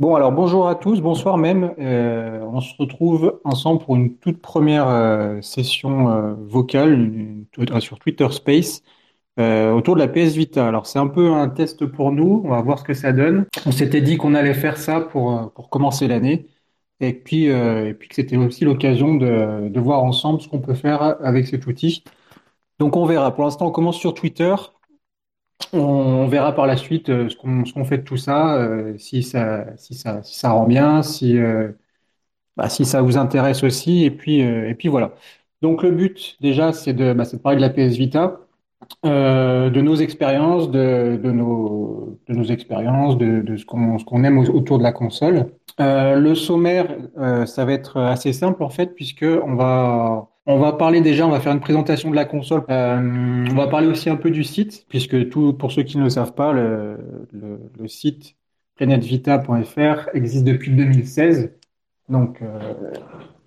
Bon, alors bonjour à tous, bonsoir même. Euh, on se retrouve ensemble pour une toute première euh, session euh, vocale sur Twitter Space autour de la PS Vita. Alors c'est un peu un test pour nous, on va voir ce que ça donne. On s'était dit qu'on allait faire ça pour, commencer l'année et puis, et puis que c'était aussi l'occasion de, de voir ensemble ce qu'on peut faire avec cet outil. Donc on verra. Pour l'instant, on commence sur Twitter. On verra par la suite euh, ce qu'on fait de tout ça, euh, si ça, si ça, si ça rend bien, si, euh, bah, ça vous intéresse aussi. Et puis, et puis voilà. Donc le but déjà, c'est de, bah, parler de la PS Vita, de nos expériences, de, nos, expériences, de, ce qu'on aime au- autour de la console. Le sommaire, ça va être assez simple en fait, puisque on va on va parler déjà, on va faire une présentation de la console. Euh, on va parler aussi un peu du site, puisque tout, pour ceux qui ne le savent pas, le, le, le site planetvita.fr existe depuis 2016. Donc, euh,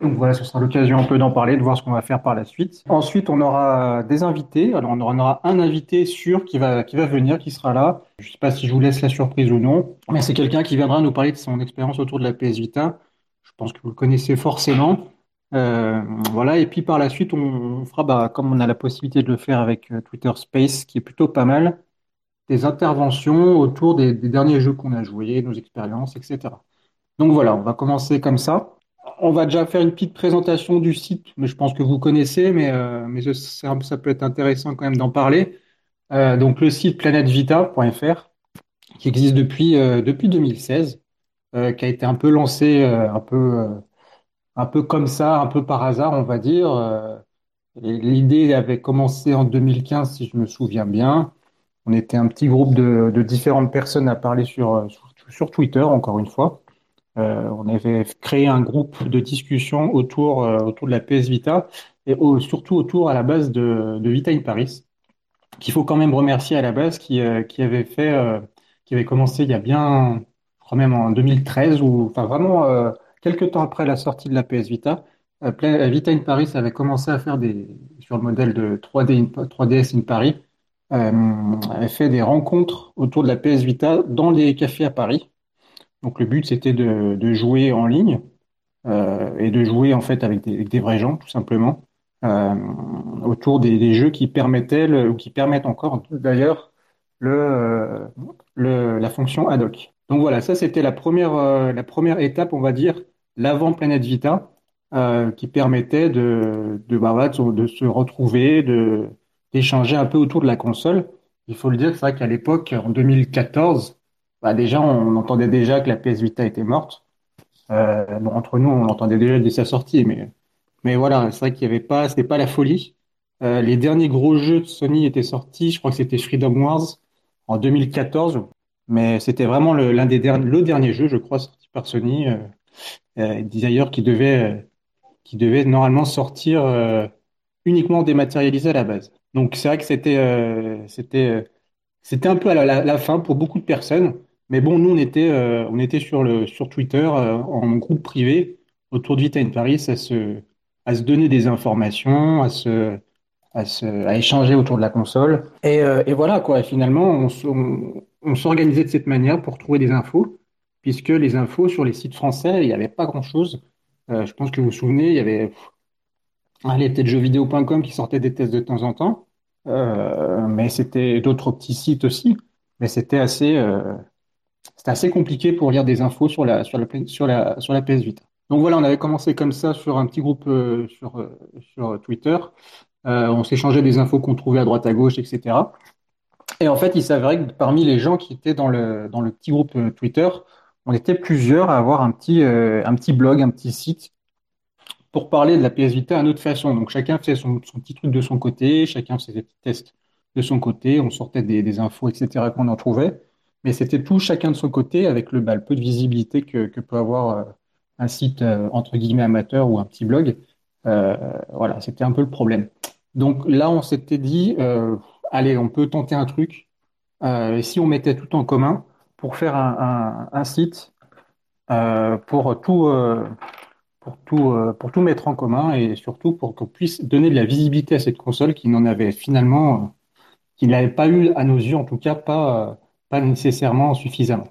donc voilà, ce sera l'occasion un peu d'en parler, de voir ce qu'on va faire par la suite. Ensuite, on aura des invités. Alors, on aura, un invité sûr qui va, qui va venir, qui sera là. Je ne sais pas si je vous laisse la surprise ou non, mais c'est quelqu'un qui viendra nous parler de son expérience autour de la PS Vita. Je pense que vous le connaissez forcément. Euh, voilà, et puis par la suite, on, fera, bah, comme on a la possibilité de le faire avec euh, Twitter Space, qui est plutôt pas mal, des interventions autour des, derniers jeux qu'on a joués, nos expériences, etc. Donc voilà, on va commencer comme ça. On va déjà faire une petite présentation du site, mais je pense que vous connaissez, mais, euh, ça, peut être intéressant quand même d'en parler. Donc le site planetvita.fr, qui existe depuis, depuis 2016, euh, qui a été un peu lancé un peu, un peu comme ça, un peu par hasard, on va dire. Euh, l'idée avait commencé en 2015, si je me souviens bien. On était un petit groupe de, de différentes personnes à parler sur, euh, sur, Twitter, encore une fois. Euh, on avait créé un groupe de discussion autour, euh, autour de la PS Vita et au- surtout autour à la base de, de Vita in Paris, qu'il faut quand même remercier à la base, qui, qui avait fait, qui avait commencé il y a bien, je crois même en 2013 ou enfin vraiment euh, quelques temps après la sortie de la PS Vita. euh, Pla- Vita in Paris avait commencé à faire des sur le modèle de 3D in- 3DS in Paris, euh, avait fait des rencontres autour de la PS Vita dans les cafés à Paris. Donc le but, c'était de, jouer en ligne euh, et de jouer en fait avec des, vrais gens, tout simplement, euh, autour des, jeux qui permettaient ou qui permettent encore d'ailleurs le, euh, la fonction ad hoc. Donc voilà, ça c'était la première, euh, la première étape, on va dire, l'avant Planète Vita, euh, qui permettait de, de, bah, de, se retrouver, d'échanger un peu autour de la console. Il faut le dire, c'est vrai qu'à l'époque, en 2014, bah déjà, on entendait déjà que la PS Vita était morte. Euh, bon, entre nous, on l'entendait déjà dès sa sortie, mais, mais voilà, c'est vrai qu'il y avait pas, c'était pas la folie. Euh, les derniers gros jeux de Sony étaient sortis, je crois que c'était Freedom Wars en 2014, mais c'était vraiment l'un des derniers, le dernier jeu, je crois, sorti par Sony, euh, euh, d'ailleurs qui devait, euh, normalement sortir euh, uniquement dématérialisé à la base. Donc c'est vrai que c'était, euh, c'était, c'était un peu à la, fin pour beaucoup de personnes. Mais bon, nous, on était, on était sur le, sur Twitter, en groupe privé, autour de Vita in Paris, à se, à se donner des informations, à se, à se, à échanger autour de la console. Et, et voilà, quoi. Finalement, on s'organisait de cette manière pour trouver des infos, puisque les infos sur les sites français, il n'y avait pas grand-chose. Euh, je pense que vous vous souvenez, il y avait, allez, peut-être jeuxvideo.com qui sortait des tests de temps en temps. Euh, mais c'était d'autres petits sites aussi. Mais c'était assez, euh, assez compliqué pour lire des infos sur la, sur la, sur la, sur la PS Vita. Donc voilà, on avait commencé comme ça sur un petit groupe sur, sur Twitter. On s'échangeait des infos qu'on trouvait à droite à gauche, etc. Et en fait, il s'avérait que parmi les gens qui étaient dans le, dans le petit groupe Twitter, on était plusieurs à avoir un petit, euh, un petit blog, un petit site pour parler de la PS Vita à notre façon. Donc chacun faisait son, son petit truc de son côté, chacun faisait des petits tests de son côté, on sortait des, infos, etc. qu'on en trouvait. Mais c'était tout chacun de son côté avec le, bah, peu de visibilité que, que peut avoir euh, un site euh, entre guillemets amateur ou un petit blog. Voilà, c'était un peu le problème. Donc là, on s'était dit, allez, on peut tenter un truc. Si on mettait tout en commun pour faire un, site euh, pour tout, euh, pour tout, euh, pour tout mettre en commun et surtout pour qu'on puisse donner de la visibilité à cette console qui n'en avait finalement, qui n'avait pas eu à nos yeux, en tout cas, pas, pas nécessairement suffisamment.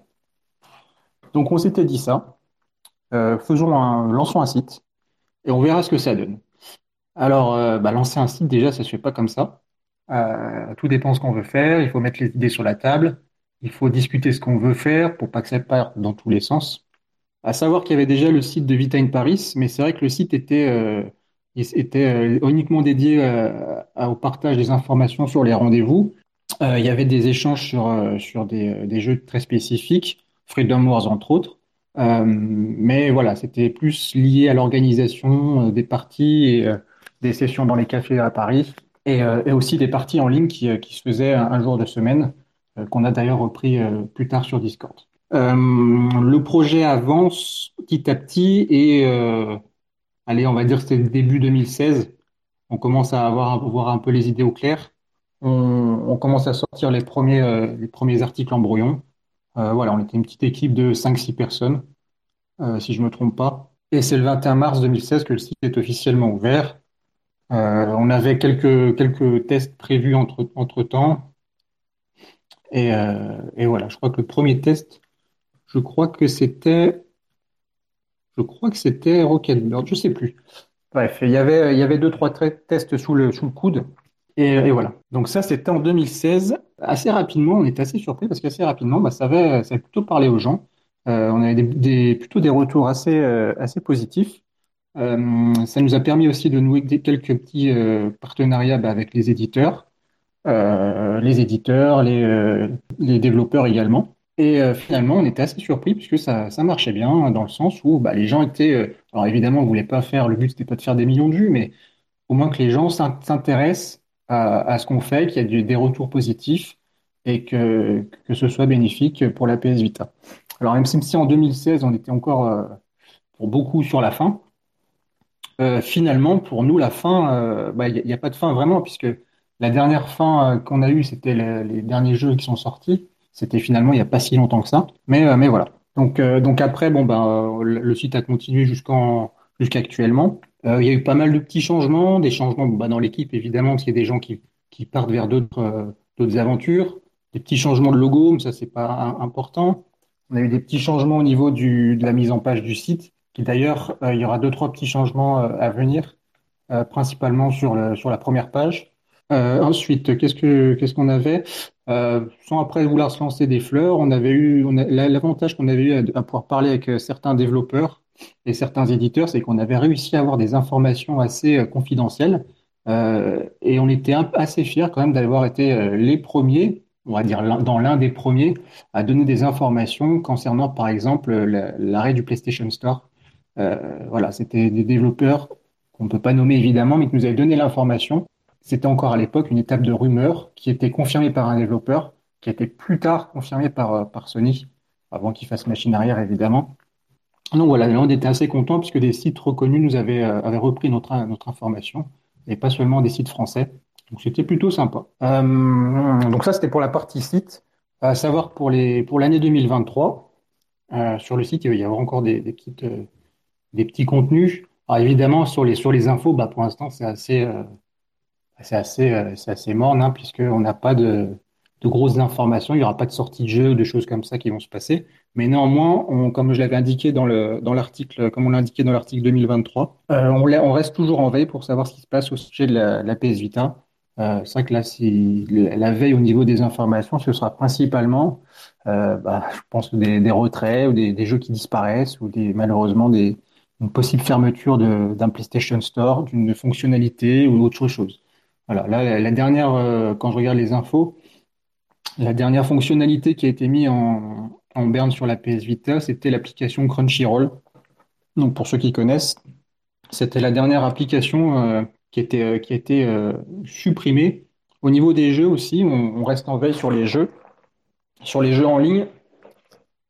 Donc on s'était dit ça. Faisons un, lançons un site et on verra ce que ça donne. Alors, bah, lancer un site, déjà, ça se fait pas comme ça. Tout dépend de ce qu'on veut faire. Il faut mettre les idées sur la table. Il faut discuter ce qu'on veut faire pour pas que ça parte dans tous les sens. À savoir qu'il y avait déjà le site de Vita in Paris, mais c'est vrai que le site était, euh, était uniquement dédié au partage des informations sur les rendez-vous. il y avait des échanges sur, sur des, jeux très spécifiques, Freedom Wars entre autres. Euh, mais voilà, c'était plus lié à l'organisation des parties et des sessions dans les cafés à Paris et, aussi des parties en ligne qui se faisaient un, jour de semaine, qu'on a d'ailleurs repris plus tard sur Discord. le projet avance petit à petit et allez, on va dire que c'était début 2016. On commence à avoir, voir un peu les idées au clair. On, commence à sortir les premiers, les premiers articles en brouillon. Euh, voilà, on était une petite équipe de 5-6 personnes, euh, si je ne me trompe pas. Et c'est le 21 mars 2016 que le site est officiellement ouvert. Euh, on avait quelques, quelques tests prévus entre, entre temps. Et, et, voilà, je crois que le premier test, je crois que c'était, je crois que c'était Rocketbird, je sais plus. Bref, il y avait, il y avait deux, trois tests sous le, sous le coude. Et, voilà. Donc ça, c'était en 2016. Assez rapidement, on était assez surpris parce qu'assez rapidement, bah, ça avait, ça avait plutôt parlé aux gens. Euh, on avait des, plutôt des retours assez, euh, assez positifs. Euh, ça nous a permis aussi de nouer quelques petits partenariats bah, avec les éditeurs, les éditeurs, les, les développeurs également. Et finalement, on était assez surpris puisque ça, ça marchait bien dans le sens où bah, les gens étaient. alors évidemment, on voulait pas faire. Le but c'était pas de faire des millions de vues, mais au moins que les gens s'intéressent à, ce qu'on fait, qu'il y ait des retours positifs et que, que ce soit bénéfique pour la PS Vita. Alors même si en 2016 on était encore euh, pour beaucoup sur la fin, euh, finalement pour nous la fin, euh, bah, il n'y a, pas de fin vraiment puisque la dernière fin qu'on a eue c'était les, derniers jeux qui sont sortis. C'était finalement il n'y a pas si longtemps que ça. Mais, mais voilà. Donc, donc après bon ben le site a continué jusqu'en jusqu'actuellement. Euh, il y a eu pas mal de petits changements, des changements bah, dans l'équipe évidemment, parce qu'il y a des gens qui, qui partent vers d'autres euh, aventures, des petits changements de logo, mais ça c'est pas important. On a eu des petits changements au niveau du, de la mise en page du site, qui d'ailleurs euh, il y aura deux trois petits changements à venir, principalement sur le, sur la première page. Ensuite, qu'est-ce que qu'est-ce qu'on avait? Sans après vouloir se lancer des fleurs, on avait eu l'avantage qu'on avait eu à pouvoir parler avec certains développeurs et certains éditeurs, c'est qu'on avait réussi à avoir des informations assez euh, confidentielles. Euh, et on était assez fiers quand même d'avoir été euh, les premiers, on va dire dans l'un des premiers, à donner des informations concernant par exemple l'arrêt du PlayStation Store. voilà, c'était des développeurs qu'on ne peut pas nommer évidemment, mais qui nous avaient donné l'information. C'était encore à l'époque une étape de rumeur qui était confirmée par un développeur, qui a été plus tard confirmée par, par Sony, avant qu'il fasse machine arrière évidemment. Donc voilà, on était assez contents puisque des sites reconnus nous avaient, euh, repris notre, notre information et pas seulement des sites français. Donc c'était plutôt sympa. Euh, donc ça, c'était pour la partie site. À savoir pour l'année 2023, euh, sur le site, il va y avoir encore des, petits contenus. Alors évidemment, sur les, sur les infos, bah, pour l'instant, c'est assez, c'est assez, c'est assez morne, hein, puisqu'on n'a pas de, grosses informations. Il n'y aura pas de sortie de jeu ou de choses comme ça qui vont se passer. Mais néanmoins, on, comme je l'avais indiqué dans le dans l'article, comme on l'a indiqué dans l'article 2023, euh, on, on, reste toujours en veille pour savoir ce qui se passe au sujet de la, PS Vita. Euh, c'est vrai que là, si la veille au niveau des informations, ce sera principalement, euh, bah, je pense, des, retraits ou des, des, jeux qui disparaissent ou des malheureusement des une possible fermeture d'un PlayStation Store, d'une fonctionnalité ou autre chose. Voilà. Là, la, dernière, euh, quand je regarde les infos, la dernière fonctionnalité qui a été mise en, berne sur la PS Vita, c'était l'application Crunchyroll. Donc pour ceux qui connaissent, c'était la dernière application euh, qui, euh, qui a été supprimée. Au niveau des jeux aussi, on, reste en veille sur les jeux. Sur les jeux en ligne,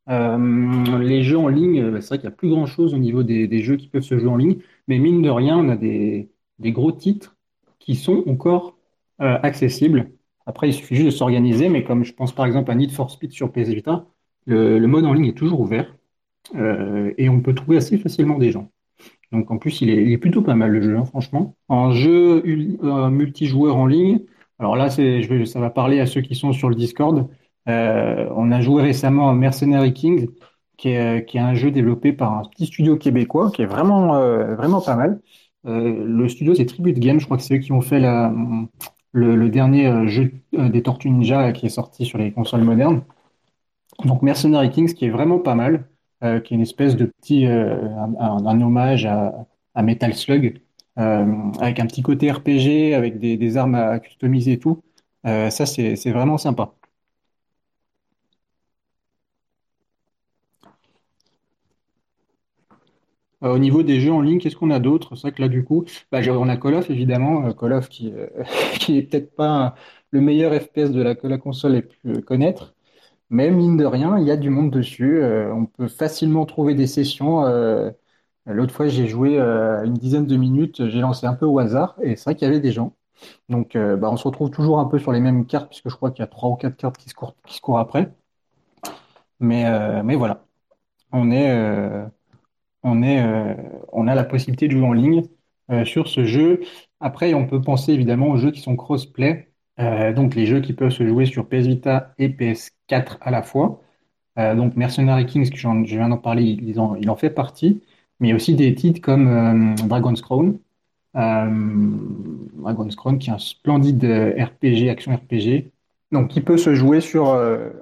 les jeux en ligne, c'est vrai qu'il n'y a plus grand-chose au niveau des, jeux qui peuvent se jouer en ligne, mais mine de rien, on a des, des gros titres qui sont encore accessibles. Après, il suffit juste de s'organiser, mais comme je pense par exemple à Need for Speed sur PS le, mode en ligne est toujours ouvert euh, et on peut trouver assez facilement des gens. Donc en plus, il est, plutôt pas mal le jeu, hein, franchement. En jeu euh, multijoueur en ligne, alors là, ça va parler à ceux qui sont sur le Discord. Euh, on a joué récemment à Mercenary Kings. qui est, qui est un jeu développé par un petit studio québécois qui est vraiment, euh, vraiment pas mal. Euh, le studio, c'est Tribute Games. Je crois que c'est eux qui ont fait le, dernier euh, jeu euh, des Tortues Ninja qui est sorti sur les consoles modernes. Donc Mercenary Kings, qui est vraiment pas mal, qui est une espèce de petit, un, hommage à, Metal Slug, avec un petit côté RPG, avec des, armes à customiser et tout. Ça, c'est vraiment sympa. Au niveau des jeux en ligne, qu'est-ce qu'on a d'autre? C'est vrai que là, du coup, bah, on a Call of, évidemment. Euh, Call of qui, euh, qui est peut-être pas le meilleur FPS que la console ait pu euh, connaître. Mais mine de rien, il y a du monde dessus. Euh, on peut facilement trouver des sessions. Euh, l'autre fois, j'ai joué euh, une dizaine de minutes. J'ai lancé un peu au hasard et c'est vrai qu'il y avait des gens. Donc, euh, bah, on se retrouve toujours un peu sur les mêmes cartes puisque je crois qu'il y a trois ou quatre cartes qui se courent, après. Mais, euh, voilà, on est, euh, euh, on a la possibilité de jouer en ligne euh, sur ce jeu. Après, on peut penser évidemment aux jeux qui sont cross-play. Euh, donc, les jeux qui peuvent se jouer sur PS Vita et PS4 à la fois. Donc Mercenary Kings, que je viens d'en parler, il en, fait partie. Mais aussi des titres comme Dragon's Crown. Dragon's Crown, qui est un splendide RPG, action RPG. Donc, qui peut se jouer sur,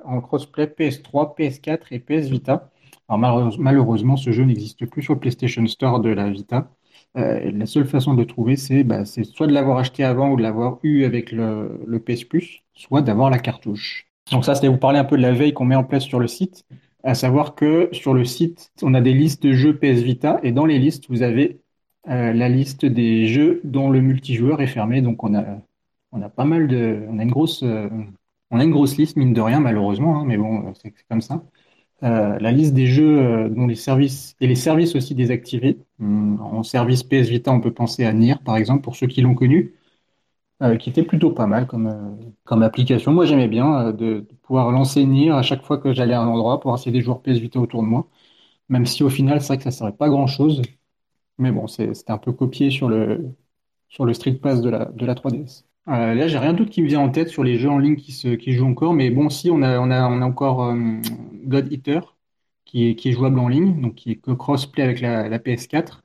en crossplay PS3, PS4 et PS Vita. Alors, malheureuse- malheureusement, ce jeu n'existe plus sur le PlayStation Store de la Vita. Euh, la seule façon de le trouver, c'est bah, c'est soit de l'avoir acheté avant ou de l'avoir eu avec le, PS Plus, soit d'avoir la cartouche. Donc ça, c'est vous parler un peu de la veille qu'on met en place sur le site, à savoir que sur le site, on a des listes de jeux PS Vita et dans les listes, vous avez euh, la liste des jeux dont le multijoueur est fermé. Donc on a, on a pas mal de, on a une grosse, euh, on a une grosse liste mine de rien malheureusement, hein, mais bon, c'est comme ça. Euh, la liste des jeux euh, dont les services et les services aussi désactivés. Hum, En service PS Vita, on peut penser à Nier par exemple pour ceux qui l'ont connu euh, qui était plutôt pas mal comme, application. Moi, j'aimais bien de, pouvoir lancer Nier à chaque fois que j'allais à un endroit pour essayer des joueurs PS Vita autour de moi, même si au final, c'est vrai que ça ne servait pas grand-chose. Mais bon, c'était un peu copié sur le, sur le Street Pass de la, de la 3DS. Euh, là, j'ai rien d'autre qui me vient en tête sur les jeux en ligne qui se, qui jouent encore, mais bon, si, on a, on a, on a encore euh, God Eater, qui est, qui est jouable en ligne, donc qui est crossplay avec la, la PS4.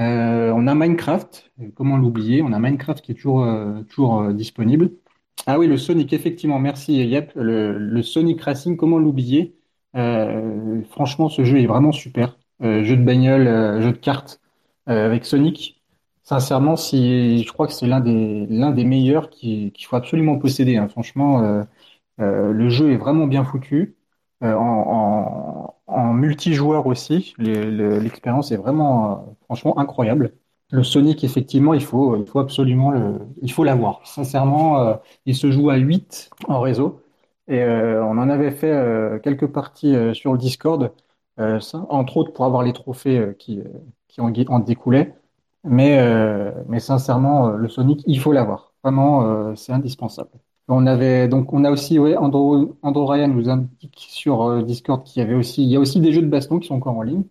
Euh, on a Minecraft, comment l'oublier? On a Minecraft qui est toujours, euh, toujours euh, disponible. Ah oui, le Sonic, effectivement, merci Yep. Le, Sonic Racing, comment l'oublier? Franchement, ce jeu est vraiment super. Jeu de bagnole, jeu de cartes avec Sonic. Sincèrement, si, je crois que c'est l'un des, l'un des meilleurs qui- qu'il faut absolument posséder. hein. Franchement, euh, euh, le jeu est vraiment bien foutu. Euh, en, en, en multijoueur aussi, le- le- l'expérience est vraiment, euh, franchement, incroyable. Le Sonic, effectivement, il faut, il faut absolument le, il faut l'avoir. Sincèrement, euh, il se joue à 8 en réseau. Et euh, on en avait fait euh, quelques parties euh, sur le Discord, euh, ça, entre autres pour avoir les trophées euh, qui, euh, qui en découlaient. Mais, euh, mais sincèrement, euh, le Sonic, il faut l'avoir. Vraiment, euh, c'est indispensable. On avait donc on a aussi ouais, Andro, Andro Ryan nous indique sur euh, Discord qu'il y avait aussi il y a aussi des jeux de baston qui sont encore en ligne.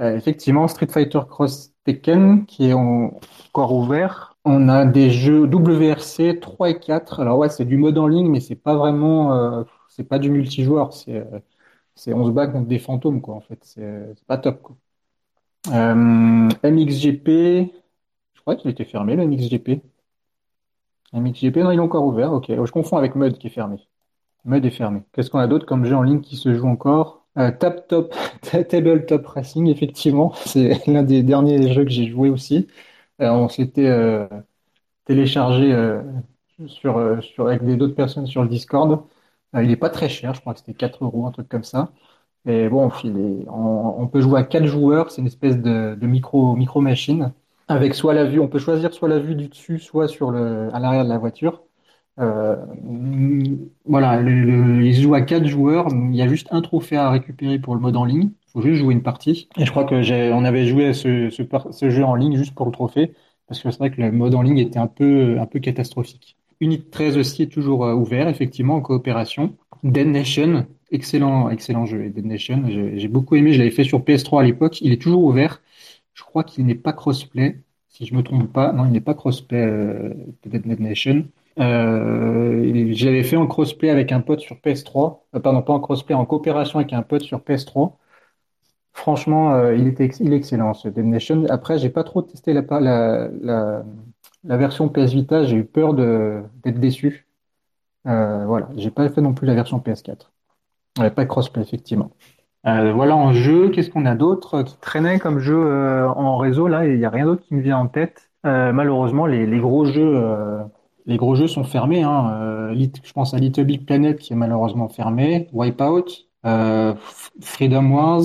Euh, effectivement, Street Fighter Cross Tekken qui est en- encore ouvert. On a des jeux WRC 3 et 4. Alors ouais, c'est du mode en ligne, mais c'est pas vraiment euh, c'est pas du multijoueur. C'est c'est on se bat contre des fantômes quoi en fait. C'est pas top quoi. Euh, MXGP, je crois qu'il était fermé le MXGP. MXGP, non, il est encore ouvert. Ok, je confonds avec Mud qui est fermé. Mud est fermé. Qu'est-ce qu'on a d'autre comme jeu en ligne qui se joue encore? Euh, Tap Top, Tabletop Racing, effectivement, c'est l'un des derniers jeux que j'ai joué aussi. Euh, on s'était euh, téléchargé sur, avec d'autres personnes sur le Discord. Il n'est pas très cher, je crois que c'était 4 euros, un truc comme ça. Et bon, on, peut jouer à 4 joueurs, c'est une espèce de, micro, micro machine. Avec soit la vue, on peut choisir soit la vue du dessus, soit sur à l'arrière de la voiture. Euh, voilà, le, il se joue à quatre joueurs. Il y a juste un trophée à récupérer pour le mode en ligne. Il faut juste jouer une partie. Et je crois que j'ai, on avait joué à ce, jeu en ligne juste pour le trophée, parce que c'est vrai que le mode en ligne était un peu catastrophique. Unit 13 aussi est toujours euh, ouvert, effectivement, en coopération. Dead Nation, excellent, excellent jeu. Dead Nation, j'ai beaucoup aimé. Je l'avais fait sur PS3 à l'époque. Il est toujours ouvert. Je crois qu'il n'est pas crossplay, si je me trompe pas. Non, il n'est pas crossplay, euh, Dead Nation. Euh, je l'avais fait en crossplay avec un pote sur PS3. Euh, pardon, pas en crossplay, en coopération avec un pote sur PS3. Franchement, euh, il était il est excellent ce Dead Nation. Après, j'ai pas trop testé la, la, la version PS Vita. J'ai eu peur d'être déçu. Euh, voilà, j'ai pas fait non plus la version PS4. Ouais, pas de crossplay effectivement. Euh, voilà en jeu, qu'est-ce qu'on a d'autre qui traînait comme jeu euh, en réseau là? Il y a rien d'autre qui me vient en tête. Euh, malheureusement, les, gros jeux, les gros jeux sont fermés. Hein. Je pense à Little Big Planet qui est malheureusement fermé, Wipeout, euh, Freedom Wars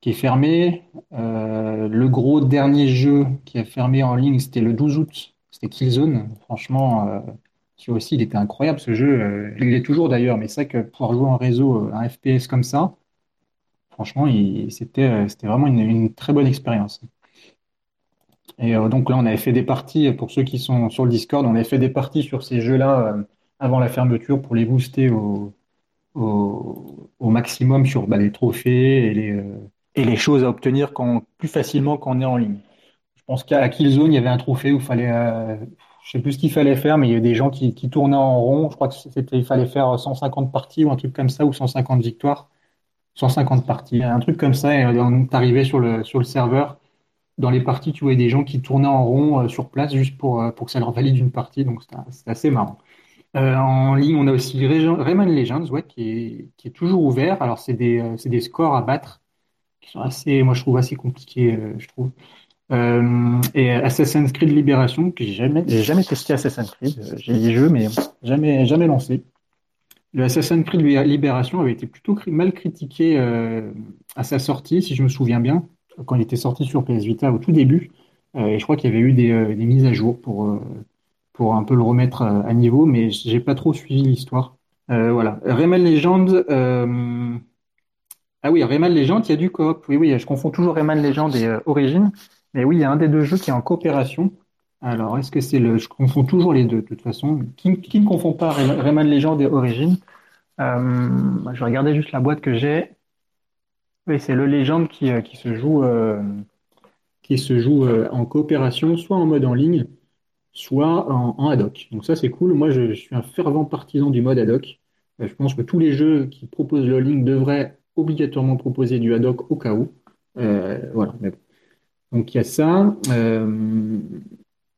qui est fermé. Euh, le gros dernier jeu qui a fermé en ligne, c'était le 12 août. C'était Killzone. Franchement, euh, aussi, il était incroyable ce jeu. Euh, il l'est toujours d'ailleurs, mais c'est vrai que pouvoir jouer en réseau un FPS comme ça. Franchement, c'était c'était vraiment une, très bonne expérience. Et donc là, on avait fait des parties, pour ceux qui sont sur le Discord, on avait fait des parties sur ces jeux-là avant la fermeture pour les booster au, au, maximum sur bah, les trophées et les, euh, et les choses à obtenir plus facilement quand on est en ligne. Je pense qu'à Killzone, il y avait un trophée où il fallait, euh, je sais plus ce qu'il fallait faire, mais il y avait des gens qui, tournaient en rond. Je crois que c'était, il fallait faire 150 parties ou un truc comme ça, ou 150 victoires. 150 parties, un truc comme ça, et on t'arrivais sur le, sur le serveur. Dans les parties, tu voyais des gens qui tournaient en rond euh, sur place juste pour, euh, pour que ça leur valide une partie, donc c'était assez marrant. Euh, en ligne, on a aussi Rayman Legends, ouais, qui est, qui est toujours ouvert. Alors, c'est des, euh, c'est des scores à battre qui sont assez, moi, je trouve assez compliqués, euh, je trouve. Euh, et Assassin's Creed Libération, que j'ai jamais, j'ai jamais testé Assassin's Creed. J'ai les jeux, mais jamais, jamais lancé. Le Assassin's Creed Libération avait été plutôt cri- mal critiqué à sa sortie, si je me souviens bien, quand il était sorti sur PS Vita au tout début. Et je crois qu'il y avait eu des, des mises à jour pour, pour un peu le remettre euh, à niveau, mais j'ai pas trop suivi l'histoire. Euh, voilà. Rayman Legends. euh, Ah oui, Rayman Legends, il y a du coop. Oui, oui, je confonds toujours Rayman Legends et euh, Origin. Mais oui, il y a un des deux jeux qui est en coopération. Alors, est-ce que c'est le. Je confonds toujours les deux, de toute façon. Qui, ne confond pas Ray- Rayman Legends et Origin? Je regarder juste la boîte que j'ai. Oui, c'est le Legend qui, se joue, qui se joue en coopération, soit en mode en ligne, soit en, ad hoc. Donc ça, c'est cool. Moi, je, suis un fervent partisan du mode ad hoc. Euh, je pense que tous les jeux qui proposent le ligne devraient obligatoirement proposer du ad hoc au cas où. Euh, voilà. Donc il y a ça. Euh,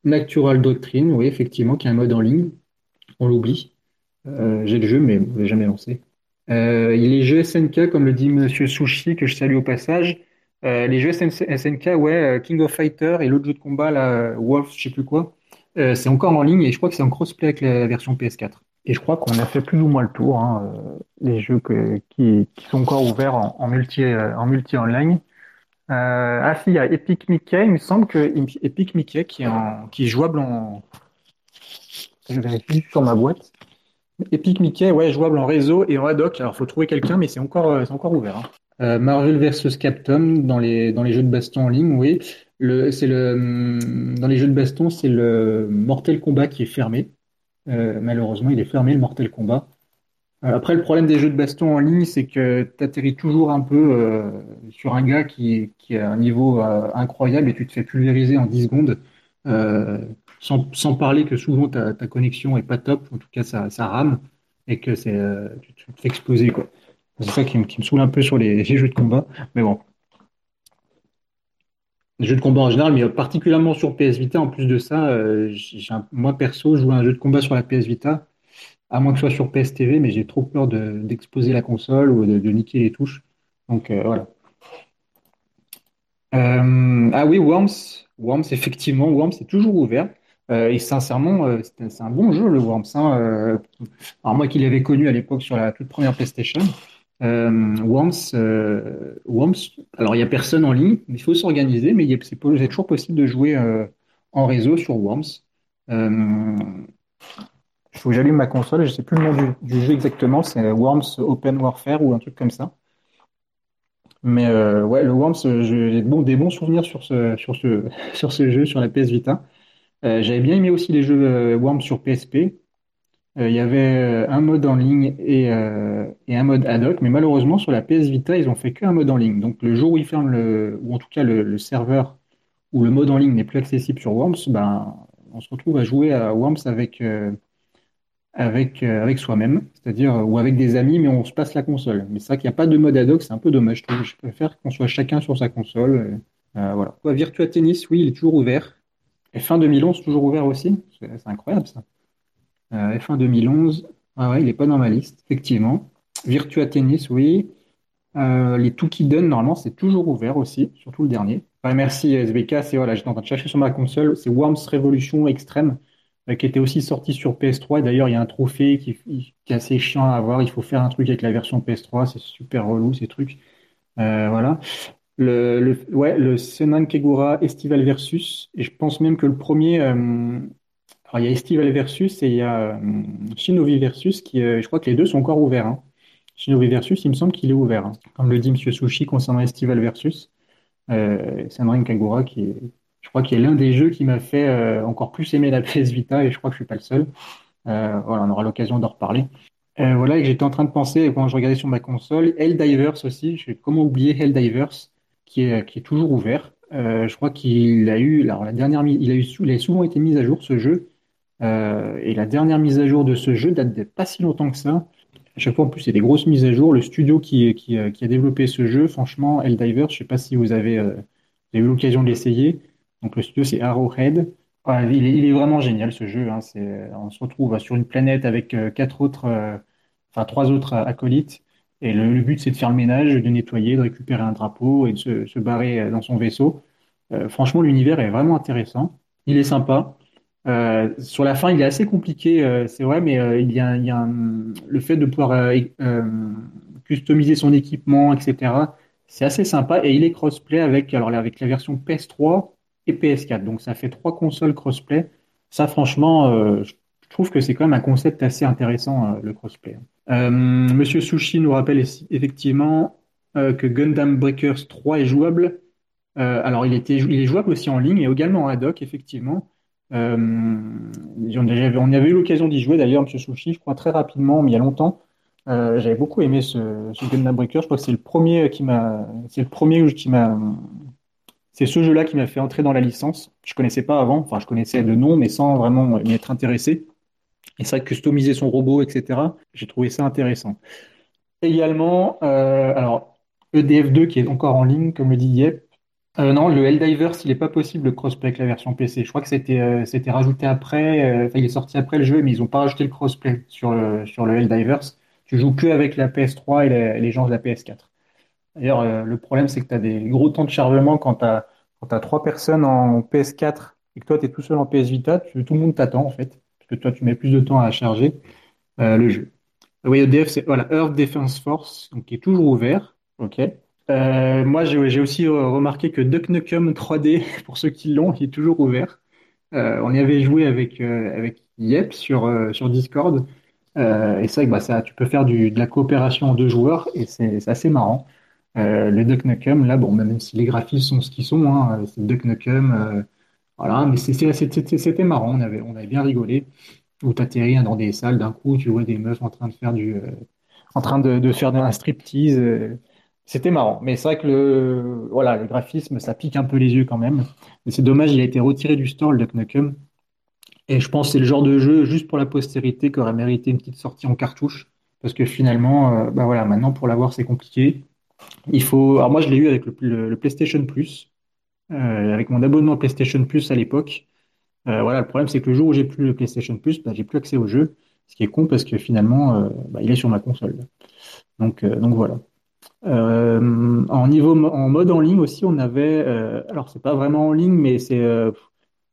Natural Doctrine, oui, effectivement, qui est un mode en ligne. On l'oublie. J'ai le jeu, mais je l'ai jamais lancé. Les jeux SNK, comme le dit Monsieur Sushi, que je salue au passage. Les jeux SN SNK, ouais, King of Fighter et l'autre jeu de combat, là, Wolf, je sais plus quoi, euh, c'est encore en ligne et je crois que c'est en crossplay avec la version PS4. Et je crois qu'on a fait plus ou moins le tour, hein, euh, les jeux que- qui, qui sont encore ouverts en, en multi, euh, en multi online. Euh, ah si, il y a Epic Mickey, il me semble que Epic Mickey qui est, en, qui est jouable en... Je vérifie sur ma boîte. Epic Mickey, ouais, jouable en réseau et en ad hoc. Alors, faut trouver quelqu'un, mais c'est encore, encore ouvert. hein. Euh, Marvel versus Capcom dans les, dans les jeux de baston en ligne, oui. C'est le, hum, dans les jeux de baston, c'est le Mortal Kombat qui est fermé. Euh, malheureusement, il est fermé, le Mortal Kombat. Euh, Après, le problème des jeux de baston en ligne, c'est que tu atterris toujours un peu euh, sur un gars qui, qui a un niveau incroyable et tu te fais pulvériser en 10 secondes. Sans, sans parler que souvent ta, ta connexion est pas top, en tout cas ça, ça rame et que c'est, tu, tu te fais exploser quoi. C'est ça qui, me qui saoule un peu sur les, les jeux de combat. Mais bon, jeux de combat en général, mais particulièrement sur PS Vita, en plus de ça, euh, un- moi perso, je joue à un jeu de combat sur la PS Vita. À moins que ce soit sur PS TV, mais j'ai trop peur de- d'exposer la console ou de, niquer les touches. Donc euh, voilà. Euh, ah oui, Worms. Worms, effectivement, Worms est toujours ouvert. Et sincèrement, c'est un bon jeu, le Worms. hein. Alors moi qui l'avais connu à l'époque sur la toute première PlayStation, euh, euh, Worms, alors il n'y a personne en ligne, il faut s'organiser, mais c'est toujours possible de jouer euh, en réseau sur Worms. Euh, il faut que j'allume ma console, je ne sais plus le nom du, jeu exactement, c'est Worms Open Warfare ou un truc comme ça. Mais euh, ouais, le Worms, euh, j'ai des bons souvenirs sur ce, sur ce, jeu, sur la PS Vita. Euh, j'avais bien aimé aussi les jeux euh, Worms sur PSP. Euh, il y avait euh, un mode en ligne et, euh, et un mode ad hoc, mais malheureusement sur la PS Vita, ils ont fait qu'un mode en ligne. Donc le jour où ils ferment le, ou en tout cas le, le serveur où le mode en ligne n'est plus accessible sur Worms, ben, on se retrouve à jouer à Worms avec, avec, avec soi-même, c'est-à-dire ou avec des amis, mais on se passe la console. Mais c'est vrai qu'il n'y a pas de mode ad hoc, c'est un peu dommage. Je, trouve. je préfère qu'on soit chacun sur sa console. Euh, voilà. Quoi, Virtua Tennis, oui, il est toujours ouvert. Et fin 2011, toujours ouvert aussi. C'est c'est incroyable ça. Euh, F1 2011, ah ouais, il n'est pas dans ma liste, effectivement. Virtua Tennis, oui. Euh, les Toukiden, normalement, c'est toujours ouvert aussi, surtout le dernier. Merci SBK, c'est voilà, j'étais en train de chercher sur ma console, c'est Worms Revolution Extreme, euh, qui était aussi sorti sur PS3. Et D'ailleurs, il y a un trophée qui, qui est assez chiant à avoir. Il faut faire un truc avec la version PS3, c'est super relou ces trucs. Voilà. Le, le, ouais, le Senan Kegura Estival Versus, et je pense même que le premier, il y a Estival Versus et il y a euh, Shinobi Versus qui, euh, je crois que les deux sont encore ouverts. hein. Shinobi Versus, il me semble qu'il est ouvert. hein. Comme le dit Monsieur Sushi concernant Estival Versus. Euh, Senran Kagura, qui est, je crois qu'il est l'un des jeux qui m'a fait euh, encore plus aimer la PS Vita et je crois que je suis pas le seul. Voilà, on aura l'occasion d'en reparler. Voilà, et j'étais en train de penser quand je regardais sur ma console, Helldivers aussi. Je, comment oublier Helldivers, qui est, qui est toujours ouvert. Je crois qu'il a eu, alors la dernière, il a eu, il a souvent été mis à jour ce jeu. Euh, et la dernière mise à jour de ce jeu date de pas si longtemps que ça. À chaque fois, en plus, c'est des grosses mises à jour. Le studio qui, euh, a développé ce jeu, franchement, Helldivers, je sais pas si vous avez, euh, vous avez eu l'occasion de l'essayer. Donc, le studio, c'est Arrowhead. Il est, vraiment génial ce jeu. hein. On se retrouve sur une planète avec quatre autres, enfin trois autres acolytes. Et le, but, c'est de faire le ménage, de nettoyer, de récupérer un drapeau et de se, barrer dans son vaisseau. Franchement, l'univers est vraiment intéressant. Il est sympa. Euh, sur la fin, il est assez compliqué, euh, c'est vrai, mais euh, il y a, il y a un- le fait de pouvoir euh, euh, customiser son équipement, etc. C'est assez sympa et il est crossplay avec, alors, avec la version PS3 et PS4. Donc ça fait trois consoles crossplay. Ça, franchement, euh, je trouve que c'est quand même un concept assez intéressant, le crossplay. Monsieur Sushi nous rappelle effectivement que Gundam Breakers 3 est jouable. Alors, il était, il est jouable aussi en ligne et également en ad hoc, effectivement. Euh, on avait, on avait eu l'occasion d'y jouer d'ailleurs, Monsieur Sushi, je crois très rapidement, mais il y a longtemps. Euh, j'avais beaucoup aimé ce, ce Gundam Breaker. Je crois que c'est le premier qui m'a, c'est le premier qui m'a, c'est ce jeu-là qui m'a fait entrer dans la licence. Je connaissais pas avant, enfin je connaissais de nom, mais sans vraiment m'y être intéressé. Et que customiser son robot, etc. J'ai trouvé ça intéressant. Également, euh, alors EDF2 qui est encore en ligne, comme le dit Yep. Euh, non, le Helldivers, il n'est pas possible le crossplay avec la version PC. Je crois que c'était euh, c'était rajouté après, euh, enfin il est sorti après le jeu, mais ils n'ont pas rajouté le crossplay sur le, sur le Helldivers. Tu joues que avec la PS3 et les, gens de la PS4. D'ailleurs, le problème, c'est que tu des gros temps de chargement quand tu as, trois personnes en PS4 et que toi, tu es tout seul en PS Vita, tout le monde t'attend en fait, parce que toi, tu mets plus de temps à charger le jeu. Oui, EDF, c'est voilà, Earth Defense Force, qui est toujours ouvert. Ok. Euh, moi, j'ai aussi euh, remarqué que Duck Nukem 3D, pour ceux qui l'ont, il est toujours ouvert. Euh, on y avait joué avec, euh, avec Yep sur, euh, sur Discord. Et c'est vrai que bah, ça, tu peux faire du, de la coopération en deux joueurs et c'est assez marrant. Le Duck Nukem, là, bon, même si les graphismes sont ce qu'ils sont, hein, c'est Duck Nukem, voilà, mais c'était marrant, on avait, on avait bien rigolé. Où tu atterris dans des salles, d'un coup, tu vois des meufs en train de faire du, en train de, de faire un striptease. C'était marrant. Mais c'est vrai que le, voilà, le graphisme, ça pique un peu les yeux quand même. Mais c'est dommage, il a été retiré du store, le Duck. Et je pense que c'est le genre de jeu, juste pour la postérité, qui aurait mérité une petite sortie en cartouche. Parce que finalement, euh, bah voilà, maintenant, pour l'avoir, c'est compliqué. Il faut. Alors moi, je l'ai eu avec le, PlayStation Plus, euh, avec mon abonnement PlayStation Plus à l'époque. Euh, voilà, le problème, c'est que le jour où j'ai plus le PlayStation Plus, bah, j'ai plus accès au jeu. Ce qui est con parce que finalement, bah, il est sur ma console. Donc, donc voilà. Euh, en niveau, en mode en ligne aussi, on avait. euh, alors, c'est pas vraiment en ligne, mais c'est euh,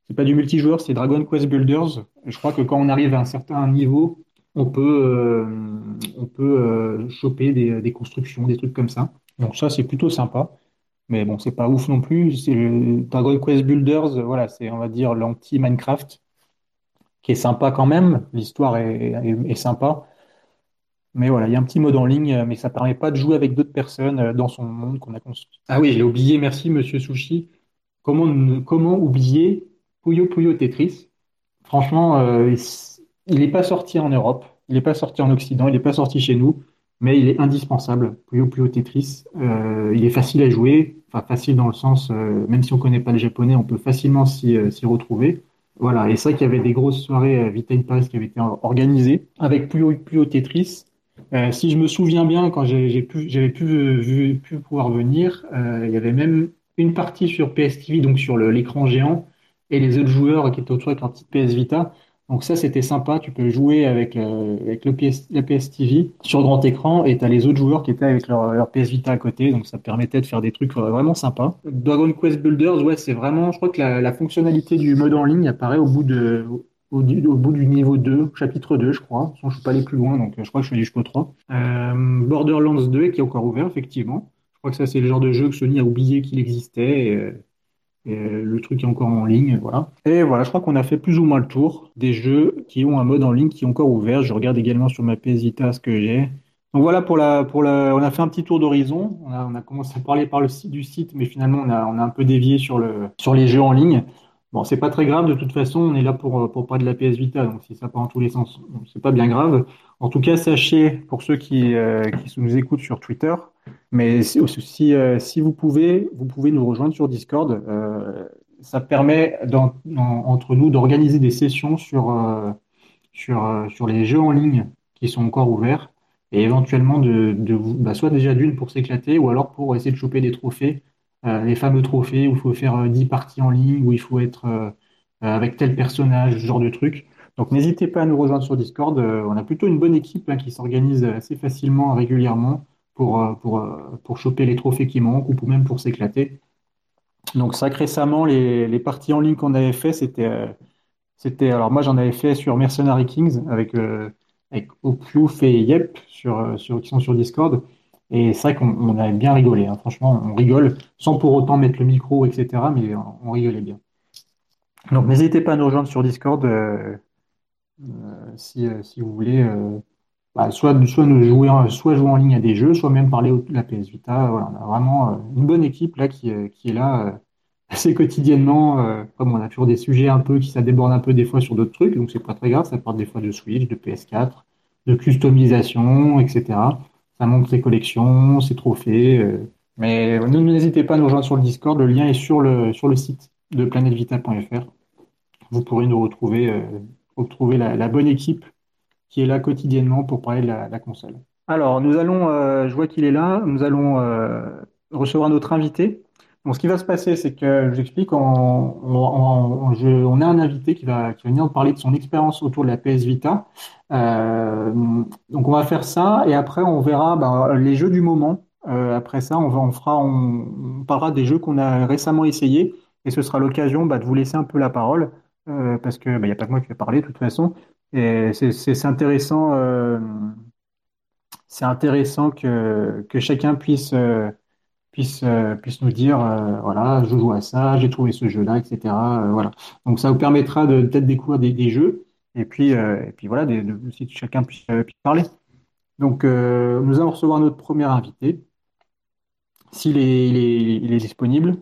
c'est pas du multijoueur, c'est Dragon Quest Builders. Je crois que quand on arrive à un certain niveau, on peut, euh, on peut euh, choper des, constructions, des trucs comme ça. Donc ça, c'est plutôt sympa. Mais bon, c'est pas ouf non plus. C'est Dragon Quest Builders, voilà, c'est on va dire l'anti-Minecraft, qui est sympa quand même. L'histoire est- est sympa. Mais voilà, il y a un petit mode en ligne, euh, mais ça permet pas de jouer avec d'autres personnes euh, dans son monde qu'on a construit. Ah oui, je l'ai oublié, merci Monsieur Sushi. Comment, ne- comment oublier Puyo Puyo Tetris? Franchement, euh, il n'est pas sorti en Europe, il n'est pas sorti en Occident, il n'est pas sorti chez nous, mais il est indispensable. Puyo Puyo Tetris, il est facile à jouer, enfin facile dans le sens, même si on ne connaît pas le japonais, on peut facilement s'y retrouver. Voilà, et c'est vrai qu'il y avait des grosses soirées Vita in Paris qui avaient été or- organisées avec Puyo, Puyo Tetris. Euh, si je me souviens bien, quand j'avais pu, pouvoir venir, euh, il y avait même une partie sur PSTV, donc sur l'écran géant, et les autres joueurs qui étaient autour avec leur petite PS Vita. Donc ça, c'était sympa. Tu peux jouer avec, euh, PS, la PSTV sur grand écran, et tu as les autres joueurs qui étaient avec leur, PS Vita à côté. Donc ça permettait de faire des trucs euh, vraiment sympas. Dragon Quest Builders, ouais, c'est vraiment, je crois que la fonctionnalité du mode en ligne apparaît au bout de, au, bout du niveau 2, chapitre 2, je crois. Façon, je suis pas allé plus loin, donc euh, je crois que je suis allé jusqu'au 3. Euh, Borderlands 2 qui est encore ouvert, effectivement. Je crois que ça, c'est le genre de jeu que Sony a oublié qu'il existait. Et, euh, euh, le truc est encore en ligne, voilà. Et voilà, je crois qu'on a fait plus ou moins le tour des jeux qui ont un mode en ligne qui est encore ouvert. Je regarde également sur ma PS Vita ce que j'ai. Donc voilà pour la, pour la, on a fait un petit tour d'horizon. On a, on a commencé à parler par le site du site, mais finalement on a, on a un peu dévié sur le, sur les jeux en ligne. Bon, c'est pas très grave, de toute façon, on est là pour, pour parler de la PS Vita, donc si ça part en tous les sens, c'est pas bien grave. En tout cas, sachez, pour ceux qui, euh, qui nous écoutent sur Twitter, mais si, si, euh, si vous pouvez, vous pouvez nous rejoindre sur Discord. Euh, ça permet entre nous d'organiser des sessions sur, euh, sur, euh, sur les jeux en ligne qui sont encore ouverts et éventuellement de, de bah, soit déjà d'une pour s'éclater ou alors pour essayer de choper des trophées, euh, les fameux trophées où il faut faire euh, 10 parties en ligne, où il faut être euh, euh, avec tel personnage, ce genre de truc. Donc n'hésitez pas à nous rejoindre sur Discord. Euh, on a plutôt une bonne équipe hein, qui s'organise assez facilement, régulièrement pour, euh, pour, euh, pour choper les trophées qui manquent ou pour, même pour s'éclater. Donc que récemment, les, les parties en ligne qu'on avait fait, c'était euh, c'était, alors moi j'en avais fait sur Mercenary Kings avec, euh, avec Opiouf et Yep sur, euh, sur, qui sont sur Discord. Et c'est vrai qu'on on avait bien rigolé, hein. Franchement, on rigole sans pour autant mettre le micro, etc. Mais on, rigolait bien. Donc n'hésitez pas à nous rejoindre sur Discord euh, euh, si, euh, si vous voulez. bah, soit, soit, nous jouer, en- soit jouer en ligne à des jeux, soit même parler de la PS Vita. Voilà, on a vraiment une bonne équipe là qui, qui est là assez quotidiennement. comme on a toujours des sujets un peu qui ça déborde un peu des fois sur d'autres trucs, donc c'est pas très grave. Ça parle des fois de Switch, de PS4, de customisation, etc. Ça montre ses collections, ses trophées. euh. Mais n'hésitez pas à nous rejoindre sur le Discord. Le lien est sur le, sur le site de planetvita.fr. Vous pourrez nous retrouver, euh, retrouver la bonne équipe qui est là quotidiennement pour parler de la, console. Alors, nous allons, euh, je vois qu'il est là, nous allons recevoir notre invité. Donc, ce qui va se passer, c'est que, je vous explique, on, on, on- je- on a un invité qui va, qui va venir parler de son expérience autour de la PS Vita. Euh, donc, on va faire ça et après, on verra ben, les jeux du moment. Euh, après ça, on va, on fera, on, parlera des jeux qu'on a récemment essayés et ce sera l'occasion bah, de vous laisser un peu la parole euh, parce que il n'y a pas que moi qui vais parler de toute façon. Et c'est intéressant, euh, c'est intéressant que, que chacun puisse, euh, puisse, euh, puisse nous dire, euh, voilà, je joue à ça, j'ai trouvé ce jeu-là, etc. euh, voilà. Donc ça vous permettra de peut-être découvrir des, jeux et puis, et puis voilà, de, que chacun puisse, parler. Donc nous allons recevoir notre premier invité, s'il est, il est, disponible.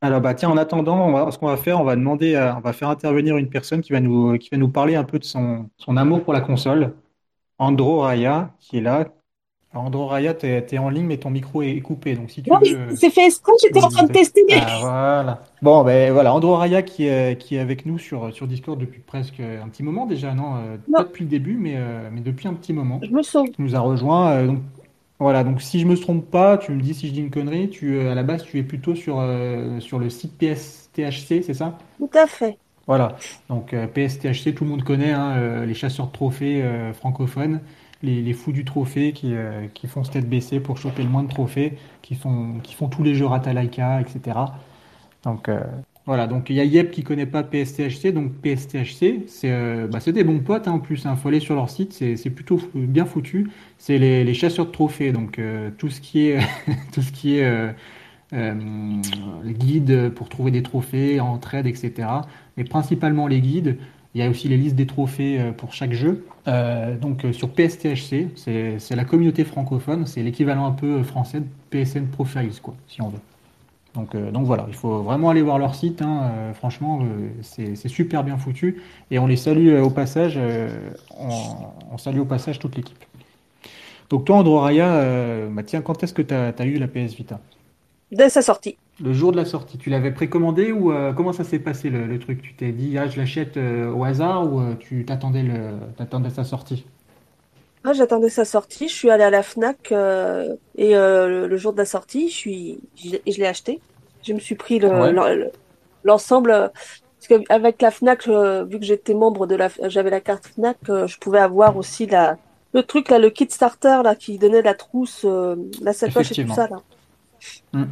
Alors bah tiens, en attendant, ce qu'on va faire, on va demander, on va faire intervenir une personne qui va nous, qui va nous parler un peu de son, son amour pour la console. Andro Raya, qui est là. Alors, Andro Raya, tu es, en ligne, mais ton micro est coupé. Donc, si tu Non, mais veux. c'est fait exprès, j'étais en train de tester. Ah, voilà. Bon, ben voilà, Andro Raya qui est, qui est avec nous sur, sur Discord depuis presque un petit moment déjà, non? Euh, Pas Non, depuis le début, mais, euh, mais depuis un petit moment. je me sauve. Qui nous a rejoint. euh, donc, voilà, donc si je me trompe pas, tu me dis si je dis une connerie, tu, à la base, tu es plutôt sur, sur le site PSTHC, c'est ça? Tout à fait. Voilà, donc PSTHC, tout le monde connaît, hein, les chasseurs de trophées francophones, les, fous du trophée qui, euh, qui font se tête baissée pour choper le moins de trophées, qui font, qui font tous les jeux Ratalaika, etc. Donc euh, voilà, donc il y a Yep qui connaît pas PSTHC, donc PSTHC, c'est euh, bah, des bons potes hein, en plus, il faut aller sur leur site, c'est plutôt bien foutu. C'est les, les chasseurs de trophées, donc euh, tout ce qui est, tout ce qui est guides pour trouver des trophées, entraide, etc. Mais principalement les guides. Il y a aussi les listes des trophées euh, pour chaque jeu. Euh, donc euh, sur PSTHC, c'est la communauté francophone, c'est l'équivalent un peu français de PSN Profiles, quoi, si on veut. Donc, voilà, il faut vraiment aller voir leur site. hein, franchement, c'est super bien foutu. Et on les salue au passage. on, salue au passage toute l'équipe. Donc toi, Andro Raya, euh, bah tiens, quand est-ce que tu as, eu la PS Vita? Dès sa sortie. Le jour de la sortie, tu l'avais précommandé ou euh, comment ça s'est passé le, le truc? Tu t'es dit, ah, je l'achète euh, au hasard ou euh, tu t'attendais le, t'attendais sa sortie? Ah, j'attendais sa sortie, je suis allée à la Fnac et le, le jour de la sortie, je suis, je, l'ai je l'ai acheté. Je me suis pris le, Ouais, l'ensemble parce qu'avec la Fnac, vu que j'étais membre de la, j'avais la carte Fnac, je pouvais avoir aussi la, le truc là, le kit starter là qui donnait la trousse, la sacoche et tout ça là. Hmm.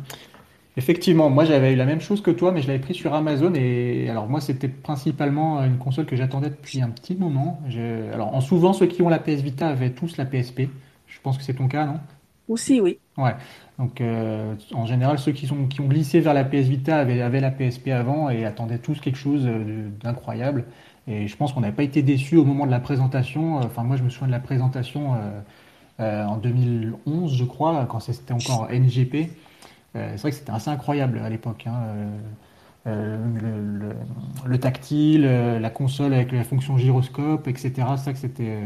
Effectivement, moi j'avais eu la même chose que toi, mais je l'avais pris sur Amazon et alors moi c'était principalement une console que j'attendais depuis un petit moment. Je- Alors en souvent ceux qui ont la PS Vita avaient tous la PSP. Je pense que c'est ton cas, non? Aussi, oui. Ouais. Donc euh, en général ceux qui sont qui ont glissé vers la PS Vita avaient, avaient la PSP avant et attendaient tous quelque chose euh, d'incroyable. Et je pense qu'on n'avait pas été déçus au moment de la présentation. Enfin moi je me souviens de la présentation euh, euh, en 2011 je crois quand c'était encore NGP. Euh, c'est vrai que c'était assez incroyable à l'époque. hein, euh, euh, le, le- le tactile, la console avec la fonction gyroscope, etc. Ça c'était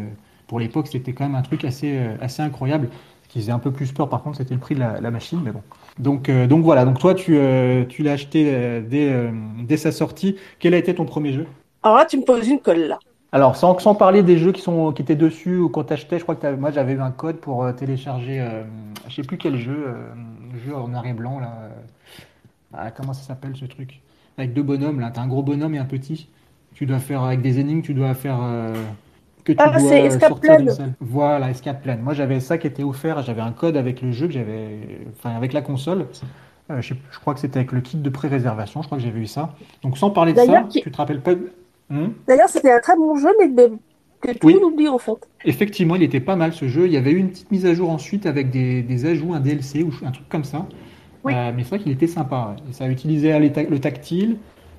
pour l'époque, c'était quand même un truc assez incroyable. Ce qui faisait un peu plus peur, par contre, c'était le prix de la, machine, mais bon. Donc voilà. Donc toi, tu l'as acheté dès dès sa sortie. Quel a été ton premier jeu? Alors là, tu me poses une colle là. Alors, sans, sans parler des jeux qui sont, qui étaient dessus ou qu'on t'achetait, je crois que moi j'avais eu un code pour euh, télécharger, euh, je sais plus quel jeu, euh, jeu en noir et blanc là. euh, ah, comment ça s'appelle ce truc? Avec deux bonhommes là, t'as un gros bonhomme et un petit. Tu dois faire avec des énigmes, tu dois faire euh, que tu Ah, dois c'est Escape sortir d'une salle. Voilà, Escape Plan. Moi j'avais ça qui était offert, j'avais un code avec le jeu que j'avais, enfin avec la console. Je sais- je crois que c'était avec le kit de pré-réservation, je crois que j'avais eu ça. Donc sans parler de ça, qui... tu te rappelles pas? de- Hmm D'ailleurs, c'était un très bon jeu, mais, que tout Oui. oublie en fait. Effectivement, il était pas mal ce jeu. Il y avait eu une petite mise à jour ensuite avec des, des ajouts, un DLC ou un truc comme ça. Oui. Euh, mais c'est vrai qu'il était sympa. ouais. Et ça utilisait ta- le tactile.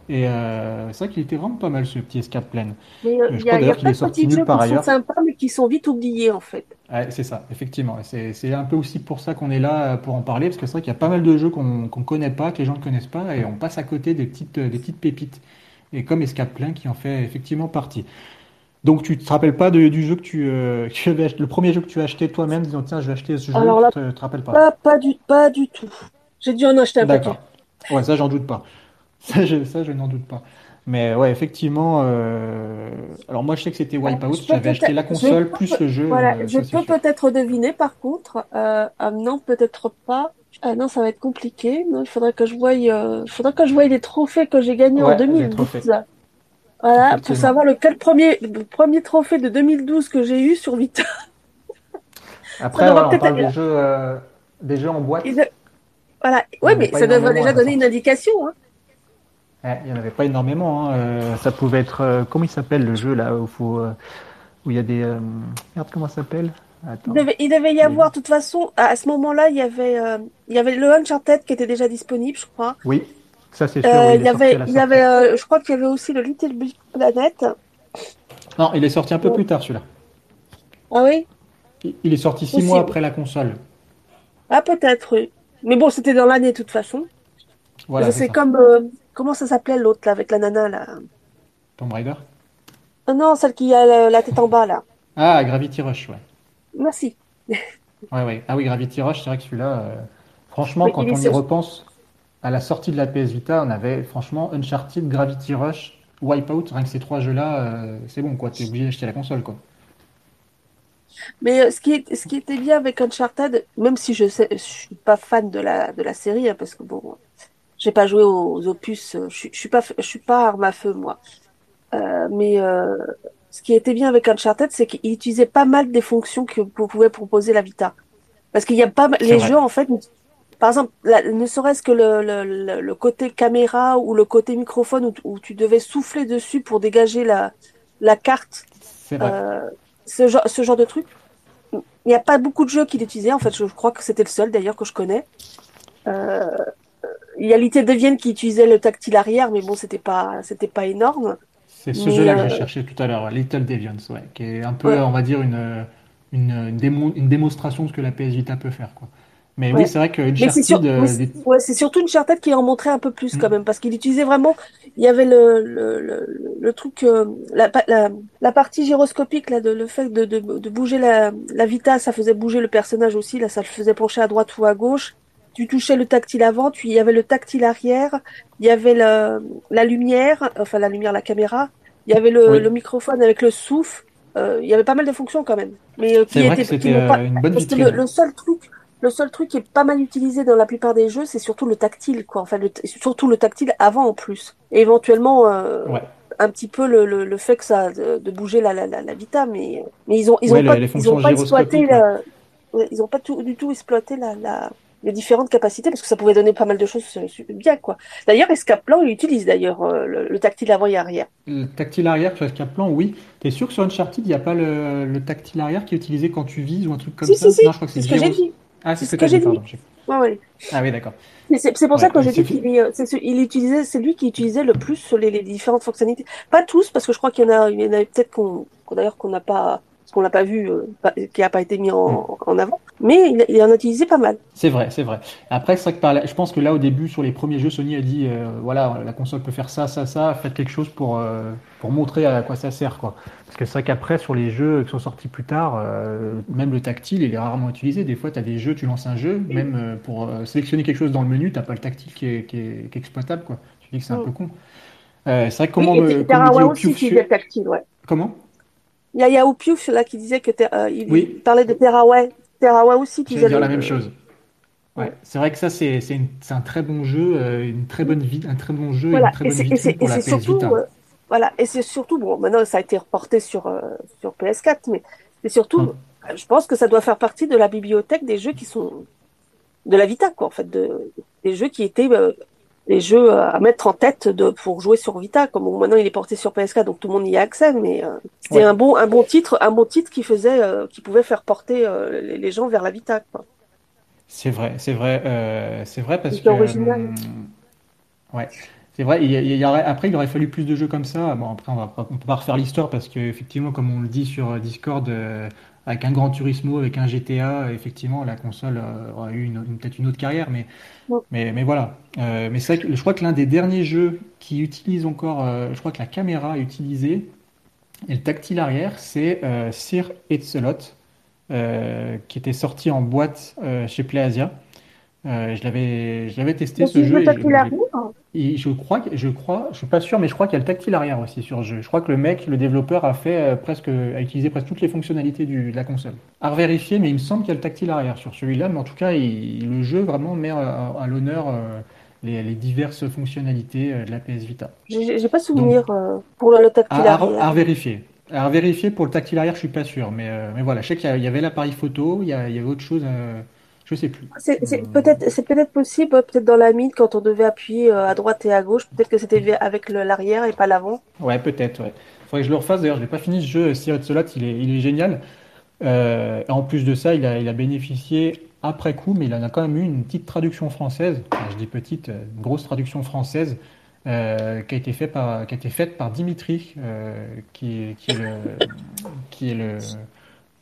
Et euh, c'est vrai qu'il était vraiment pas mal ce petit Escape Plan. Mais euh, Euh, je y crois a, a d'ailleurs qu'il est sorti nulle qui sont sympas, mais qui sont vite oubliés en fait. Ouais, c'est ça, effectivement. C'est un peu aussi pour ça qu'on est là euh, pour en parler, parce que c'est vrai qu'il y a pas mal de jeux qu'on qu'on connaît pas, que les gens ne connaissent pas, et on passe à côté des petites, euh, des petites pépites. Et comme Escape qui en fait effectivement partie. Donc tu te rappelles pas de- du jeu que tu, euh, que tu avais acheté, le premier jeu que tu as acheté toi-même, disant tiens je vais acheter ce jeu, Alors tu là, te, te rappelles pas? pas, pas du, pas du tout. J'ai dû en acheter un paquet. D'accord. Ouais, ça j'en doute pas. Ça je, ça, je n'en doute pas. Mais ouais, effectivement. euh, Alors moi je sais que c'était Alors, Wipeout, j'avais acheté la je console peux, plus le jeu, voilà, euh, je peux peut-être deviner par contre. Euh, ah non, peut-être pas. Ah non, ça va être compliqué. Non, il faudrait que je voie, euh, il que je voie les trophées que j'ai gagnés en Ouais, les 2012. trophées, Voilà, pour savoir lequel premier, le premier trophée de 2012 que j'ai eu sur Vita. Après, voilà, on parle peut-être, des jeux, euh, des jeux en boîte. il de- voilà. Il Ouais, mais ça devrait déjà donner une sortie. indication, hein. Ouais, il n'y en avait pas énormément. hein. Euh, ça pouvait être. euh, comment il s'appelle le jeu là où, faut, euh, où il y a des. Merde, comment ça s'appelle? Il devait, il devait y avoir, de toute façon, à, ce moment-là, il y avait, euh, il y avait le Uncharted qui était déjà disponible, je crois. Oui, ça c'est sûr, Euh, oui, il il avait, il y avait, euh, je crois qu'il y avait aussi le Little Big Planet. Non, il est sorti un peu plus tard celui-là. Ah oui? Il est sorti six mois après la console. Ah, peut-être, oui. Mais bon, c'était dans l'année, de toute façon. Voilà, c'est comme, euh, comment ça s'appelait l'autre, là, avec la nana, là? Tomb Raider? Ah non, celle qui a la, la tête en bas, là. Ah, Gravity Rush, ouais. Merci. Ouais, ouais. Ah oui, Gravity Rush, c'est vrai que celui-là, euh, franchement, Oui, quand on y repense, à la sortie de la PS Vita, on avait franchement Uncharted, Gravity Rush, Wipeout, rien que ces trois jeux-là, euh, c'est bon, quoi. T'es obligé d'acheter la console, quoi. Mais euh, ce qui est, ce qui était bien avec Uncharted, même si je sais, je suis pas fan de la, de la série, hein, parce que bon, j'ai pas joué aux opus, je, suis- je suis pas, je suis pas arme à feu, moi. Euh, mais ce qui était bien avec Uncharted, c'est qu'il utilisait pas mal des fonctions que vous pouvez proposer la Vita. Parce qu'il y a pas mal- les vrai. jeux en fait, par exemple, la- ne serait-ce que le, le, le, le côté caméra ou le côté microphone où, où tu devais souffler dessus pour dégager la, la carte, euh, ce genre, ce genre de truc. Il n'y a pas beaucoup de jeux qui l'utilisaient. En fait, je crois que c'était le seul d'ailleurs que je connais. Euh, il y a l'IT Devienne qui utilisait le tactile arrière, mais bon, c'était pas, c'était pas énorme. C'est ce jeu-là que euh, j'ai cherché tout à l'heure, Little Deviants, ouais, qui est un peu, ouais, on va dire, une, une, une démo- une démonstration de ce que la PS Vita peut faire, quoi. Mais oui, c'est vrai que c'est sur, euh, c'est- ouais, surtout une Uncharted qui en montrait un peu plus quand Hmm. même, parce qu'il utilisait vraiment, il y avait le, le, le, le truc, euh, la, la, la partie gyroscopique, là, de, le fait de, de, de bouger la, la Vita, ça faisait bouger le personnage aussi, là, ça le faisait pencher à droite ou à gauche. Tu touchais le tactile avant, tu, il y avait le tactile arrière, il y avait le, la lumière, enfin la lumière, la caméra, il y avait le, Oui. le microphone avec le souffle. Euh, il y avait pas mal de fonctions quand même. Mais euh, qui étaient, qui c'était n'ont pas, euh, une bonne parce que le, le seul truc, le seul truc qui est pas mal utilisé dans la plupart des jeux, c'est surtout le tactile, quoi. Enfin, le, surtout le tactile avant en plus. Et éventuellement, euh, Ouais. un petit peu le, le, le fait que ça de, de bouger la, la, la, la Vita, mais mais ils ont ils Ouais, ont pas ils ont pas exploité ils ont pas tout, du tout exploité la, la les différentes capacités parce que ça pouvait donner pas mal de choses bien quoi. D'ailleurs, Escaplan il utilise d'ailleurs euh, le, le tactile avant et arrière. Le tactile arrière sur Escape-Plan, oui. T'es sûr que sur Uncharted, il n'y a pas le, le tactile arrière qui est utilisé quand tu vises ou un truc comme Si ça? si si, Non, je crois que c'est ce que j'ai dit. Ah, C'est ce que j'ai dit, Ouais, ouais. Ah oui, d'accord. C'est pour Ouais, ça que j'ai dit qu'il euh, il utilisait, c'est lui qui utilisait le plus les, les différentes fonctionnalités. Pas tous, parce que je crois qu'il y en a, il y en a peut-être qu'on, qu'on- d'ailleurs qu'on n'a pas, qu'on n'a pas vu, euh, qui n'a pas été mis en, en avant. Mais il, il en a utilisé pas mal. C'est vrai, c'est vrai. Après, c'est vrai que par là- je pense que là, au début, sur les premiers jeux, Sony a dit, euh, voilà, la console peut faire ça, ça, ça, faites quelque chose pour, euh, pour montrer à quoi ça sert, quoi. Parce que c'est vrai qu'après, sur les jeux qui sont sortis plus tard, euh, même le tactile, il est rarement utilisé. Des fois, tu as des jeux, tu lances un jeu, même pour sélectionner quelque chose dans le menu, t'as pas le tactile qui est, qui est- qui est exploitable, quoi. Tu dis que c'est un Mm. peu con. C'est vrai que Oui, comment Terraway au aussi utilisait le tactile, ouais. Comment? Il y a Yao Piouf là qui disait que euh, Oui. il parlait de Terraway. Terraway aussi utilisait dire la même chose. Ouais, c'est vrai que ça, c'est un très bon jeu, euh, une très bonne vie, un très bon jeu et une très Et bonne vitrine c'est, pour et la c'est PS surtout, Vita. euh, voilà. Et c'est surtout, bon, maintenant ça a été reporté sur, euh, sur PS4, mais c'est surtout, Hum. je pense que ça doit faire partie de la bibliothèque des jeux qui sont, de la Vita, quoi, en fait, de, des jeux qui étaient, euh, les jeux à mettre en tête de, pour jouer sur Vita. Comme bon, maintenant il est porté sur PS4, donc tout le monde y a accès, mais euh, c'était Ouais. un bon, un bon titre, un bon titre qui faisait, euh, qui pouvait faire porter euh, les, les gens vers la Vita, quoi. C'est vrai, c'est vrai, euh, c'est vrai parce que original. ouais, c'est vrai. Il y a- il y aurait, après, il aurait fallu plus de jeux comme ça. Bon, après, on on peut pas refaire l'histoire parce que effectivement, comme on le dit sur Discord, euh, avec un Gran Turismo, avec un GTA, effectivement, la console euh, aurait eu une, une- peut-être une autre carrière, mais Ouais. mais, mais voilà. Euh, mais c'est vrai que je crois que l'un des derniers jeux qui utilise encore, euh, je crois que la caméra est utilisée et le tactile arrière, c'est euh, Sir Etzelot, qui était sorti en boîte chez PlayAsia. Euh, je l'avais, je l'avais testé ce jeu et arrière. et je crois, je crois, je suis pas sûr, mais je crois qu'il y a le tactile arrière aussi sur le jeu. Je crois que le mec, le développeur, a fait euh, presque, a utilisé presque toutes les fonctionnalités du- de la console. À revérifier, mais il me semble qu'il y a le tactile arrière sur celui-là. Mais en tout cas, il- le jeu vraiment met à, à l'honneur euh, les, les diverses fonctionnalités euh, de la PS Vita. J'ai pas souvenir euh, pour le, le tactile À, à, arrière. à vérifier. À vérifier pour le tactile arrière, je suis pas sûr, mais, euh, mais voilà, je sais qu'il y, avait l'appareil photo, il y, a- il y avait autre chose, euh, je sais plus. C'est c'est Euh, peut-être c'est peut-être possible, euh, peut-être dans la mine quand on devait appuyer euh, à droite et à gauche, peut-être que c'était avec le- l'arrière et pas l'avant. Ouais, peut-être, ouais. Faudrait que je le refasse. D'ailleurs, je l'ai pas fini ce jeu. Secret Solot, il est, il est génial. Euh, en plus de ça, il a, il a bénéficié après coup, mais il en a quand même eu une petite traduction française. Enfin, je dis petite, euh, une grosse traduction française euh, qui a été fait par, qui a été faite par Dimitri, euh, qui est, qui est le, qui est le,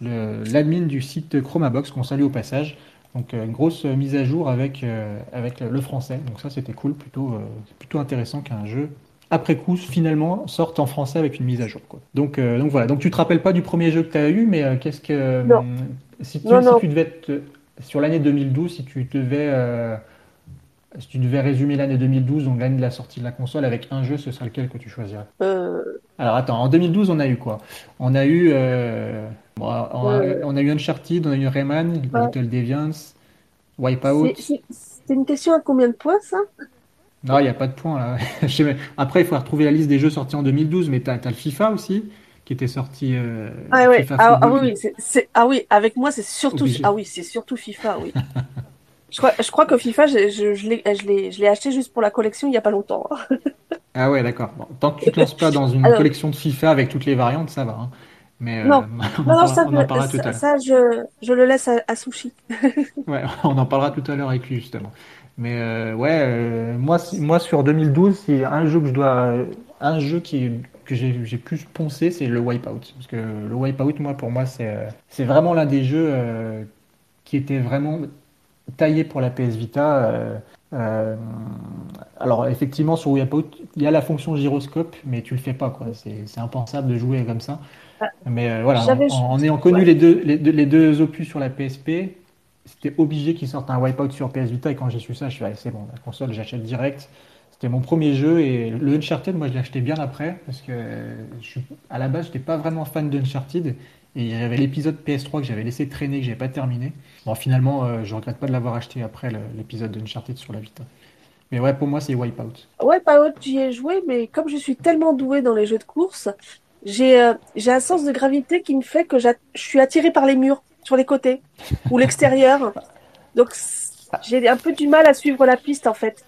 le- l'admin du site Chromabox qu'on salue au passage. Donc euh, une grosse mise à jour avec, euh, avec le, français. Donc ça c'était cool, plutôt, euh, c'est plutôt intéressant qu'un jeu après coup finalement sorte en français avec une mise à jour. Quoi. Donc, euh, donc voilà, donc tu te rappelles pas du premier jeu que tu as eu, mais euh, qu'est-ce que... Non. si tu, Non, si tu devais te- sur l'année 2012, si tu devais... si tu devais résumer l'année 2012, donc l'année de la sortie de la console, avec un jeu, ce serait lequel que tu choisirais? Euh, Alors attends, en 2012, on a eu quoi? On a eu, euh, bon, on, a, Euh. on a eu Uncharted, on a eu Rayman, Ouais. Little Deviants, Wipeout. c'est une question à combien de points ça? Non, il n'y a pas de point là. Après, il faut retrouver la liste des jeux sortis en 2012, mais tu as, le FIFA aussi, qui était sorti euh, Ah ouais, FIFA ah, ah ah oui, avec moi c'est surtout Obligé. ah oui, c'est surtout FIFA, oui. Je crois, je crois que FIFA, je, je, je l'ai acheté juste pour la collection il y a pas longtemps. Ah ouais, d'accord. Bon, tant que tu te lances pas dans une Alors- collection de FIFA avec toutes les variantes, ça va. hein. Mais euh, Non. on, en Non, ça, on en parlera tout à ça, ça, je, je le laisse à, à Sushi. Ouais, on en parlera tout à l'heure avec lui justement. Mais euh, ouais, euh, moi, moi sur 2012, si un jeu que je dois, un jeu qui que j'ai plus poncé, c'est le Wipeout. Parce que le Wipeout, moi, pour moi, c'est c'est vraiment l'un des jeux qui était vraiment taillé pour la PS Vita. euh, euh, alors effectivement, sur Wipeout, il y a la fonction gyroscope, mais tu le fais pas, quoi. C'est impensable de jouer comme ça. Mais euh, voilà, en, en ayant connu ouais. les deux, les deux, les deux opus sur la PSP. c'était obligé qu'ils sortent un Wipeout sur PS Vita. Et quand j'ai su ça, je suis allé, c'est bon, la console, j'achète direct. C'était mon premier jeu et le Uncharted, moi, je l'ai acheté bien après parce que je suis, à la base, je n'étais pas vraiment fan d'Uncharted. Et il y avait l'épisode PS3 que j'avais laissé traîner, que j'avais pas terminé. Bon, finalement, euh, je regrette pas de l'avoir acheté après le- l'épisode d'Uncharted sur la Vita. Mais ouais, pour moi, c'est Wipeout. Wipeout, j'y ai joué, mais comme je suis tellement douée dans les jeux de course, j'ai euh, j'ai un sens de gravité qui me fait que j'a- je suis attirée par les murs, sur les côtés, ou l'extérieur. Donc, c- j'ai un peu du mal à suivre la piste, en fait.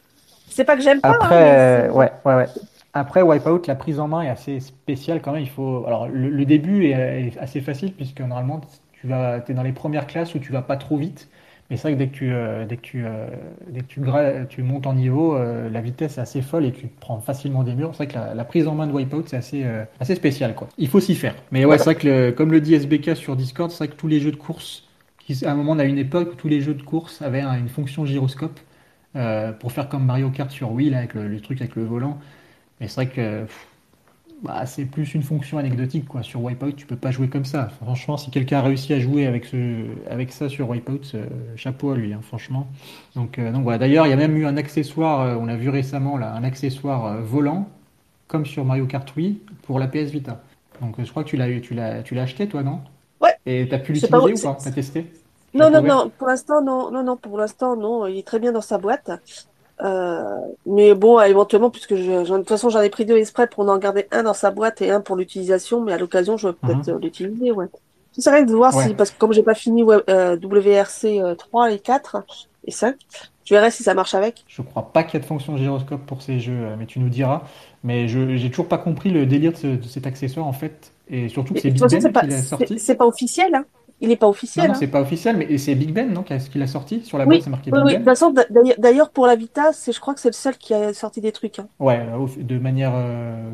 C'est pas que j'aime pas, hein, Après, euh, ouais, ouais, ouais. Après, Wipeout, la prise en main est assez spéciale quand même. Il faut, alors, le, début est, assez facile puisque normalement, tu vas, t'es dans les premières classes où tu vas pas trop vite. Mais c'est vrai que dès que tu, euh, dès que tu, euh, dès que tu, montes en niveau, euh, la vitesse est assez folle et tu prends facilement des murs. C'est vrai que la, prise en main de Wipeout, c'est assez, assez spécial, quoi. Il faut s'y faire. Mais ouais, c'est vrai que, comme le dit SBK sur Discord, c'est vrai que tous les jeux de course, à un moment, on a une époque où tous les jeux de course avaient un- une fonction gyroscope pour faire comme Mario Kart sur Wii, là, avec le truc avec le volant. Mais c'est vrai que bah, c'est plus une fonction anecdotique, quoi. Sur Wipeout, tu peux pas jouer comme ça. Franchement, si quelqu'un a réussi à jouer avec, ce, avec ça sur Wipeout, euh, chapeau à lui, hein, franchement. Donc, euh, donc voilà. D'ailleurs, il y a même eu un accessoire, euh, on l'a vu récemment, là, un accessoire volant, comme sur Mario Kart Wii, pour la PS Vita. Donc je crois que tu l'as tu l'as, tu l'as acheté, toi, non? ouais, Et t'as pu c'est pas... l'utiliser ou pas? T'as testé? Tu Non, non, non, pour l'instant, non, non, non, pour l'instant, non, il est très bien dans sa boîte. Euh, mais bon, éventuellement, puisque je, de toute façon, j'en ai pris deux exprès pour en garder un dans sa boîte et un pour l'utilisation, mais à l'occasion, je vais peut-être Mhm. euh, l'utiliser, ouais. J'essaierai de voir si, parce que comme j'ai pas fini euh, WRC euh, 3 et 4 et 5, je verrai si ça marche avec. Je crois pas qu'il y a de fonction gyroscope pour ces jeux, mais tu nous diras. Mais je j'ai toujours pas compris le délire de, ce- de cet accessoire en fait. Et surtout que c'est de toute Big façon, c'est Ben pas, qui l'a c'est sorti. c'est pas officiel, hein. Il est pas officiel, non, hein. c'est pas officiel, mais c'est Big Ben, non, qui a- qui l'a sorti. Sur la boîte, Oui, c'est marqué oui, Big oui. De toute Ben. façon, d'ailleurs, pour la Vita, c'est, je crois que c'est le seul qui a sorti des trucs, hein. Ouais, euh, de manière euh,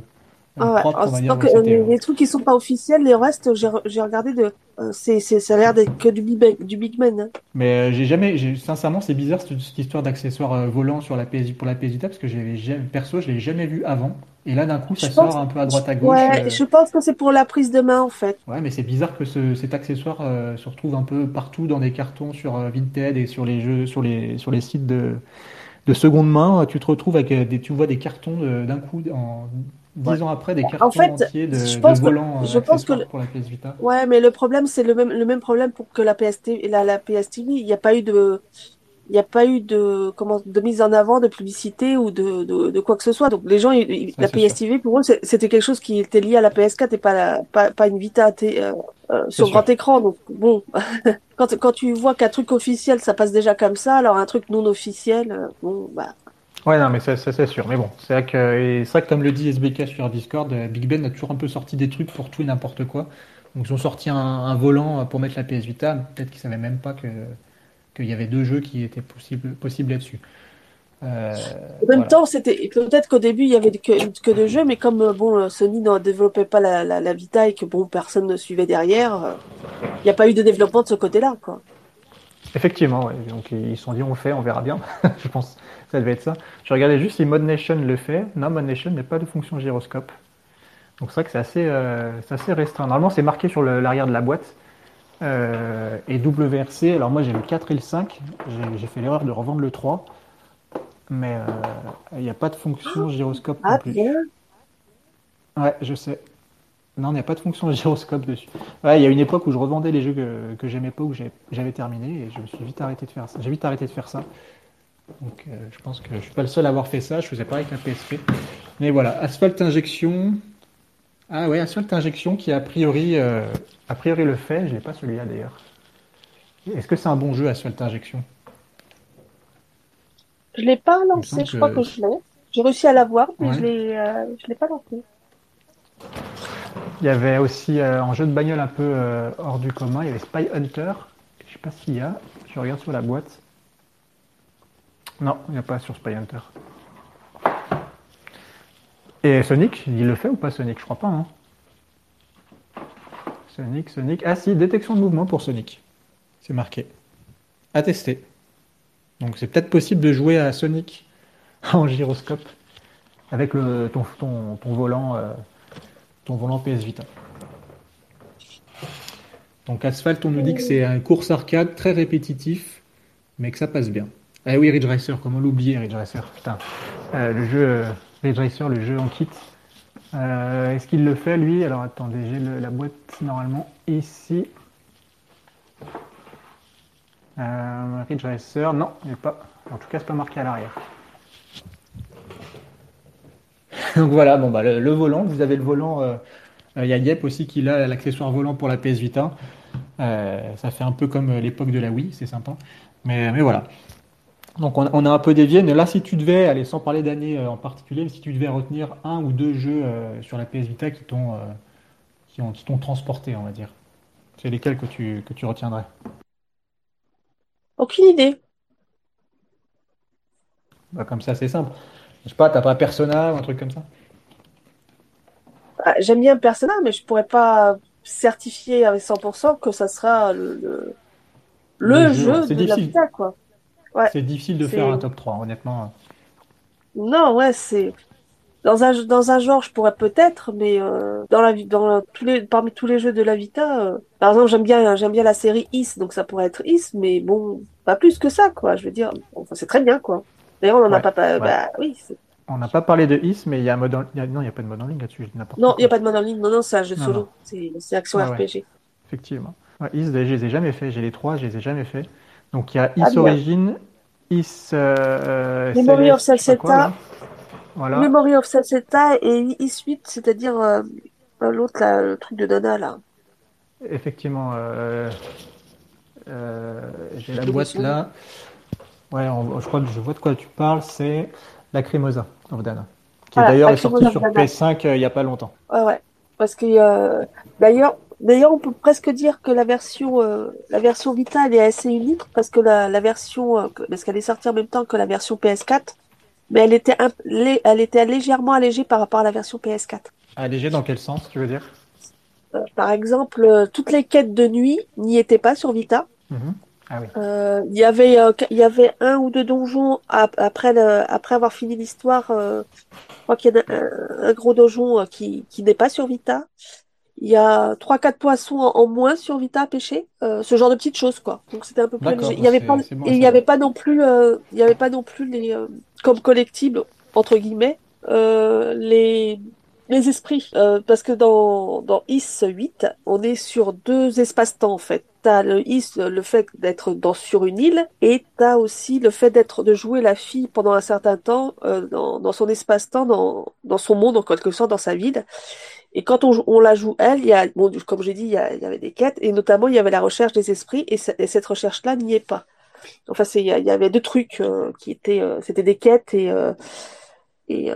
Ah ouais. propre, on va dire. Donc, ouais, euh, c'était. les, trucs qui sont pas officiels, les restes, j'ai re- j'ai regardé de, euh, c'est, ça a l'air d'être que du Big du Big Ben, hein. Mais euh, j'ai jamais, sincèrement, c'est bizarre cette, cette histoire d'accessoire euh, volant sur la PS, pour la PS Vita parce que j'avais jamais, perso, je l'ai jamais vu avant. Et là, d'un coup, ça Je pense, sort un peu à droite à gauche. ouais, euh, je pense que c'est pour la prise de main, en fait. Ouais, mais c'est bizarre que ce- cet accessoire se retrouve un peu partout dans des cartons sur Vinted et sur les jeux, sur les, sur les sites de, de seconde main. Tu te retrouves avec des, tu vois des cartons d'un coup, en Ouais. dix ans après, des En cartons fait, entiers de, je pense que, volants euh, je pense que, accessoires le- pour la PS Vita. ouais, mais le problème, c'est le même, le même problème pour que la PST, la, la PSTV. Il n'y a pas eu de, il n'y a pas eu de, comment, de mise en avant, de publicité ou de, de, de quoi que ce soit. Donc, les gens, ils- la. PSTV, pour eux, c'était quelque chose qui était lié à la PS4 et pas la, pas, pas une Vita euh, euh, sur sûr. grand écran. Donc, bon, quand, quand tu vois qu'un truc officiel, ça passe déjà comme ça, alors un truc non officiel, euh, bon, bah, Ouais, non, mais ça, ça, c'est sûr. Mais bon, c'est vrai que, c'est vrai que comme le dit SBK sur Discord, euh, Big Ben a toujours un peu sorti des trucs pour tout et n'importe quoi. Donc ils ont sorti un, un volant pour mettre la PS Vita. Peut-être qu'ils savaient même pas que qu'il y avait deux jeux qui étaient possibles là-dessus. Euh, En même voilà. temps, c'était peut-être qu'au début il y avait que, que deux jeux, mais comme euh, bon, euh, Sony ne développait pas la, la, la Vita et que bon, personne ne suivait derrière, euh, il n'y a pas eu de développement de ce côté-là, quoi. Effectivement, ouais. Donc ils se sont dit on le fait, on verra bien. Je pense que ça devait être ça. Je regardais juste si Mod Nation le fait. Non, Mod Nation n'a pas de fonction gyroscope. Donc c'est vrai que c'est assez, euh, assez restreint. Normalement, c'est marqué sur l'arrière de la boîte. Euh, et WRC, alors moi j'ai le 4 et le 5. J'ai fait l'erreur de revendre le 3. Mais euh, il n'y a pas de fonction gyroscope non Ah plus. bien. Ouais, je sais. Non, il n'y a pas de fonction gyroscope dessus. Ouais, il y a une époque où je revendais les jeux que, que j'aimais pas, où j'avais terminé, et je me suis vite arrêté de faire ça. J'ai vite arrêté de faire ça. Donc euh, je pense que je suis pas le seul à avoir fait ça. Je faisais pareil avec la PSP. Mais voilà, Asphalt Injection. Ah ouais, Asphalt Injection qui a priori, euh, a priori le fait. Je l'ai pas celui-là d'ailleurs. Est-ce que c'est un bon jeu Asphalt Injection? Je l'ai pas lancé, je crois que je l'ai. J'ai réussi à l'avoir, mais je l'ai, euh, je l'ai pas lancé. Il y avait aussi euh, en jeu de bagnole un peu euh, hors du commun. Il y avait Spy Hunter. Je sais pas s'il y a. Je regarde sur la boîte. Non, il n'y a pas sur Spy Hunter. Et Sonic, il le fait ou pas Sonic? Je crois pas. Hein. Sonic, Sonic. Ah si, détection de mouvement pour Sonic. C'est marqué. À. Donc c'est peut-être possible de jouer à Sonic en gyroscope avec ton volant, euh, ton volant PS Vita. Donc Asphalt, on nous dit que c'est un course arcade très répétitif, mais que ça passe bien. Ah oui, Ridge Racer, comment l'oublier, Ridge Racer Putain, Euh, le jeu euh, Ridge Racer, le jeu en kit. Euh, Est-ce qu'il le fait lui? Alors attendez, j'ai la boîte normalement ici. Ridge Racer, non, il est pas. En tout cas, c'est pas marqué à l'arrière. Donc voilà, bon bah le, le volant, vous avez le volant. euh, Il y a Yep aussi qui a l'accessoire volant pour la PS Vita. Euh, ça fait un peu comme euh, l'époque de la Wii, c'est sympa. Mais, mais voilà. Donc on, on a un peu dévié. Mais là, si tu devais, aller sans parler d'années en particulier, mais si tu devais retenir un ou deux jeux sur la PS Vita qui t'ont qui ont, qui t'ont transporté, on va dire, c'est lesquels que tu, que tu retiendrais? Aucune idée. Bah, comme ça, c'est simple. Je sais pas, t'as pas Persona ou un truc comme ça? Ah, J'aime bien Persona, mais je pourrais pas certifier avec 100% que ça sera le, le, Le le jeu, de la. Vita, quoi. Ouais, C'est difficile de faire un top 3, honnêtement. Non, ouais, c'est... Dans un, dans un genre, je pourrais peut-être, mais euh, dans la, dans tous les, parmi tous les jeux de la Vita, euh, par exemple, j'aime bien, j'aime bien la série Is, donc ça pourrait être Is, mais bon, pas plus que ça, quoi. Je veux dire, enfin, c'est très bien, quoi. D'ailleurs, on en a Ouais, pas, pas- ouais. bah oui. On n'a pas parlé de Is, mais il y a un mode en... il y a- Non, il n'y a pas de mode en ligne là-dessus, Non, il y a pas de mode en ligne. Non, non, c'est un jeu solo. C'est, action RPG. effectivement. Is, je les ai jamais fait. J'ai les trois, je les ai jamais fait. Donc il y a Ah Is bien. Origin, Is euh, Memory of. Celceta, Voilà, Memory of Celceta et Is 8, c'est-à-dire euh, l'autre, là, le truc de Donna, là. effectivement. euh, euh, j'ai la boîte là. Ouais, on- je crois que je vois de quoi tu parles. C'est la Cremosa of Dana, qui Voilà, d'ailleurs est sortie Lacrimosa sur Dana. PS5 euh, il y a pas longtemps. Ouais, ouais. Parce que euh, d'ailleurs, d'ailleurs, on peut presque dire que la version, euh, la version Vita, elle est assez unique parce que la, la version, parce qu'elle est sortie en même temps que la version PS4, mais elle était, elle était légèrement allégée par rapport à la version PS4. Allégé dans quel sens, tu veux dire? Par exemple, toutes les quêtes de nuit n'y étaient pas sur Vita. Mhm. Ah oui, Euh, Il y avait, euh, il y avait un ou deux donjons ap- après, le, après avoir fini l'histoire. euh, je crois qu'il y a un, un gros donjon euh, qui, qui n'est pas sur Vita. Il y a trois, quatre poissons en, en moins sur Vita à pêcher. Euh, ce genre de petites choses, quoi. Donc c'était un peu plus. Il y avait pas, bon et il y avait pas non plus, euh, il y avait pas non plus les, euh, comme collectibles entre guillemets, euh, les les esprits. Euh, parce que dans dans Is 8, on est sur deux espaces-temps en fait. T'as le Is, le fait d'être dans sur une île, et t'as aussi le fait d'être de jouer la fille pendant un certain temps euh, dans dans son espace-temps, dans dans son monde en quelque sorte, dans sa ville. Et quand on, on la joue elle, y a, bon, comme j'ai dit, il y, avait des quêtes, et notamment il y avait la recherche des esprits, et, ce- et cette recherche-là n'y est pas. Enfin, il y, avait deux trucs euh, qui étaient, c'était des quêtes et et,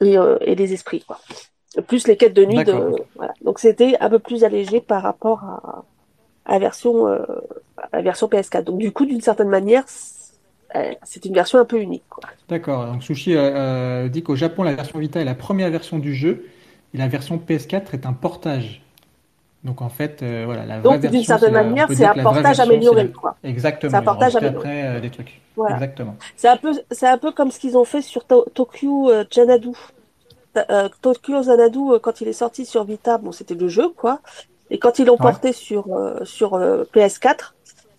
et, euh, et des esprits, quoi. Plus les quêtes de nuit, de, voilà. Donc c'était un peu plus allégé par rapport à, à la version, euh, à la version PS4. Donc du coup, d'une certaine manière, c'est euh, c'est une version un peu unique. D'accord. Donc Sushi euh, euh, dit qu'au Japon, la version Vita est la première version du jeu et la version PS4 est un portage. Donc en fait, euh, voilà, la vraie Donc d'une c'est certaine manière, c'est un portage c'est amélioré, quoi. C'est Exactement, un ils ont portage amélioré. après euh, des trucs. Voilà. Exactement. C'est un peu, c'est un peu comme ce qu'ils ont fait sur To- Tokyo euh. Euh, Tokyo Xanadu, euh, quand il est sorti sur Vita, bon, c'était le jeu, quoi. Et quand ils l'ont Ouais. porté sur, euh, sur euh, PS4,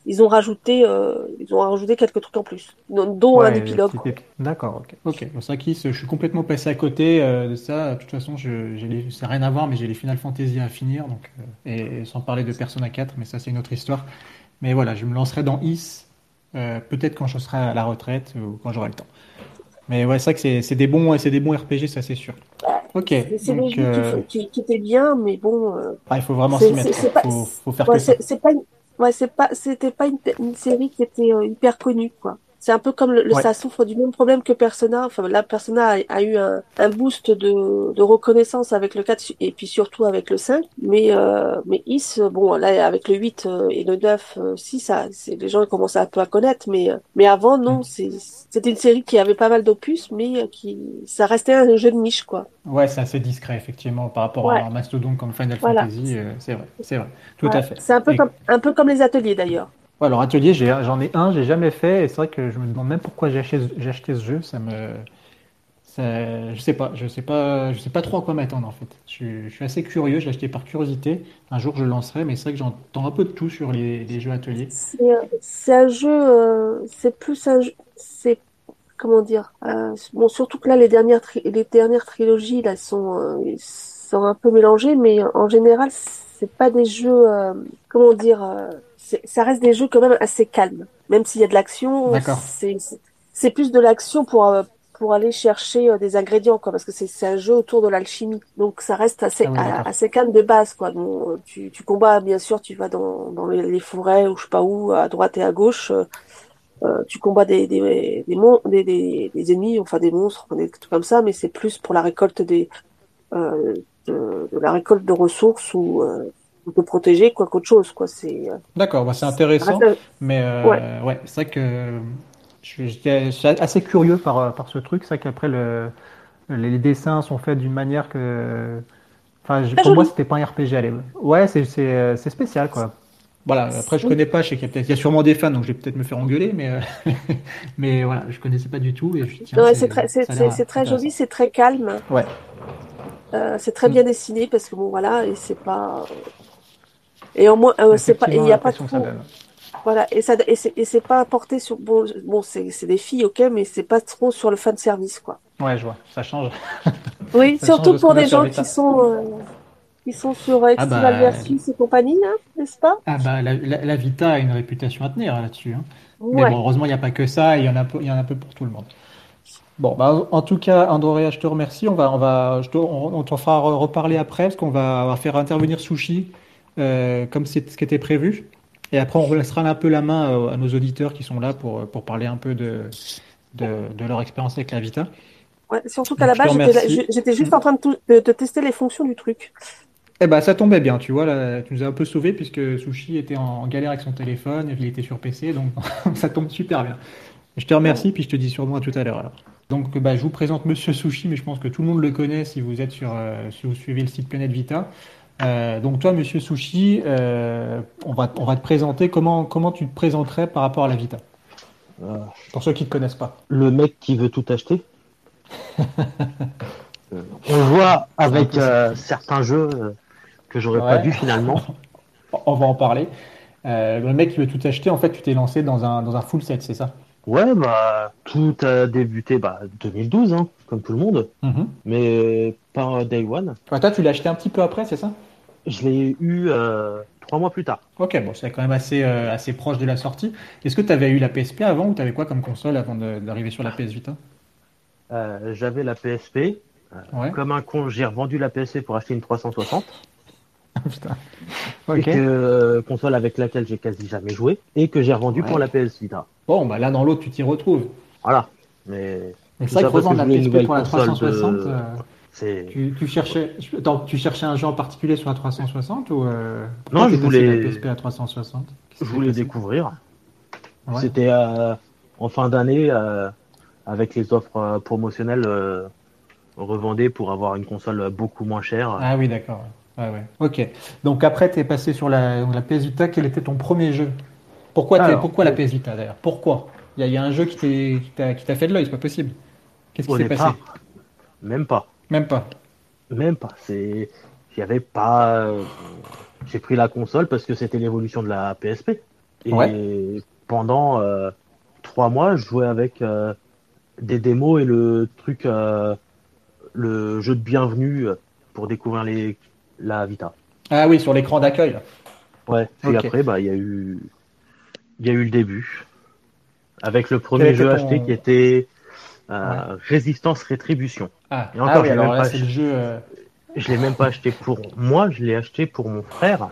ils ont rajouté, euh, ils ont rajouté quelques trucs en plus, dont un épilogue. D'accord, ok. Ok, bon, ça, Kiss, je suis complètement passé à côté euh, de ça. De toute façon, je, les... ça n'a rien à voir, mais j'ai les Final Fantasy à finir. Donc, euh, et, et sans parler de Persona 4, mais ça, c'est une autre histoire. Mais voilà, je me lancerai dans Is, peut-être quand je serai à la retraite ou quand j'aurai le temps. Mais ouais, c'est vrai que c'est, des bons, c'est des bons RPG, ça, c'est sûr. Ok, C'est des jeux qui, qui, qui étaient bien, mais bon, ah, il faut vraiment s'y mettre, quoi. pas, Faut, faut faire ouais, que ça. c'est pas, ouais, c'est pas, c'était pas une, une série qui était euh, hyper connue, quoi. C'est un peu comme le, le- Ouais, ça souffre du même problème que Persona. Enfin, là, Persona a, a eu un, un boost de, de reconnaissance avec le 4 et puis surtout avec le 5. Mais, euh, mais Is, euh, bon, là, avec le 8 euh, et le 9, euh, si, ça, c'est, les gens commencent un peu à connaître. Mais, euh, mais avant, non, Mm. c'est, c'était une série qui avait pas mal d'opus, mais euh, qui, ça restait un jeu de niche, quoi. ouais, c'est assez discret, effectivement, par rapport à un mastodonte comme Final voilà. Fantasy. euh, c'est vrai, c'est vrai, tout à fait. C'est un peu Et comme, un peu comme les ateliers, d'ailleurs. Alors atelier, j'en ai un, j'ai jamais fait, et c'est vrai que je me demande même pourquoi j'ai acheté, j'ai ce jeu, ça me, je sais pas, je sais pas, je sais pas trop à quoi m'attendre en fait. Je, suis assez curieux, je l'ai acheté par curiosité. Un jour je lancerai, mais c'est vrai que j'entends un peu de tout sur les, jeux ateliers. C'est euh, un jeu, c'est plus un c'est comment dire, euh, bon, surtout que là, les dernières, trilogies, là, sont, euh, sont un peu mélangées, mais en général, c'est pas des jeux, comment dire, ça reste des jeux quand même assez calmes. Même s'il y a de l'action, c'est, plus de l'action pour, euh, pour aller chercher euh, des ingrédients, quoi, parce que c'est un jeu autour de l'alchimie. Donc, ça reste assez, Ah oui, assez calme de base, quoi. Euh, tu, tu combats, bien sûr, tu vas dans, dans les, les forêts, ou je sais pas où, à droite et à gauche. euh, tu combats des, des, des, ennemis, enfin des monstres, des trucs comme ça, mais c'est plus pour la récolte des, euh, de, de la récolte de ressources ou euh, ou de protéger quoi qu'autre chose, quoi. C'est, euh, D'accord, bah, c'est intéressant, mais ouais. euh, ouais, c'est vrai que je suis j'étais- assez curieux par, par ce truc. C'est vrai qu'après le, les dessins sont faits d'une manière que, enfin, je- pour moi, c'était pas un RPG. Allez. Ouais, c'est c'est euh, c'est spécial quoi. Voilà. Après, je connais pas. Je sais qu'il y a peut-être, il y a sûrement des fans, donc je vais peut-être me faire engueuler, mais euh, mais voilà, je connaissais pas du tout et c'est très, c'est, très joli, c'est très calme, Ouais. euh, c'est très Mm. bien dessiné parce que bon voilà, et c'est pas, et au moins, euh, c'est pas, il Effectivement, y a pas trop, voilà, et ça, et c'est, pas porté sur, bon, bon, c'est, des filles, ok, mais c'est pas trop sur le fan service, quoi. Ouais, je vois. Ça change. Oui, Ça surtout pour des gens qui sont, euh, qui sont sur Ah Estival bah Versus et compagnie, hein, n'est-ce pas? Ah bah la, la- la Vita a une réputation à tenir là-dessus. hein. Mais bon, heureusement, il n'y a pas que ça, il y en a, il y en a un peu pour tout le monde. Bon, bah, en tout cas, Andrea, je te remercie. On va, on va, je te- on, on t'en fera re- reparler après, parce qu'on va, on va faire intervenir Sushi, euh, comme c'est ce qui était prévu. Et après, on laissera un peu la main euh, à nos auditeurs qui sont là pour, pour parler un peu de, de, de leur expérience avec la Vita. Ouais, surtout qu'à la base, j'étais juste en train de, de, de tester les fonctions du truc. Eh ben, ça tombait bien, tu vois, là, tu nous as un peu sauvés, puisque Sushi était en galère avec son téléphone, il était sur PC, donc ça tombe super bien. Je te remercie, puis je te dis sûrement à tout à l'heure alors. Donc bah, je vous présente Monsieur Sushi, mais je pense que tout le monde le connaît si vous êtes sur, euh, si vous suivez le site Planète Vita. Euh, donc toi, Monsieur Sushi, euh, on va, on va te présenter comment, comment tu te présenterais par rapport à la Vita, Euh, pour ceux qui ne te connaissent pas. le mec qui veut tout acheter. On voit avec euh, certains jeux que j'aurais pas dû finalement. on va en parler. Le mec qui veut tout acheter, en fait, tu t'es lancé dans un, dans un full set, c'est ça? Ouais, bah tout a débuté bah 2012, hein, comme tout le monde, Mhm. mais pas Day One. Ouais, toi, tu l'as acheté un petit peu après, c'est ça? Je l'ai eu euh, trois mois plus tard. Ok, bon, c'est quand même assez, euh, assez proche de la sortie. Est-ce que tu avais eu la PSP avant ou tu avais quoi comme console avant d'arriver sur la PS Vita? Euh, J'avais la PSP. Ouais. Comme un con, j'ai revendu la PSP pour acheter une 360. Putain. Et Ok. que, euh, console avec laquelle j'ai quasi jamais joué. Et que j'ai revendu Ouais. pour la PS Vita. Bon, bah l'un dans l'autre, tu t'y retrouves. Voilà. Mais c'est vrai ça que revendre la PSP pour la console 360, de- euh, c'est. Tu, tu cherchais, attends, tu cherchais un jeu en particulier sur la 360 ou euh, Non, je voulais- la PSP à 360? Qu'est-ce qui Je voulais découvrir. Ouais. C'était euh, en fin d'année euh, avec les offres euh, promotionnelles revendées pour avoir une console beaucoup moins chère. Ah oui, d'accord. Ouais, ouais. Ok. Donc après, tu es passé sur la, donc la PS Vita. Quel était ton premier jeu? Pourquoi, Alors, pourquoi la PS Vita d'ailleurs? Pourquoi? Il y, y a un jeu qui t'a fait de l'œil, c'est pas possible. Qu'est-ce qui s'est passé? même pas. Même pas. Même pas. C'est, avait pas. euh, J'ai pris la console parce que c'était l'évolution de la PSP. Et Ouais. pendant euh, trois mois, je jouais avec euh, des démos et le truc, euh, le jeu de bienvenue pour découvrir les la Vita. Ah oui, sur l'écran d'accueil. Ouais. Puis Ok. après, bah, il y a eu, il y a eu le début avec le premier jeu ton- acheté qui était euh, Résistance Rétribution. Ah, Et encore, ah oui, j'ai alors là, c'est le jeu. euh, Je l'ai même pas acheté pour moi, je l'ai acheté pour mon frère,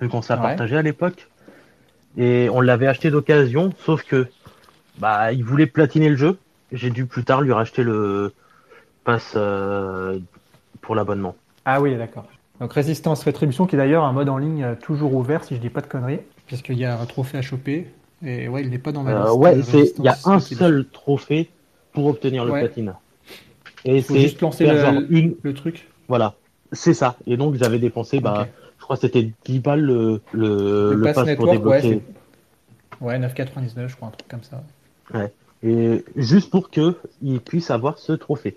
vu qu'on s'est Ouais. partagé à l'époque. Et on l'avait acheté d'occasion, sauf que bah il voulait platiner le jeu. J'ai dû plus tard lui racheter le pass euh, pour l'abonnement. Ah oui, d'accord. Donc Résistance Rétribution, qui est d'ailleurs un mode en ligne euh, toujours ouvert, si je dis pas de conneries, puisqu'il y a un trophée à choper. Et ouais, il n'est pas dans ma Euh, liste. ouais, c'est il y a un seul trophée pour obtenir le Ouais. platine. Et c'est juste lancer le, genre une le truc. voilà, c'est ça. Et donc j'avais dépensé bah je crois que c'était 10 balles le le, Le Pass Network, ouais, débloquer. c'est. Ouais, 9,99, je crois, un truc comme ça. Et juste pour que il puisse avoir ce trophée.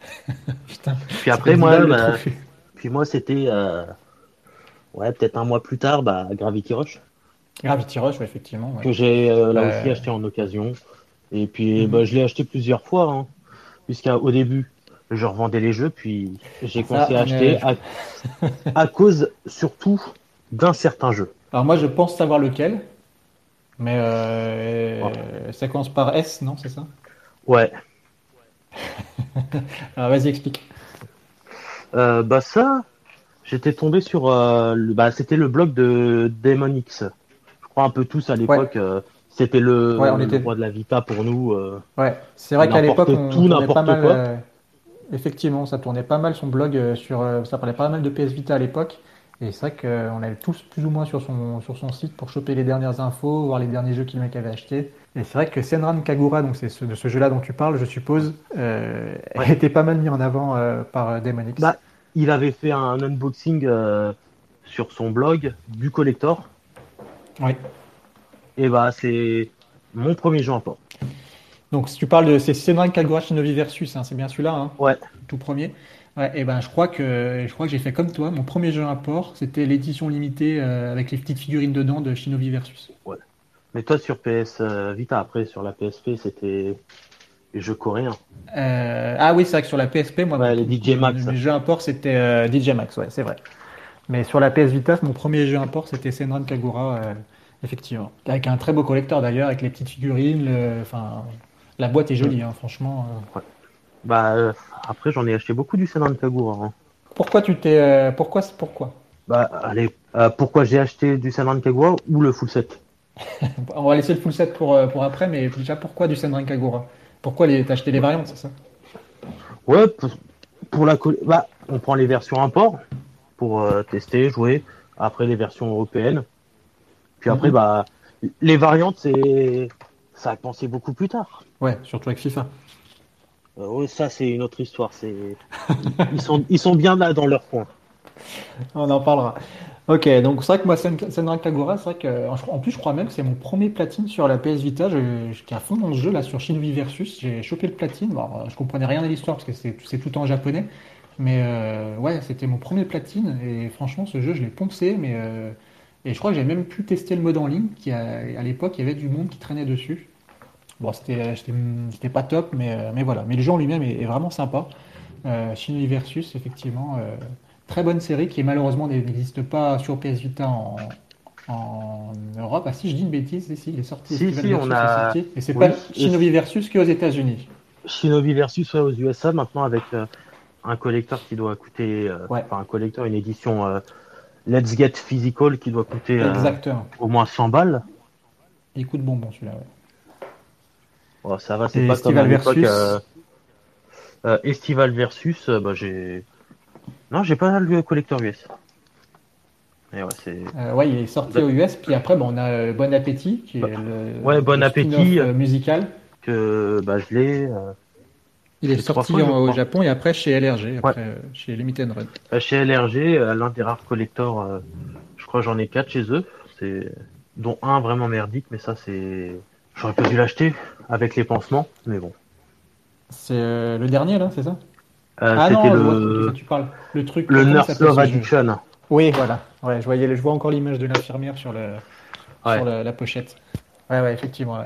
Putain. Puis après, moi, bah, puis moi, c'était, euh, ouais, peut-être un mois plus tard, bah, Gravity Rush, Gravity Rush, ouais, effectivement. ouais. que j'ai euh, là Euh. aussi acheté en occasion. Et puis, Mhm. bah, je l'ai acheté plusieurs fois, hein, puisqu'au début, je revendais les jeux, puis j'ai commencé Ça, à acheter à cause surtout d'un certain jeu. Alors moi, je pense savoir lequel, mais euh, ça commence par S, non, c'est ça? Ouais, Alors vas-y, explique. Euh, bah ça, j'étais tombé sur, euh, le, bah c'était le blog de Demon X. Je crois un peu tous à l'époque, euh, c'était le, Ouais, on le était- roi de la Vita pour nous. euh. Ouais, c'est vrai qu'à l'époque, on tout, pas mal. quoi. euh, effectivement, ça tournait pas mal son blog euh, sur. ça parlait pas mal de PS Vita à l'époque. Et c'est vrai qu'on allait tous plus ou moins sur son, sur son site pour choper les dernières infos, voir les derniers jeux que le mec avait achetés. Et c'est vrai que Senran Kagura, donc c'est ce, de ce jeu-là dont tu parles, je suppose, euh, Ouais. était pas mal mis en avant euh, par Daemon X. Bah, il avait fait un unboxing euh, sur son blog du collector. Oui. Et bah c'est mon premier jeu en port. Donc si tu parles de c'est Senran Kagura Shinobi Versus, hein, c'est bien celui-là, hein, Ouais. tout premier. Ouais, et ben je crois que je crois que j'ai fait comme toi. Mon premier jeu import, c'était l'édition limitée euh, avec les petites figurines dedans de Shinobi Versus. Mais toi sur PS euh, Vita, après sur la PSP, c'était les jeux coréens. Euh, ah oui, c'est vrai que sur la PSP, moi, Ouais, les DJ Max. Mes jeux import, c'était DJ Max, ouais, c'est vrai. Mais sur la PS Vita, mon premier jeu import, c'était Senran Kagura, effectivement. Avec un très beau collecteur d'ailleurs, avec les petites figurines. le- Enfin, la boîte est jolie, hein, franchement. euh. Bah euh, après j'en ai acheté beaucoup du Senran Kagura. hein. Pourquoi tu t'es, euh, pourquoi, pourquoi? Bah allez, euh, pourquoi j'ai acheté du Senran Kagura ou le full set? On va laisser le full set pour, pour après, mais déjà pourquoi du Senran Kagura Pourquoi les... t'as acheté les variantes, c'est ça? Ouais, pour, pour la bah, on prend les versions import pour tester, jouer. Après les versions européennes. Puis après, Mhm. bah, les variantes, c'est ça a pensé beaucoup plus tard. Ouais, surtout avec FIFA. Euh, ouais, ça, c'est une autre histoire. C'est ils sont ils sont bien là dans leur coin. On en parlera. Ok, donc c'est vrai que moi, Senran Kagura, c'est vrai que, en plus, je crois même que c'est mon premier platine sur la PS Vita. Je- J'étais à fond dans ce jeu, là, sur Shinobi Versus. J'ai chopé le platine. Bon, je comprenais rien à l'histoire parce que c'est c'est tout en japonais. Mais euh, ouais, c'était mon premier platine. Et franchement, ce jeu, je l'ai poncé. Mais, euh, et je crois que j'ai même pu tester le mode en ligne. Qui a- à l'époque, il y avait du monde qui traînait dessus. Bon, c'était c'était pas top, mais, euh, mais voilà. Mais le jeu en lui-même est, est vraiment sympa. Euh, Shinobi Versus, effectivement. euh, Très bonne série qui malheureusement n'existe pas sur PS Vita en, en Europe. Ah si, je dis une bêtise, si, il est sorti. Si, si, Versus on a- sorti. Et c'est Oui, pas Shinobi Versus qu'aux États-Unis. Shinobi versus ouais, aux USA maintenant avec euh, un collecteur qui doit coûter, euh, Ouais. enfin un collecteur, une édition euh, Let's Get Physical qui doit coûter euh, au moins 100 balles. Il coûte bonbon celui-là. ouais. Bon, ça va, c'est pas comme Estival l'époque. versus euh, euh, Estival versus, euh, bah, j'ai. Non, j'ai pas le collecteur US. Et ouais, c'est. Euh, ouais, il est sorti aux US. Puis après, bon, on a Bon Appétit, qui est Bah, le, ouais, Bon le Appétit. musical. que bah, je l'ai. euh, Il est sorti fois, je en- au. Japon et après chez LRG, après euh, chez Limited Run. euh, chez LRG, euh, l'un des rares collecteurs, euh, je crois que j'en ai quatre chez eux, c'est dont un vraiment merdique, mais ça c'est, j'aurais pas dû l'acheter avec les pansements, mais bon. C'est euh, le dernier là, c'est ça? Euh, Ah non, c'était le, le autre, tu parles. Le truc. le Nurse s'appelle Love jeu? Addiction. Oui, voilà. Ouais, je voyais, je vois encore l'image de l'infirmière sur le, Ouais. sur la, la pochette. Ouais, ouais, effectivement.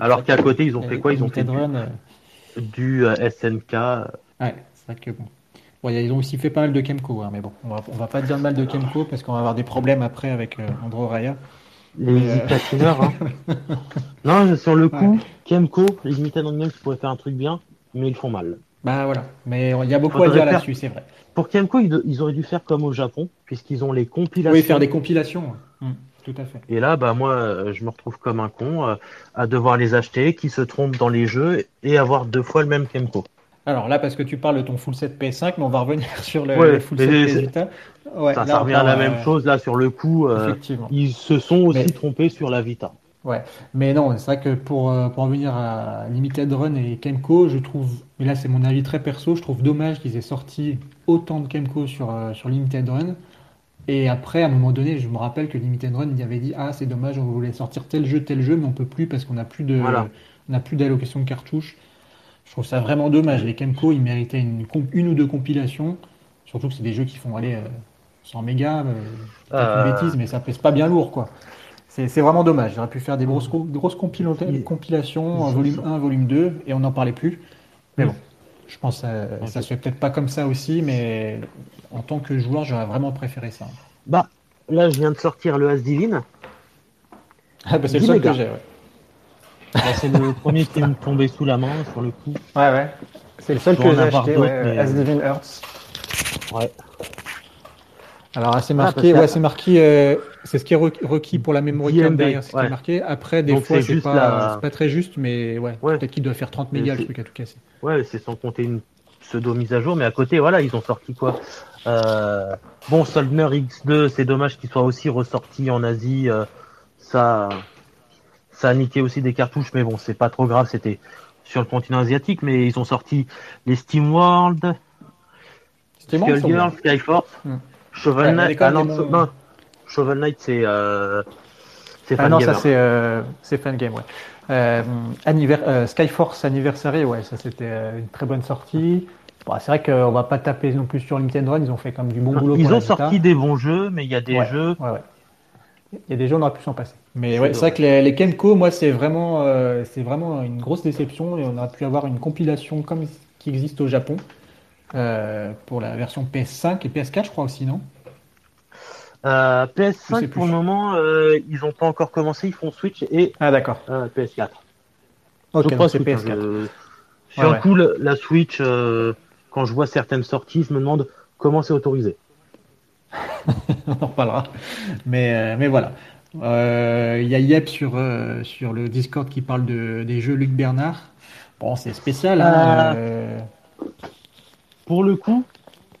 Alors qu'à côté ils ont fait quoi? Ils ont fait Limited du, Run, euh, du, euh, SNK. Ouais, c'est vrai que bon. Bon, ils ont aussi fait pas mal de Kemco, hein, mais bon, on va, on va pas dire de mal de Kemco parce qu'on va avoir des problèmes après avec euh, Andro Raya. Les euh, Platineurs, hein. non, sur le coup, Ouais. Kemco, les Limited Run Games pourraient faire un truc bien, mais ils font mal. Bah voilà, mais il y a beaucoup à dire faire- là-dessus, c'est vrai. Pour Kemco, ils, ils auraient dû faire comme au Japon, puisqu'ils ont les compilations. Oui, faire des compilations. ouais. Tout à fait. Et là, bah moi, euh, je me retrouve comme un con euh, à devoir les acheter, qui se trompent dans les jeux et avoir deux fois le même Kemco. Alors là, parce que tu parles de ton full set PS5, mais on va revenir sur le, Ouais, le full set PS Vita. Ouais, ça, revient à la même chose là sur le coup. euh, Effectivement. ils se sont aussi Mais- trompés sur la Vita. Ouais, mais non, c'est vrai que pour, euh, pour en venir à Limited Run et Kemco, je trouve, mais là c'est mon avis très perso, je trouve dommage qu'ils aient sorti autant de Kemco sur, sur Limited Run. Et après, à un moment donné, je me rappelle que Limited Run il avait dit Ah, c'est dommage, on voulait sortir tel jeu, tel jeu, mais on peut plus parce qu'on n'a plus de, Voilà. on n'a plus d'allocation de cartouches. Je trouve ça vraiment dommage. Les Kemco, ils méritaient une, une ou deux compilations. Surtout que c'est des jeux qui font aller euh, 100 mégas. Euh, peut-être une Euh. bêtise, mais ça pèse pas bien lourd, quoi. C'est vraiment dommage. J'aurais pu faire des grosses, co- grosses compila- Il- compilations, volume chauds. 1, volume 2, et on n'en parlait plus. Mais bon, je pense que ça, ça se fait peut-être pas comme ça aussi, mais en tant que joueur, j'aurais vraiment préféré ça. Bah, là, je viens de sortir le As Divine. Ah, bah, c'est le 10 seul que j'ai, ouais. Bah, c'est le premier qui me tombait sous la main, sur le coup. Ouais, ouais. C'est le seul que j'ai acheté, ouais, mais- As Divine Hearts. Ouais. Alors, ah, c'est marqué, ouais, c'est marqué, euh, c'est ce qui est requ- requis pour la memory card derrière, c'est ce qui est ouais. marqué. Après, des Donc, fois, c'est pas, la- pas très juste, mais ouais, Ouais. peut-être qu'il doit faire 30 Mais mégas, le truc à tout casser. Ouais, c'est sans compter une pseudo mise à jour, mais à côté, voilà, ils ont sorti quoi? Euh, Bon, Soldner X2, c'est dommage qu'il soit aussi ressorti en Asie. euh, ça, ça a niqué aussi des cartouches, mais bon, c'est pas trop grave. C'était sur le continent asiatique, mais ils ont sorti les Steam World, Skullgirl, ouais. Skyforce, Hmm. Shovel Knight. Ah même non, des bons- non, Shovel Knight, c'est euh, c'est Ah non, ça c'est euh, c'est Fangame, ouais. Euh, Skyforce Anniversary, ouais, ça c'était une très bonne sortie. Bon, c'est vrai qu'on va pas taper non plus sur Nintendo Run, ils ont fait comme du bon boulot Ils ont sorti des bons jeux, mais il y a des Ouais, jeux. ouais, ouais. Il y a des jeux, on aurait pu s'en passer. Mais C'est ouais, c'est vrai que les, les Kenko, moi, c'est vraiment, euh, c'est vraiment une grosse déception et on aurait pu avoir une compilation comme qui existe au Japon euh, pour la version PS5 et PS4, je crois aussi, non? Euh, Je sais PS5 plus. pour le moment, euh, ils n'ont pas encore commencé, ils font Switch et Ah, d'accord. euh, PS4. Ok, Je crois c'est Switch, hein, PS4. je- Sur Ouais, coup, la Switch, euh, quand je vois certaines sorties, je me demande comment c'est autorisé. on en reparlera. Mais, euh, mais voilà. Euh, Il y a Yep sur, euh, sur le Discord qui parle de, des jeux Luc Bernard. Bon, c'est spécial. Hein, euh, Pour le coup,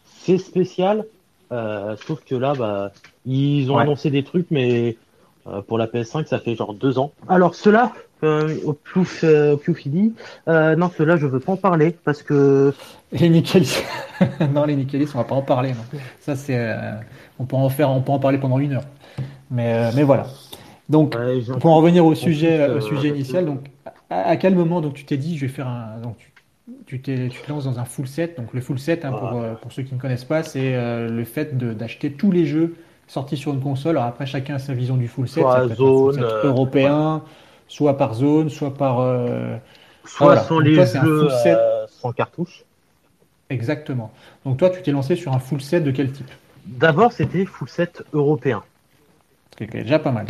c'est spécial, euh, sauf que là, bah, ils ont Ouais. annoncé des trucs, mais euh, pour la PS5, ça fait genre deux ans. Alors ceux-là, euh, au plus, euh, fini, euh, non, ceux-là, je veux pas en parler parce que les Nicalis. non, les Nicalis, on va pas en parler. non. Ça, c'est, euh, on peut en faire, on peut en parler pendant une heure. Mais, euh, mais voilà. Donc, ouais, pour en revenir au sujet, au sujet initial, donc, à, à quel moment donc tu t'es dit, je vais faire un, donc tu, tu t'es, tu te lances dans un full set. Donc le full set, hein, pour, euh, pour ceux qui ne connaissent pas, c'est le fait de- d'acheter tous les jeux sortis sur une console. Alors après, chacun a sa vision du full set. Soit Ça peut être un full zone, set européen, soit par zone, soit par. euh, soit voilà. Donc les toi, jeux full set. euh, sans cartouche. Exactement. Donc toi, tu t'es lancé sur un full set de quel type? D'abord, c'était full set européen. Ce qui est déjà pas mal.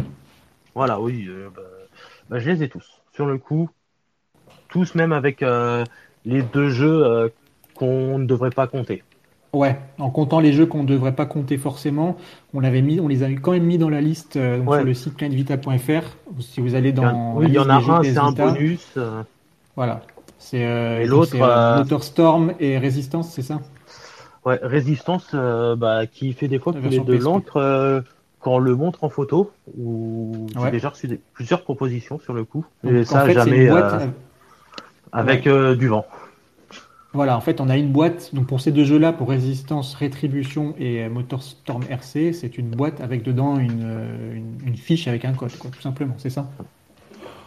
Voilà, oui, euh, bah, bah, je les ai tous. Sur le coup, tous, même avec les deux jeux qu'on ne devrait pas compter. Ouais, en comptant les jeux qu'on ne devrait pas compter forcément, on l'avait mis, on les a quand même mis dans la liste euh, donc Ouais. sur le site clientvita.fr. Si vous allez Il y en- dans oui, il y en a un, c'est un bonus. euh, Voilà. C'est euh, Et l'autre, Motorstorm et Résistance, c'est ça? Ouais, résistance bah, qui fait des fois version de l'encre quand on le montre en photo. Ou Ouais. j'ai déjà reçu des- plusieurs propositions sur le coup. Donc, et en ça, fait, jamais boîte. avec du vent. Voilà, en fait, on a une boîte. Donc pour ces deux jeux-là, pour Résistance, Rétribution et euh, Motorstorm RC, c'est une boîte avec dedans une, euh, une, une fiche avec un code, quoi, tout simplement. C'est ça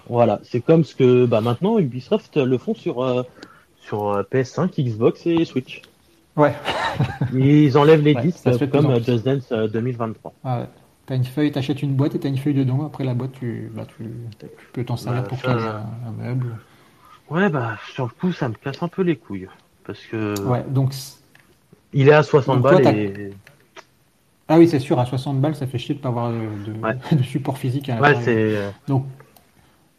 Voilà, c'est comme ce que bah, maintenant Ubisoft le font sur, euh, sur euh, PS5, Xbox et Switch. Ouais. Ils enlèvent les Ouais, disques ça se fait de comme. Just Dance euh, 2023. Ah ouais. T'as une feuille, t'achètes une boîte et t'as une feuille dedans. Après la boîte, tu, bah, tu, tu peux t'en servir Bah, pour un, un meuble. Ouais, bah sur le coup, ça me casse un peu les couilles. Parce que Ouais, donc il est à 60 Donc, toi, balles et. ah oui, c'est sûr, à 60 balles, ça fait chier de pas avoir de, de- Ouais. de support physique à Ouais, c'est. euh, Donc,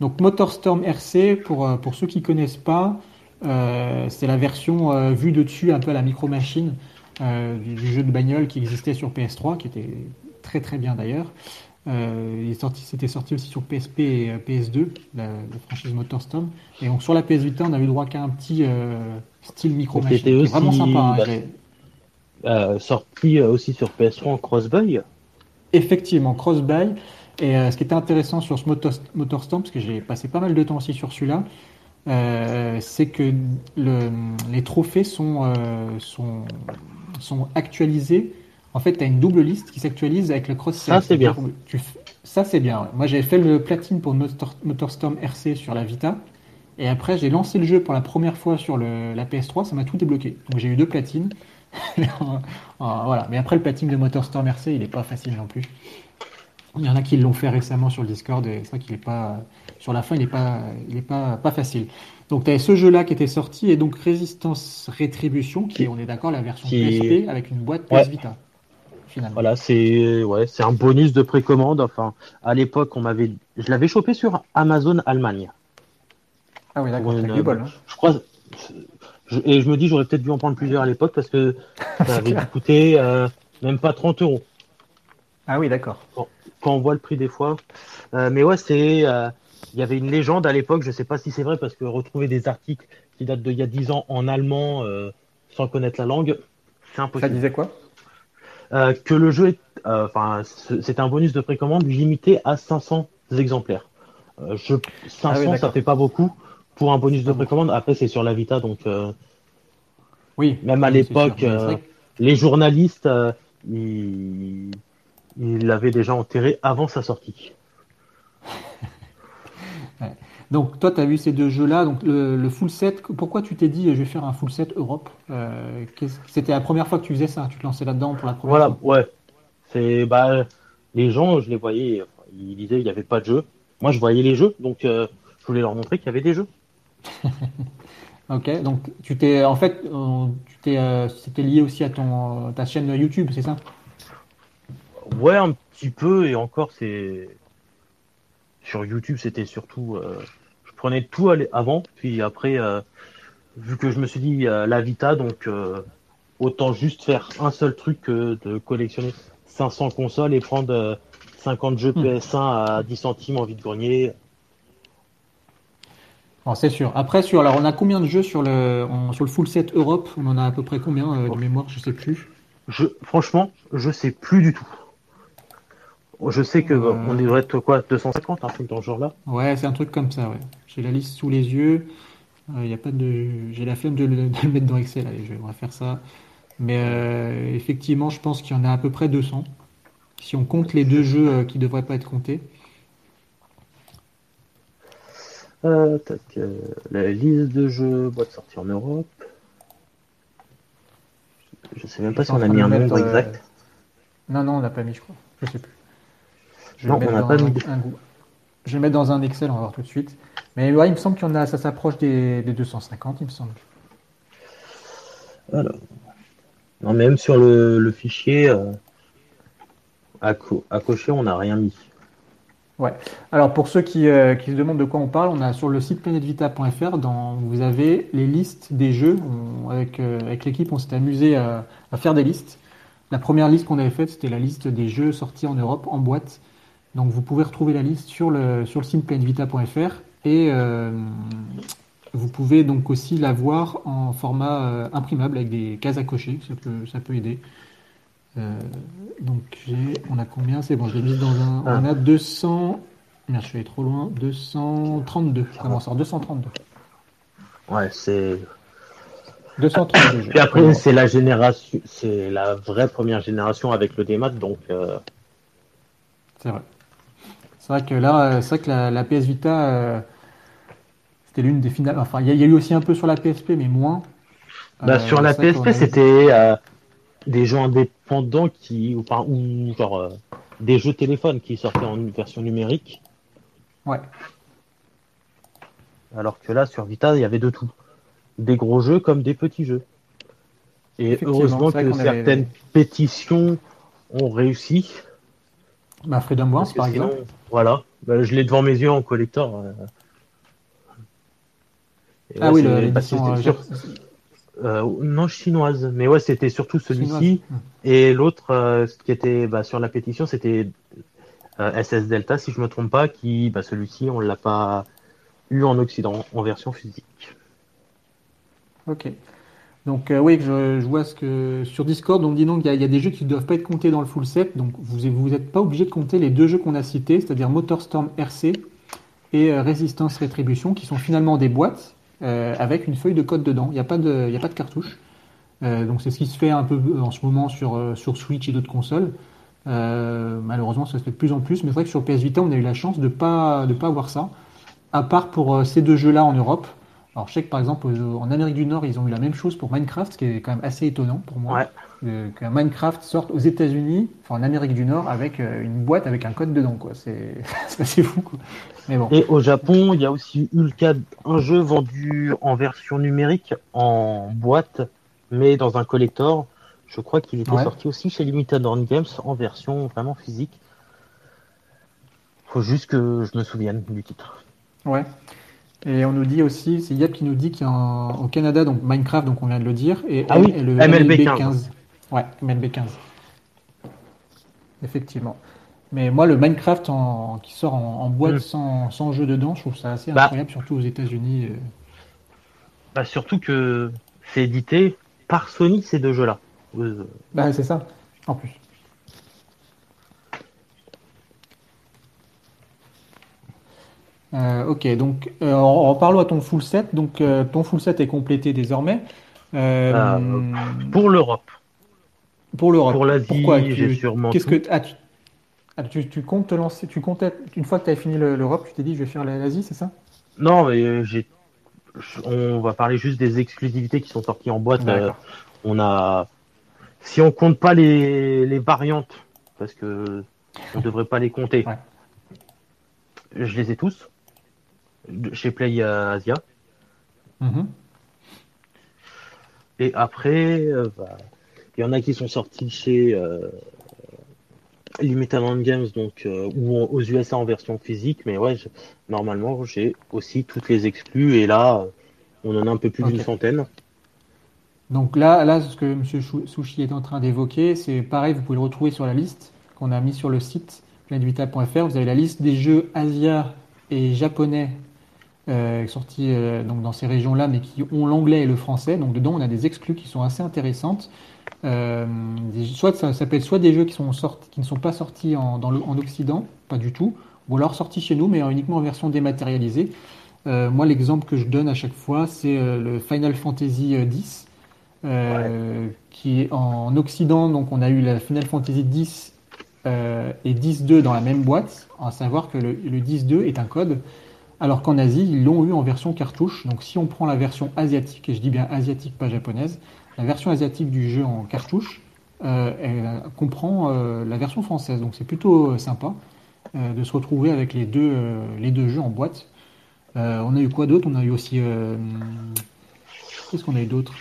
donc Motorstorm RC, pour, euh, pour ceux qui connaissent pas, euh, c'est la version euh, vue de dessus, un peu à la Micro Machine, euh, du, du jeu de bagnole qui existait sur PS3, qui était très très bien d'ailleurs. Euh, il sorti, c'était sorti aussi sur PSP et euh, PS2, la, la franchise Motorstorm. Et donc sur la PS Vita, on avait eu droit qu'à un petit euh, style Micro Machine, C'était est vraiment aussi- sympa. hein. bah, euh, sorti aussi sur PS3 en cross-buy. Effectivement, cross-buy. Et euh, ce qui était intéressant sur ce Motorstorm, parce que j'ai passé pas mal de temps aussi sur celui-là, euh, c'est que le- les trophées sont, sont, sont actualisés. En fait, tu as une double liste qui s'actualise avec le cross-save. Ça, c'est bien. Tu Ça, c'est. Moi, j'avais fait le platine pour Motor- Motorstorm RC sur la Vita. Et après, j'ai lancé le jeu pour la première fois sur le, la PS3, ça m'a tout débloqué. Donc j'ai eu deux platines. voilà. Mais après, le platine de MotorStorm RC, il n'est pas facile non plus. Il y en a qui l'ont fait récemment sur le Discord et c'est vrai qu'il est pas sur la fin, il n'est pas, il est pas, pas facile. Donc tu avais ce jeu-là qui était sorti et donc Résistance Rétribution, qui est, on est d'accord, la version Qui- PSP avec une boîte PS Vita. Finalement. Voilà, c'est ouais, c'est un bonus de précommande. Enfin, à l'époque, on m'avait, je l'avais chopé sur Amazon Allemagne. Ah oui, d'accord, une- hein. Je crois. je- et je me dis, j'aurais peut-être dû en prendre plusieurs à l'époque parce que ça avait coûté euh, même pas 30 euros. Ah oui, d'accord. quand on voit le prix des fois. Euh, mais ouais, c'est. euh, Il y avait une légende à l'époque, je sais pas si c'est vrai, parce que retrouver des articles qui datent d'il y a 10 ans en allemand sans connaître la langue, c'est Ça impossible. disait quoi? Euh, que le jeu est. euh, Enfin, ce- c'était un bonus de précommande limité à 500 exemplaires. Euh, je, 500, Ah oui, ça fait pas beaucoup pour un bonus de beaucoup. précommande. Après, c'est sur la Vita, donc Oui. même à c'est l'époque, c'est les journalistes, ils ils l'avaient déjà enterré avant sa sortie. Donc toi, tu as vu ces deux jeux-là, donc le, le full set. Pourquoi tu t'es dit je vais faire un full set Europe Euh, C'était la première fois que tu faisais ça, tu te lançais là-dedans pour la première Voilà, fois? ouais. C'est bah les gens, je les voyais, ils disaient il n'y avait pas de jeu. Moi, je voyais les jeux, donc euh, je voulais leur montrer qu'il y avait des jeux. Ok, donc tu t'es en fait, euh, tu t'es, euh, c'était lié aussi à ton ta chaîne YouTube, c'est ça? Ouais, un petit peu, et encore, c'est sur YouTube, c'était surtout, euh, prenais tout avant, puis après, euh, vu que je me suis dit euh, la Vita, donc euh, autant juste faire un seul truc que de collectionner 500 consoles et prendre euh, 50 jeux Hmm. PS1 à 10 centimes en vide-grenier. C'est sûr. Après, sur alors on a combien de jeux sur le sur le full set Europe? On en a à peu près combien euh, de mémoire? Je sais plus. Je, franchement, je sais plus du tout. Je sais que Euh. on devrait être quoi, 250, un truc dans ce genre-là. Ouais, c'est un truc comme ça. Ouais. J'ai la liste sous les yeux. Il y a pas de, j'ai la flemme de le, de le mettre dans Excel. Allez, je vais faire ça. Mais euh, effectivement, je pense qu'il y en a à peu près 200. Si on compte les deux jeux euh, qui devraient pas être comptés. Euh, tac, euh, la liste de jeux, boîte sortie en Europe. Je sais même pas si on a mis un nombre euh, exact. Non, non, on l'a pas mis, je crois. Je sais plus. Je vais Non, mettre on n'a dans pas un- mis. un goût. Je vais le mettre dans un Excel, on va voir tout de suite. Mais ouais, il me semble qu'il a, ça s'approche des, des 250, il me semble. Alors. Non, même sur le, le fichier euh, à, co- à cocher, on n'a rien mis. Ouais. Alors pour ceux qui, euh, qui se demandent de quoi on parle, on a sur le site planetvita.fr, vous avez les listes des jeux. On- avec euh, avec l'équipe, on s'est amusé à, à faire des listes. La première liste qu'on avait faite, c'était la liste des jeux sortis en Europe en boîte. Donc vous pouvez retrouver la liste sur le, sur le site planetvita.fr et euh, vous pouvez donc aussi la voir en format euh, imprimable avec des cases à cocher, ça peut, ça peut aider. Euh, donc j'ai, on a combien? C'est bon, je l'ai mis dans un. On a 200. Merde, je suis allé trop loin. 232. Comment sort? 232. Ouais, c'est. 232 jeux. Puis après, c'est la génération, c'est la vraie première génération avec le démat, donc euh, C'est vrai. C'est vrai que là, euh, c'est vrai que la, la PS Vita, euh, c'était l'une des finales. Enfin, il y, a- il y a eu aussi un peu sur la PSP, mais moins. Bah, Euh, sur la PSP, c'était euh, des jeux indépendants qui, ou, enfin, ou genre des jeux téléphone qui sortaient en version numérique, Ouais. alors que là, sur Vita, il y avait de tout. Des gros jeux comme des petits jeux. Et heureusement que avait- certaines pétitions ont réussi. Bah, Freedom Wars, par sinon, exemple. Voilà, Bah, je l'ai devant mes yeux en collector. euh. Et Ah oui, l'édition euh, sur- Euh, non chinoise, mais ouais, c'était surtout celui-ci. Et l'autre, euh, ce qui était bah, sur la pétition, c'était SS Delta, si je me trompe pas, qui, bah, celui-ci, on l'a pas eu en Occident, en version physique. Ok. Donc euh, oui, je, vois ce que sur Discord, on me dit donc il y, a- des jeux qui ne doivent pas être comptés dans le full set. Donc vous vous n'êtes pas obligé de compter les deux jeux qu'on a cités, c'est-à-dire Motorstorm RC et euh, Resistance Rétribution, qui sont finalement des boîtes euh, avec une feuille de code dedans. Il n'y a pas de, il a pas de cartouche. Euh, donc c'est ce qui se fait un peu en ce moment sur euh, sur Switch et d'autres consoles. Malheureusement, ça se fait de plus en plus. Mais c'est vrai que sur PS Vita, on a eu la chance de pas de pas avoir ça. à part pour ces deux jeux-là en Europe. Alors, je sais que par exemple, aux- en Amérique du Nord, ils ont eu la même chose pour Minecraft, ce qui est quand même assez étonnant pour moi. Ouais. Euh, Qu'un Minecraft sorte aux États-Unis, enfin en Amérique du Nord, avec euh, une boîte avec un code dedans, quoi. C'est c'est assez fou, quoi. Mais bon. Et au Japon, il y a aussi eu le cas d'un jeu vendu en version numérique, en boîte, mais dans un collector. Je crois qu'il était Ouais. sorti aussi chez Limited Run Games en version vraiment physique. Faut juste que je me souvienne du titre. Ouais. Et on nous dit aussi, c'est Yap qui nous dit qu'au Canada, donc Minecraft, donc on vient de le dire, et, Ah oui, et le MLB MLB 15. 15. Ouais, MLB 15. Effectivement. Mais moi, le Minecraft en- qui sort en, en boîte Mm. sans, sans jeu dedans, je trouve ça assez Bah. incroyable, surtout aux États-Unis. euh. Bah, surtout que c'est édité par Sony ces deux jeux-là. Euh, Bah, c'est ça, en plus. Euh, ok, donc euh, en, en parlant à ton full set, donc euh, ton full set est complété désormais. Euh, Pour l'Europe. pour l'Europe. Pour l'Asie, Pourquoi j'ai sûrement Qu'est-ce que ah, tu, ah, tu, tu comptes te lancer Tu comptais une fois que tu as fini le- l'Europe, tu t'es dit je vais faire la- l'Asie, c'est ça? Non, mais j'ai. On va parler juste des exclusivités qui sont sorties en boîte. On a. Si on compte pas les, les variantes, parce que on devrait pas les compter. Ouais. Je les ai tous. Chez Play Asia. Mhm. Et après, euh, bah, il y en a qui sont sortis chez euh, Limited Games, donc euh, ou en- aux USA en version physique. Mais ouais, je- normalement, j'ai aussi toutes les exclus. Et là, on en a un peu plus d'une centaine. Donc là, là, ce que M. Sushi est en train d'évoquer, c'est pareil, vous pouvez le retrouver sur la liste qu'on a mis sur le site planetvital.fr. Vous avez la liste des jeux Asia et japonais euh, sortis euh, donc dans ces régions-là, mais qui ont l'anglais et le français. Donc dedans, on a des exclus qui sont assez intéressantes. Euh, des- soit ça, ça peut être soit des jeux qui sont sortis, qui ne sont pas sortis en, dans le- en Occident, pas du tout, ou alors sortis chez nous, mais uniquement en version dématérialisée. Euh, moi, l'exemple que je donne à chaque fois, c'est le Final Fantasy X, qui est en Occident. Donc, on a eu la Final Fantasy X et 10.2 dans la même boîte, à savoir que le, le 10.2 est un code, alors qu'en Asie, ils l'ont eu en version cartouche. Donc, si on prend la version asiatique, et je dis bien asiatique, pas japonaise, la version asiatique du jeu en cartouche euh, elle comprend euh, la version française. Donc, c'est plutôt euh, sympa de se retrouver avec les deux, les deux jeux en boîte. On a eu quoi d'autre? On a eu aussi. Qu'est-ce qu'on a eu d'autre?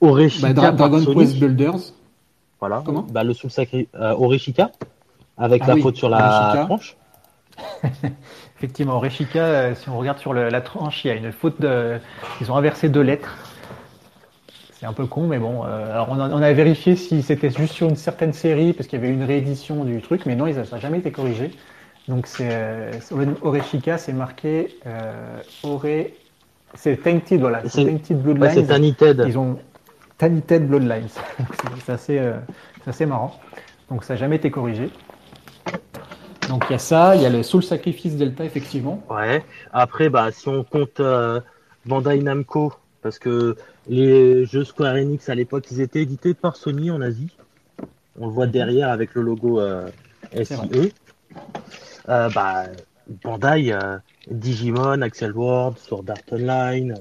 Oreshika bah, Dra- Dragon. Quest Builders. Voilà. Comment? Bah, le sous sacré euh, Oreshika avec Ah la oui, faute sur la tranche. Effectivement, Reshika, euh, si on regarde sur le- la tranche, il y a une faute de. Ils ont inversé deux lettres. C'est un peu con, mais bon. euh, alors on a, on a vérifié si c'était juste sur une certaine série, parce qu'il y avait une réédition du truc, mais non, ça n'a jamais été corrigé. Donc c'est euh, c'est- Oreshika, c'est marqué euh, Ore. C'est Tainted, voilà. C'est Tainted Ouais, Bloodlines. c'est Tanited. Ils ont Tainted Bloodlines. Assez, euh, c'est assez marrant. Donc ça n'a jamais été corrigé. Donc il y a ça, il y a le Soul Sacrifice Delta, effectivement. Ouais. Après, bah, si on compte euh, Bandai Namco, parce que les jeux Square Enix à l'époque, ils étaient édités par Sony en Asie. On le voit derrière avec le logo euh, SIE. Euh, bah, Bandai, Digimon, Axel World, Sword Art Online,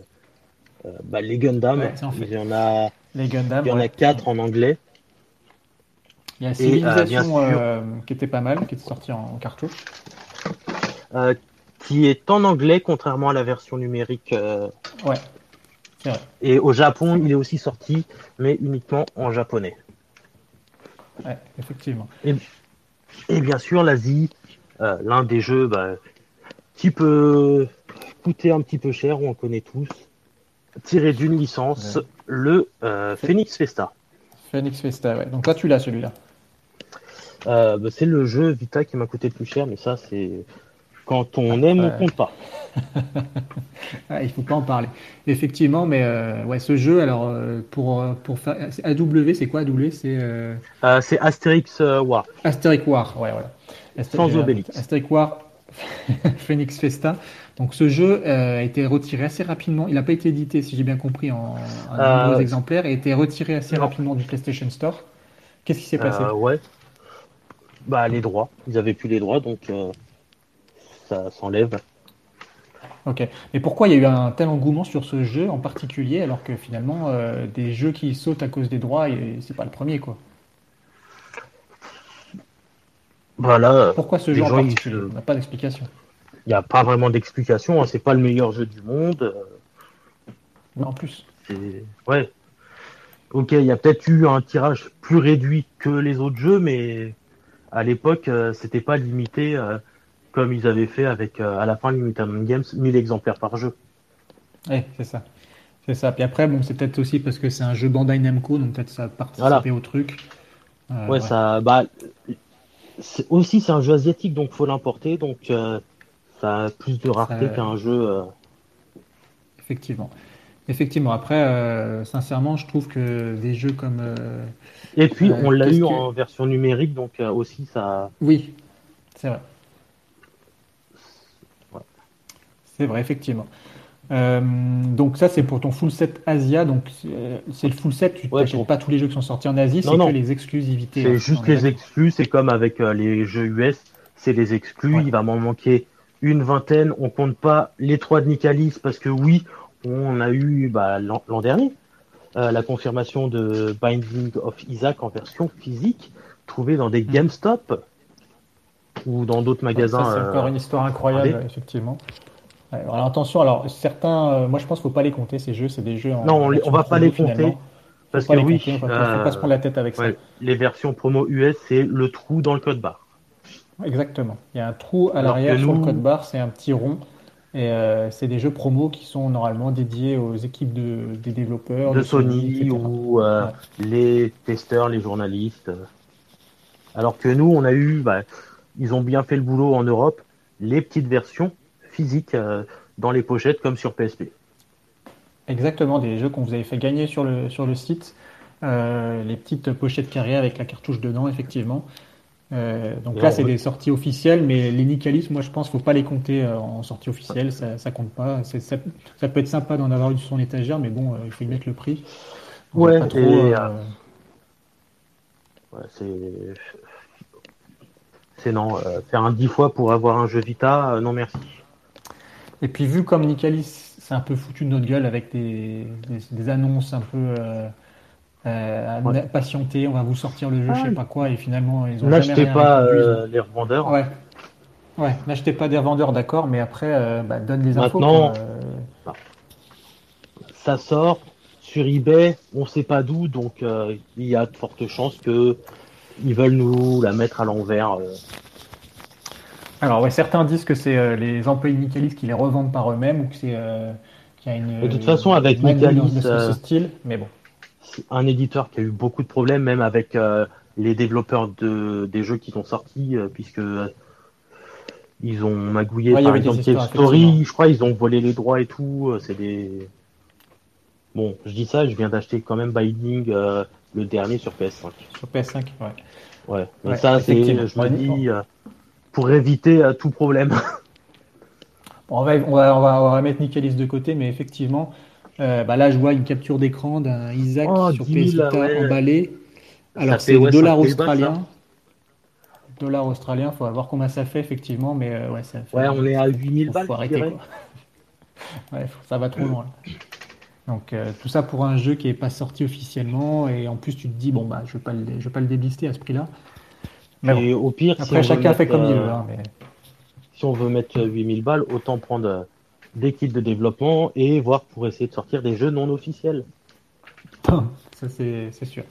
bah, les Gundam. Ouais, ça en fait. il y en a, Les Gundam. il y en a ouais. quatre en anglais. Il y a Et, euh, Civilization bien sûr. euh, qui était pas mal, qui était sorti en, en cartouche. euh, qui est en anglais, contrairement à la version numérique. euh, Ouais, vrai. et au Japon, il est aussi sorti, mais uniquement en japonais. Ouais, effectivement. Et bien sûr, l'Asie, euh, l'un des jeux bah, qui peut coûter un petit peu cher, on le connaît tous, tiré d'une licence, Ouais. le euh, Phoenix Festa. Phoenix Festa, ouais. Donc là, tu l'as celui-là. Euh, bah, c'est le jeu Vita qui m'a coûté le plus cher, mais ça, c'est quand on aime, on compte pas. Ah, il faut pas en parler. Effectivement, mais euh, ouais, ce jeu, alors euh, pour pour faire AW, c'est quoi AW C'est euh, c'est Astérix War. Asteric War, ouais, voilà. Sans Obélix. Asteric War, Phoenix Festa. Donc ce jeu a été retiré assez rapidement. Il n'a pas été édité, si j'ai bien compris, en, en nombreux exemplaires, et a été retiré assez non. rapidement du PlayStation Store. Qu'est-ce qui s'est passé? ouais. Bah les droits. Ils avaient plus les droits, donc euh, ça s'enlève. Ok. Mais pourquoi il y a eu un tel engouement sur ce jeu en particulier, alors que finalement, euh, des jeux qui sautent à cause des droits, et c'est pas le premier, quoi? Voilà. Pourquoi ce jeu en ils particulier? On n'a pas d'explication. Il n'y a pas vraiment d'explication. hein, C'est pas le meilleur jeu du monde. euh, Mais en plus. c'est- Ouais. Ok, il y a peut-être eu un tirage plus réduit que les autres jeux, mais à l'époque, euh, c'était pas limité euh, comme ils avaient fait avec euh, à la fin Limited Games 1000 exemplaires par jeu. Ouais, c'est ça. C'est ça. Puis après, bon, c'est peut-être aussi parce que c'est un jeu Bandai Namco, donc peut-être ça a participé Voilà. au truc. Euh, Ouais, ça. Bah, aussi, c'est un jeu asiatique, donc faut l'importer, donc euh, ça a plus de rareté Ça- qu'un jeu. euh, Effectivement. Effectivement. Après, sincèrement, je trouve que des jeux comme. Et puis, Euh, on l'a eu que- en version numérique, donc euh, aussi ça. Oui, c'est vrai. Ouais. C'est vrai, effectivement. Euh, donc ça, c'est pour ton full set Asia. Donc c'est c'est le full set. Tu Ouais, pour- pas tous les jeux qui sont sortis en Asie, c'est que les exclusivités. C'est hein. juste les exclus, c'est comme avec euh, les jeux US, c'est les exclus, Ouais. il va m'en manquer une vingtaine, on compte pas les trois de Nicalis parce que oui, on a eu bah, l'an dernier euh, la confirmation de Binding of Isaac en version physique, trouvée dans des Mm. GameStop ou dans d'autres magasins. C'est euh, encore une histoire incroyable, effectivement. Alors attention, alors certains, euh, moi je pense qu'il ne faut pas les compter, ces jeux, c'est des jeux en Non, on on va pas les compter, finalement. parce que oui, compter, faut, faut euh, pas se prendre la tête avec ça. les versions promo US, c'est le trou dans le code barre. Exactement. Il y a un trou à l'arrière sur le code barre, c'est un petit rond. Et euh, c'est des jeux promo qui sont normalement dédiés aux équipes de, des développeurs, de Sony ou euh, Ouais. les testeurs, les journalistes. Alors que nous, on a eu, bah, ils ont bien fait le boulot en Europe, les petites versions physiques euh, dans les pochettes comme sur PSP. Exactement, des jeux qu'on vous avait fait gagner sur le, sur le site. Les petites pochettes carrées avec la cartouche dedans, effectivement. Euh, donc là, c'est des sorties officielles, mais les Nicalis, moi je pense qu'il faut pas les compter euh, en sortie officielle, ça, ça compte pas. Ça, ça peut être sympa d'en avoir une sur son étagère, mais bon, euh, il faut y mettre le prix. Ouais, pas trop, et, euh, Ouais, c'est c'est non, euh, faire un 10 fois pour avoir un jeu Vita, euh, non merci. Et puis vu comme Nicalis c'est un peu foutu de notre gueule avec des, des, des annonces un peu euh, euh, Ouais. patienter, on va vous sortir le jeu, Ah je sais pas quoi, et finalement ils ont jamais N'achetez rien pas euh, les revendeurs. Ouais. Ouais, n'achetez pas des revendeurs, d'accord, mais après, euh, bah, donne les infos. Maintenant- quoi, euh. Ça sort sur eBay, on sait pas d'où, donc euh, il y a de fortes chances que ils veulent nous la mettre à l'envers. euh. Alors, ouais, certains disent que c'est euh, les employés de Nicalis qui les revendent par eux-mêmes ou que c'est euh, qu'il y a une. De toute façon, avec Nicalis, de ce style, mais bon. Un éditeur qui a eu beaucoup de problèmes, même avec euh, les développeurs de, des jeux qui sont sortis, euh, puisque euh, ils ont magouillé, Ouais, par exemple, Cave Story, je crois, ils ont volé les droits et tout. C'est des. Bon, je dis ça, je viens d'acheter quand même Binding, le dernier sur PS5. Sur PS5, ouais. Ouais, mais Ouais, ça, c'est, je me dis, pour éviter tout problème. Bon, on, va, on, va, on, va, on va mettre Nicalis de côté, mais effectivement, euh, bah là, je vois une capture d'écran d'un Isaac Oh, sur 10 PS 000, Vita ouais. emballé. Alors, c'est ouais, dollar 5 000 balles, australien. Dollar australien, faut voir combien ça fait, effectivement, mais euh, ouais, ça fait. Ouais, on est à 8000 Faut, balles, faut je arrêter, quoi. Ouais, ça va trop loin. là. Donc euh, tout ça pour un jeu qui est pas sorti officiellement et en plus tu te dis bon bah je vais pas le, je vais pas le déblister à ce prix-là. Mais bon, au pire, après chacun fait mettre, comme il veut. hein, mais... si on veut mettre euh, 8000 balles, autant prendre des kits de développement et voir pour essayer de sortir des jeux non officiels. ça c'est c'est sûr.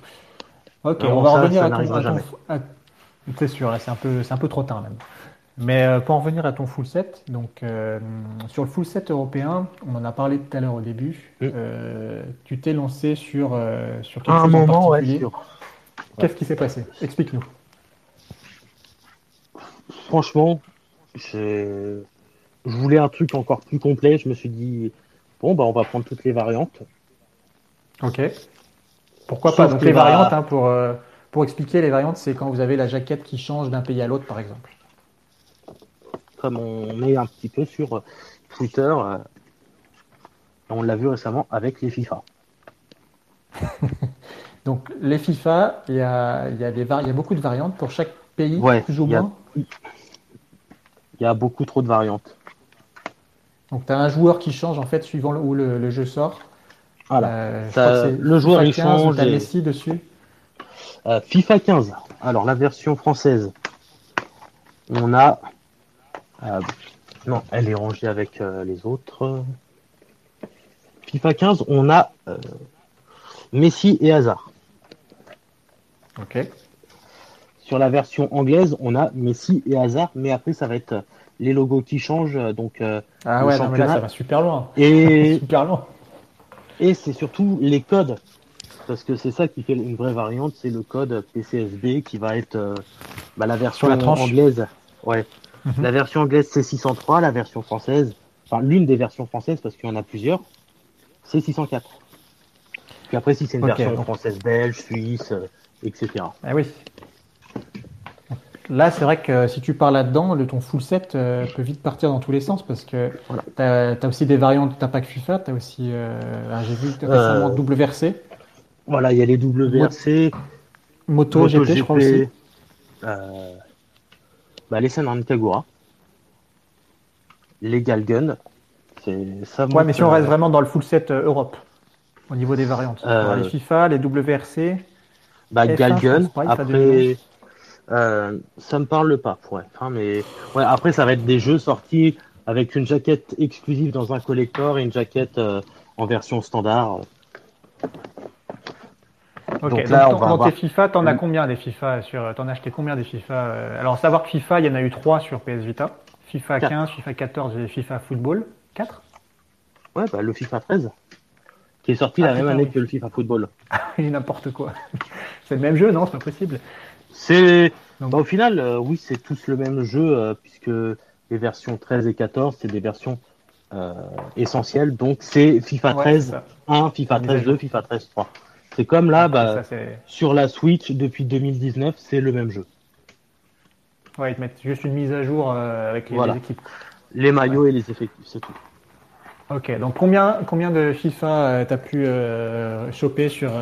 Ok, Non, on va ça, revenir à ton, à ton- C'est sûr, là c'est un peu c'est un peu trop tard même. Mais euh, pour en revenir à ton full set, donc euh, sur le full set européen, on en a parlé tout à l'heure au début. Mm. euh, tu t'es lancé sur sur quelque un chose en moment, ouais, particulier. Qu'est-ce qui s'est passé? Explique-nous. Franchement, je... je voulais un truc encore plus complet. Je me suis dit, bon, bah, on va prendre toutes les variantes. Ok. Pourquoi Sauf pas? Donc les bah- variantes, hein, pour, euh, pour expliquer les variantes, c'est quand vous avez la jaquette qui change d'un pays à l'autre, par exemple. Comme on est un petit peu sur euh, Twitter, euh, on l'a vu récemment avec les FIFA. Donc les FIFA, il y a, y, a des vari- il y a beaucoup de variantes pour chaque pays, Ouais, plus ou il y a- moins. Il y a beaucoup trop de variantes. Donc tu as un joueur qui change en fait suivant où le, le jeu sort. Voilà. Euh, je Ça- crois que c'est le joueur, il 15 où change t'as et- Messi dessus. Euh, FIFA 15. Alors la version française, on a. euh, non, elle est rangée avec les autres. FIFA 15, on a Messi et Hazard. Ok. Sur la version anglaise, on a Messi et Hazard, mais après ça va être les logos qui changent, euh, donc euh, Ah ouais, non, mais là ça va super loin. et Super loin. et c'est surtout les codes, parce que c'est ça qui fait une vraie variante, c'est le code PCSB qui va être euh, bah, la version la anglaise. Ouais. Mhm. La version anglaise c'est 603, la version française, enfin l'une des versions françaises parce qu'il y en a plusieurs, c'est 604. Puis après si c'est une version donc- française, belge, suisse, etc. Ah oui. Là, c'est vrai que si tu pars là-dedans, le ton full set euh, peut vite partir dans tous les sens parce que Voilà. tu as, aussi des variantes d'impact FIFA, tu as aussi, euh, ah, j'ai vu récemment Euh, double versé, Voilà, il y a les WRC, moto, GP, je crois aussi. euh, bah, les scènes en les Galgun, c'est ça. moi, Ouais, mais si on reste vraiment dans le full set Europe, au niveau des variantes, les FIFA, les WRC, Bah, F1, Galgun, pas, pas après, euh, ça me parle pas pour être, hein, mais ouais, après ça va être des jeux sortis avec une jaquette exclusive dans un collector et une jaquette euh, en version standard. Ok, Donc donc, là, on dans, va dans avoir- tes FIFA, t'en as Mm. combien des FIFA sur, t'en as acheté combien des FIFA euh, Alors, savoir que FIFA, il y en a eu trois sur PS Vita. FIFA Quatre. 15, FIFA 14 et FIFA Football. 4 Ouais, bah, le FIFA 13, qui est sorti Ah, la même année oui. que le FIFA Football. Et n'importe quoi. c'est le même jeu, non? C'est pas possible. C'est, bah, au final, euh, oui, c'est tous le même jeu, euh, puisque les versions 13 et 14, c'est des versions euh, essentielles. Donc, c'est FIFA Ouais, 13 c'est ça. 1, FIFA Mise à 13 jour. 2, FIFA 13 3. C'est comme là, bah, Ça, sur la Switch, depuis 2019, c'est le même jeu. ouais, ils te mettent juste une mise à jour avec les, Voilà. les équipes. Les maillots et les effectifs, c'est tout. Ok, donc combien, combien de FIFA t'as pu choper sur,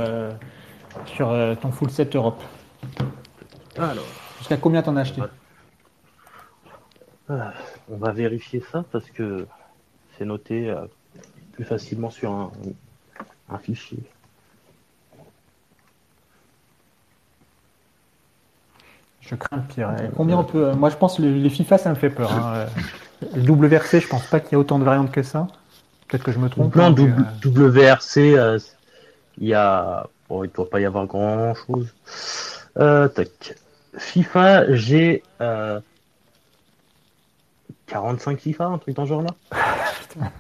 sur ton full set Europe? Alors, Jusqu'à combien t'en as acheté Ouais. on va vérifier ça parce que c'est noté euh, plus facilement sur un, un fichier. Je crains le pire. Et combien on peut. Moi, je pense que les FIFA, ça me fait peur. hein. Euh, Le WRC, je pense pas qu'il y ait autant de variantes que ça. Peut-être que je me trompe. Non, hein, euh, WRC, euh, il y a, bon, il ne doit pas y avoir grand chose. Euh, tac. FIFA, j'ai euh, 45 FIFA, un truc dans ce genre-là.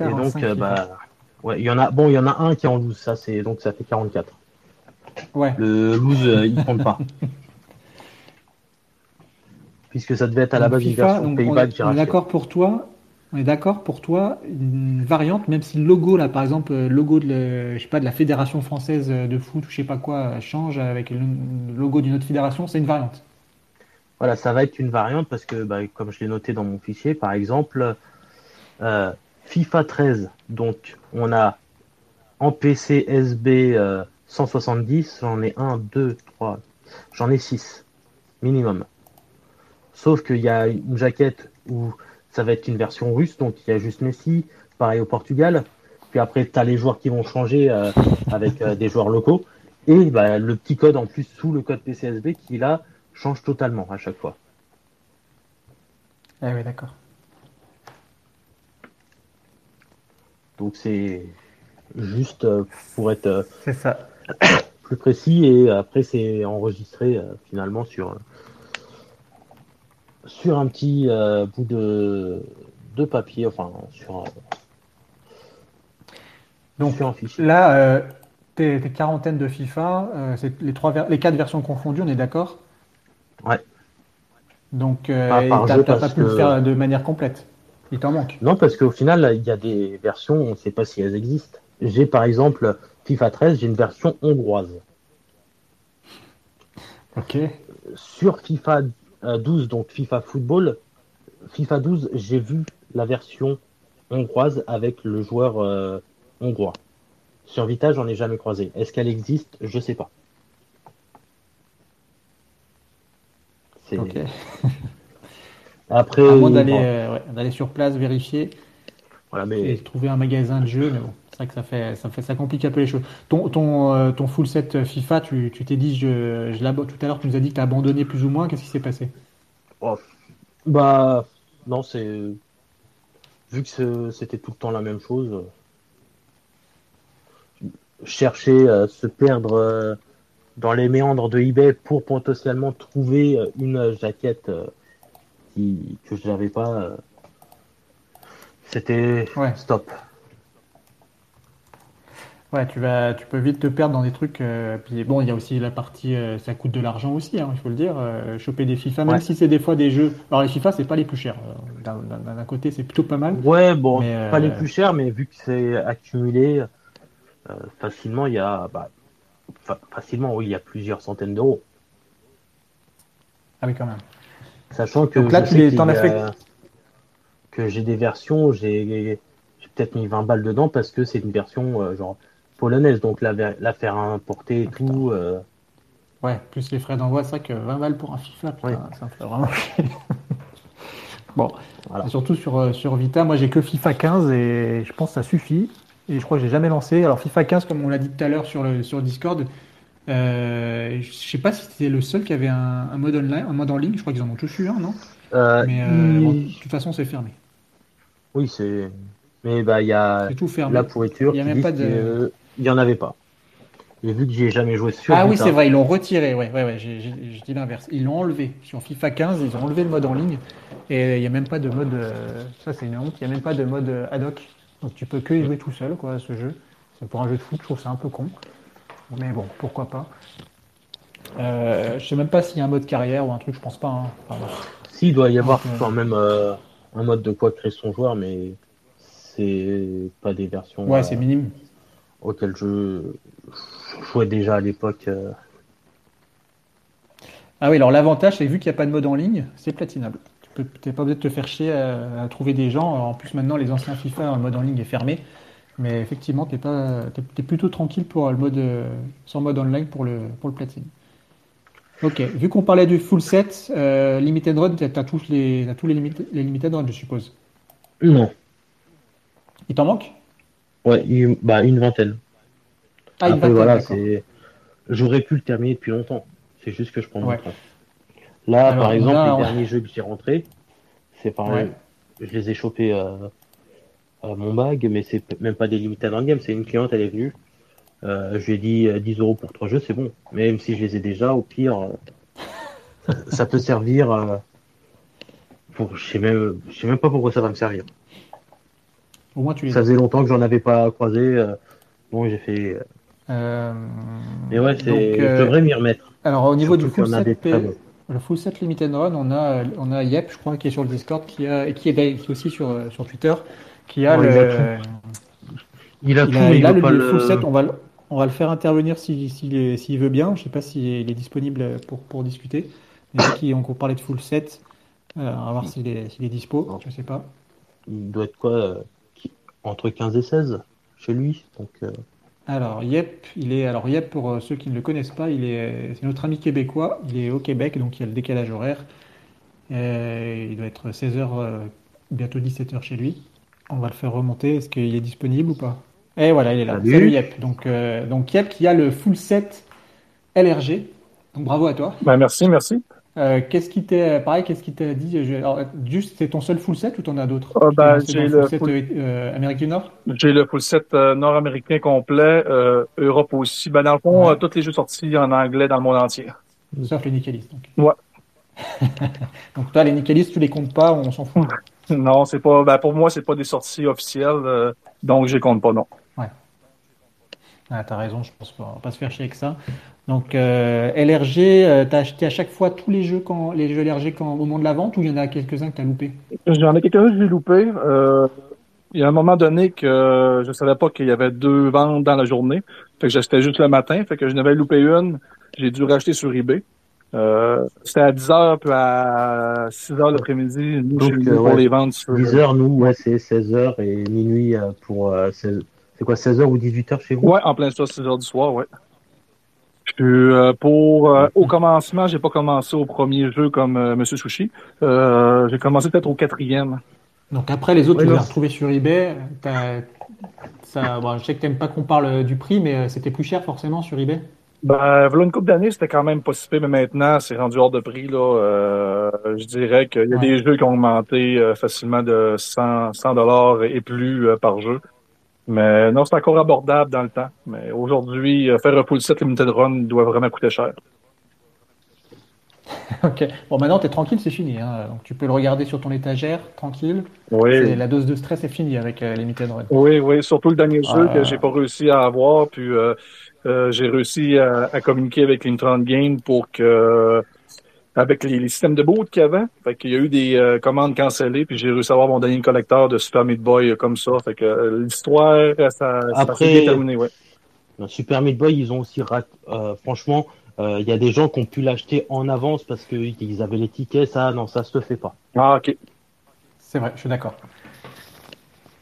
Et 45 donc, euh, bah, ouais, il y en a, bon, il y en a un qui est en loose, ça c'est, donc ça fait 44. Ouais. Le loose, euh, il compte pas. Puisque ça devait être à la base une version racheté. d'accord pour toi. On est d'accord pour toi, une variante, même si le logo, là, par exemple, le logo de, la Fédération française de foot ou je sais pas quoi, change avec le logo d'une autre fédération, c'est une variante. Voilà, ça va être une variante parce que, bah, comme je l'ai noté dans mon fichier, par exemple, euh, FIFA 13, donc on a en PC SB euh, 170, j'en ai 1, 2, 3, j'en ai 6 minimum. Sauf qu'il y a une jaquette où ça va être une version russe, donc il y a juste Messi, pareil au Portugal. Puis après, tu as les joueurs qui vont changer euh, avec euh, des joueurs locaux. Et bah, le petit code en plus sous le code PCSB qui là change totalement à chaque fois. Eh oui, d'accord. Donc c'est juste euh, pour être ça. plus précis et après c'est enregistré finalement sur sur un petit euh, bout de de papier, enfin sur un, Donc, sur un fichier. Là, euh, tes, tes quarantaines de FIFA, euh, c'est les, trois les quatre versions confondues, on est d'accord? Ouais. Donc, euh, Pas pu le faire de manière complète. Il t'en manque. Non, parce qu'au final, il y a des versions, on ne sait pas si elles existent. J'ai par exemple FIFA 13, j'ai une version hongroise. Ok. Sur FIFA 12, donc FIFA Football, FIFA 12, j'ai vu la version hongroise avec le joueur euh, hongrois. Sur Vita, j'en ai jamais croisé. Est-ce qu'elle existe? Je sais pas. C'est Ok. Après, d'aller bon, euh, ouais, d'aller sur place, vérifier voilà, et trouver un magasin de jeux, mais bon, vrai que ça fait, ça fait, ça complique un peu les choses. Ton, ton, euh, ton full set FIFA, tu tu t'es dit, je, je tout à l'heure, tu nous as dit que tu as abandonné plus ou moins. Qu'est-ce qui s'est passé? bah non, c'est vu que c'était tout le temps la même chose. Chercher à se perdre euh, dans les méandres de eBay pour potentiellement trouver euh, une jaquette euh, qui que je n'avais pas. euh, C'était Ouais. stop. Ouais, tu vas, tu peux vite te perdre dans des trucs. euh, puis bon, il y a aussi la partie, euh, ça coûte de l'argent aussi, hein, il faut le dire. euh, choper des FIFA, même Ouais. si c'est des fois des jeux. Alors les FIFA, c'est pas les plus chers. D'un côté, c'est plutôt pas mal. Ouais, bon, Mais, pas les plus chers, mais vu que c'est accumulé facilement, il y a bah, fa- facilement, oui, il y a plusieurs centaines d'euros. Ah oui, quand même. Sachant que Donc là, tu les- y as fait- que j'ai des versions, j'ai j'ai peut-être mis 20 balles dedans parce que c'est une version genre polonaise, donc la, la faire importer et Ah, tout. euh, Ouais, plus les frais d'envoi, c'est vrai que 20 balles pour un FIFA, putain, Ouais. ça me fait vraiment chier. Bon, Voilà. Surtout sur, euh, sur Vita, moi j'ai que FIFA 15 et je pense que ça suffit. Et je crois que j'ai jamais lancé. Alors FIFA 15, comme on l'a dit tout à l'heure sur le sur Discord, euh, je sais pas si c'était le seul qui avait un, un mode online, un mode en ligne. Je crois qu'ils en ont tous eu un, non? euh, Mais il- bon, de toute façon, c'est fermé. Oui, c'est. Mais bah, il y a tout fermé. la pourriture Il y a même pas de- il y en avait pas. Et vu que j'y ai jamais joué sur Ah oui, c'est vrai, ils l'ont retiré. Ouais, ouais, ouais, j'ai dit l'inverse. Ils l'ont enlevé. Sur FIFA 15, ils ont enlevé le mode en ligne. Et il n'y a même pas de mode. euh, ça, c'est une honte. Il n'y a même pas de mode euh, ad hoc. Donc tu peux que y jouer tout seul, quoi, à ce jeu. C'est pour un jeu de foot, je trouve ça un peu con. Mais bon, pourquoi pas. Euh, je sais même pas s'il y a un mode carrière ou un truc, je pense pas. hein. Enfin. Si, il doit y avoir Donc, euh, quand même euh, un mode de quoi créer son joueur, mais c'est pas des versions Ouais, c'est minime. Auxquelles je je jouais déjà à l'époque. euh. Ah oui, alors l'avantage, c'est que vu qu'il n'y a pas de mode en ligne, c'est platinable. Tu peux, t'es pas obligé de te faire chier à, à trouver des gens. Alors, en plus, maintenant, les anciens FIFA, le mode en ligne est fermé. Mais effectivement, t'es, t'es plutôt tranquille pour le mode, euh, sans mode online pour le, pour le platine. Ok, vu qu'on parlait du full set, euh, Limited Run, t'as, t'as tous les, t'as tous les, limit- les Limited Run, je suppose. Non, Il t'en manque? Ouais, une, bah, une vingtaine. Ah, il Après, voilà, c'est. J'aurais pu le terminer depuis longtemps. C'est juste que je prends Ouais. mon temps. Là, Alors, par exemple, là, les on- derniers jeux que j'ai rentrés, c'est pareil. Ouais. Je les ai chopés euh, à mon bag, mais c'est même pas des limited en game. C'est une cliente, elle est venue. Euh, je lui ai dit euh, 10 euros pour trois jeux, c'est bon. Même si je les ai déjà, au pire, euh, ça, peut servir. euh, pour, je sais même, je sais même pas pourquoi ça va me servir. Au moins, tu les Ça faisait longtemps que j'en avais pas croisé. euh, bon, j'ai fait. euh, Mais ouais, c'est. donc, euh, Je devrais m'y remettre. alors, au niveau Surtout du full set, des. Le full set Limited Run, on a, on a Yep, je crois, qui est sur le Discord, qui, a, et qui est, qui aussi sur, sur Twitter, qui a le, il a Il a il tout, a- il a le, full set. On va, le- on va le faire intervenir s'il est- s'il veut bien. Je sais pas s'il est, disponible pour, pour discuter. Mais qu'on qu'on parlait de full set, euh, on va voir s'il est, s'il est dispo. Je sais pas. Il doit être quoi qui- Entre 15 et 16 chez lui. Donc, euh, Alors, Yep, il est, alors Yep, pour euh, ceux qui ne le connaissent pas, il est, c'est notre ami québécois. Il est au Québec, donc il y a le décalage horaire. Euh, il doit être 16h, bientôt 17h chez lui. On va le faire remonter. Est-ce qu'il est disponible ou pas? Et voilà, il est là. Salut. Salut Yep. Donc, euh, donc Yep qui a le full set LRG. Donc bravo à toi. Ben, merci, merci. Euh, qu'est-ce qui t'est, pareil, qu'est-ce qui t'a dit? je- alors, juste, c'est ton seul full set ou t'en as d'autres? Tu ben, j'ai le full set full- euh, euh, Amérique du Nord? J'ai le full set euh, nord-américain complet, euh, Europe aussi. Ben, dans le fond, Ouais. euh, tous les jeux sortis en anglais dans le monde entier. Sauf les Nikélis, donc. Ouais. donc toi, les Nikélis, tu les comptes pas, on s'en fout? Non, c'est pas. Ben, pour moi, c'est pas des sorties officielles, euh, donc je les compte pas, non. Ah, t'as raison, je pense pas, on va pas se faire chier avec ça. Donc euh, LRG, euh, t'as acheté à chaque fois tous les jeux quand les jeux LRG quand au moment de la vente ou il y en a quelques-uns que t'as loupé? J'en ai quelques-uns que j'ai loupés. Euh, il y a un moment donné que je savais pas qu'il y avait deux ventes dans la journée. Fait que j'achetais juste le matin. Fait que je n'avais loupé une. J'ai dû racheter sur eBay. Euh, c'était à 10h puis à 6h l'après-midi. Nous, Donc, euh, pour ouais, les ventes sur 10 heures, nous, ouais, c'est 16 heures et minuit euh, pour. euh, 16 C'est quoi, 16 heures ou 18 heures chez vous? Ouais, en plein ça, 6h du soir, ouais. Puis, euh, pour euh, au commencement, j'ai pas commencé au premier jeu comme euh, Monsieur Sushi. Euh, j'ai commencé peut-être au quatrième. Donc après, les autres, tu les as retrouvés sur eBay. Ça, bon, je sais que t'aimes pas qu'on parle du prix, mais euh, c'était plus cher forcément sur eBay. Ben, voilà une couple d'années, c'était quand même pas si mais maintenant, c'est rendu hors de prix. Là, Euh, je dirais qu'il y a Ouais. des jeux qui ont augmenté euh, facilement de 100 100 dollars et plus euh, par jeu. Mais non, c'est encore abordable dans le temps. Mais aujourd'hui, euh, faire un full set limited run doit vraiment coûter cher. Ok. Bon, maintenant, t'es tranquille, c'est fini. hein. Donc tu peux le regarder sur ton étagère, tranquille. Oui. La dose de stress est finie avec euh, Limited Run. Oui, oui, surtout le dernier jeu Ah. que j'ai pas réussi à avoir, puis euh, euh, j'ai réussi à, à communiquer avec l'Intron Game pour que avec les, les systèmes de boot qu'il y avait, fait qu'il y a eu des euh, commandes cancellées, puis j'ai réussi à avoir mon dernier collecteur de Super Meat Boy euh, comme ça, fait que euh, l'histoire, ça, ça Après- terminé, ouais. Dans Super Meat Boy, ils ont aussi rat... euh, franchement, euh, il y a des gens qui ont pu l'acheter en avance parce qu'ils avaient les tickets. Ça, non, ça se fait pas. Ah, ok. C'est vrai, je suis d'accord.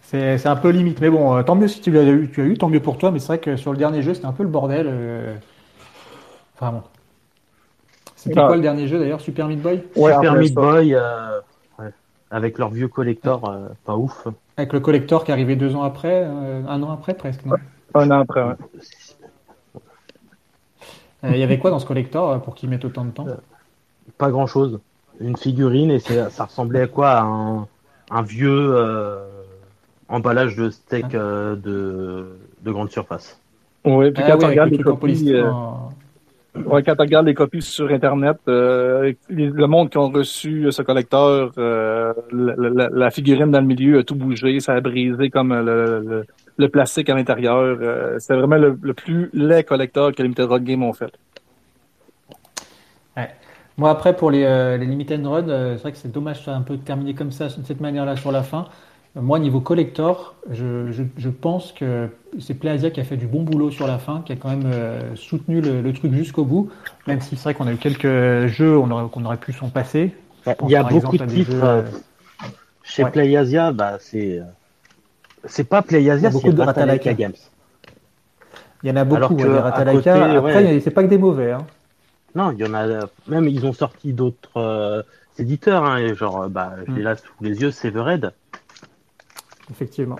C'est c'est un peu limite. Mais bon, euh, tant mieux si tu l'as eu, tu as eu, tant mieux pour toi. Mais c'est vrai que sur le dernier jeu, c'était un peu le bordel. euh, Enfin bon. C'était Ah. quoi le dernier jeu d'ailleurs Super Meat Boy? Ouais, Super Meat. Boy, euh, ouais, avec leur vieux collector, euh, pas ouf. Avec le collector qui est arrivé deux ans après, euh, un an après presque, non? Un an après, ouais. Euh, Il y avait quoi dans ce collector pour qu'il mette autant de temps? Pas grand chose. Une figurine et ça ressemblait à quoi? À un, un vieux euh, emballage de steak euh, de, de grande surface. Oui, puis Ah quand le les copies, euh, en- Quand tu regardes les copies sur Internet, euh, le monde qui ont reçu ce collecteur, euh, la, figurine dans le milieu a tout bougé, ça a brisé comme le, plastique à l'intérieur. Euh, c'est vraiment le, plus laid collecteur que Limited Rock Game ont fait. Moi, après, pour les, euh, les Limited Run, euh, c'est vrai que c'est dommage un peu terminer comme ça, de cette manière-là, sur la fin. Moi, niveau collector, je, je, je pense que c'est PlayAsia qui a fait du bon boulot sur la fin, qui a quand même euh, soutenu le, le truc jusqu'au bout, même si c'est vrai qu'on a eu quelques jeux aurait- qu'on aurait pu s'en passer. Je pense Il y a beaucoup exemple de titres jeux, euh, euh, chez ouais. PlayAsia, bah c'est c'est pas PlayAsia, c'est de Ratalaika. Games. Il y en a beaucoup, que ouais, côté, Après, ouais. c'est pas que des mauvais. Hein. Non, il y en a même ils ont sorti d'autres euh, éditeurs, hein, genre bah j'ai Mm. là sous les yeux Severed. Effectivement.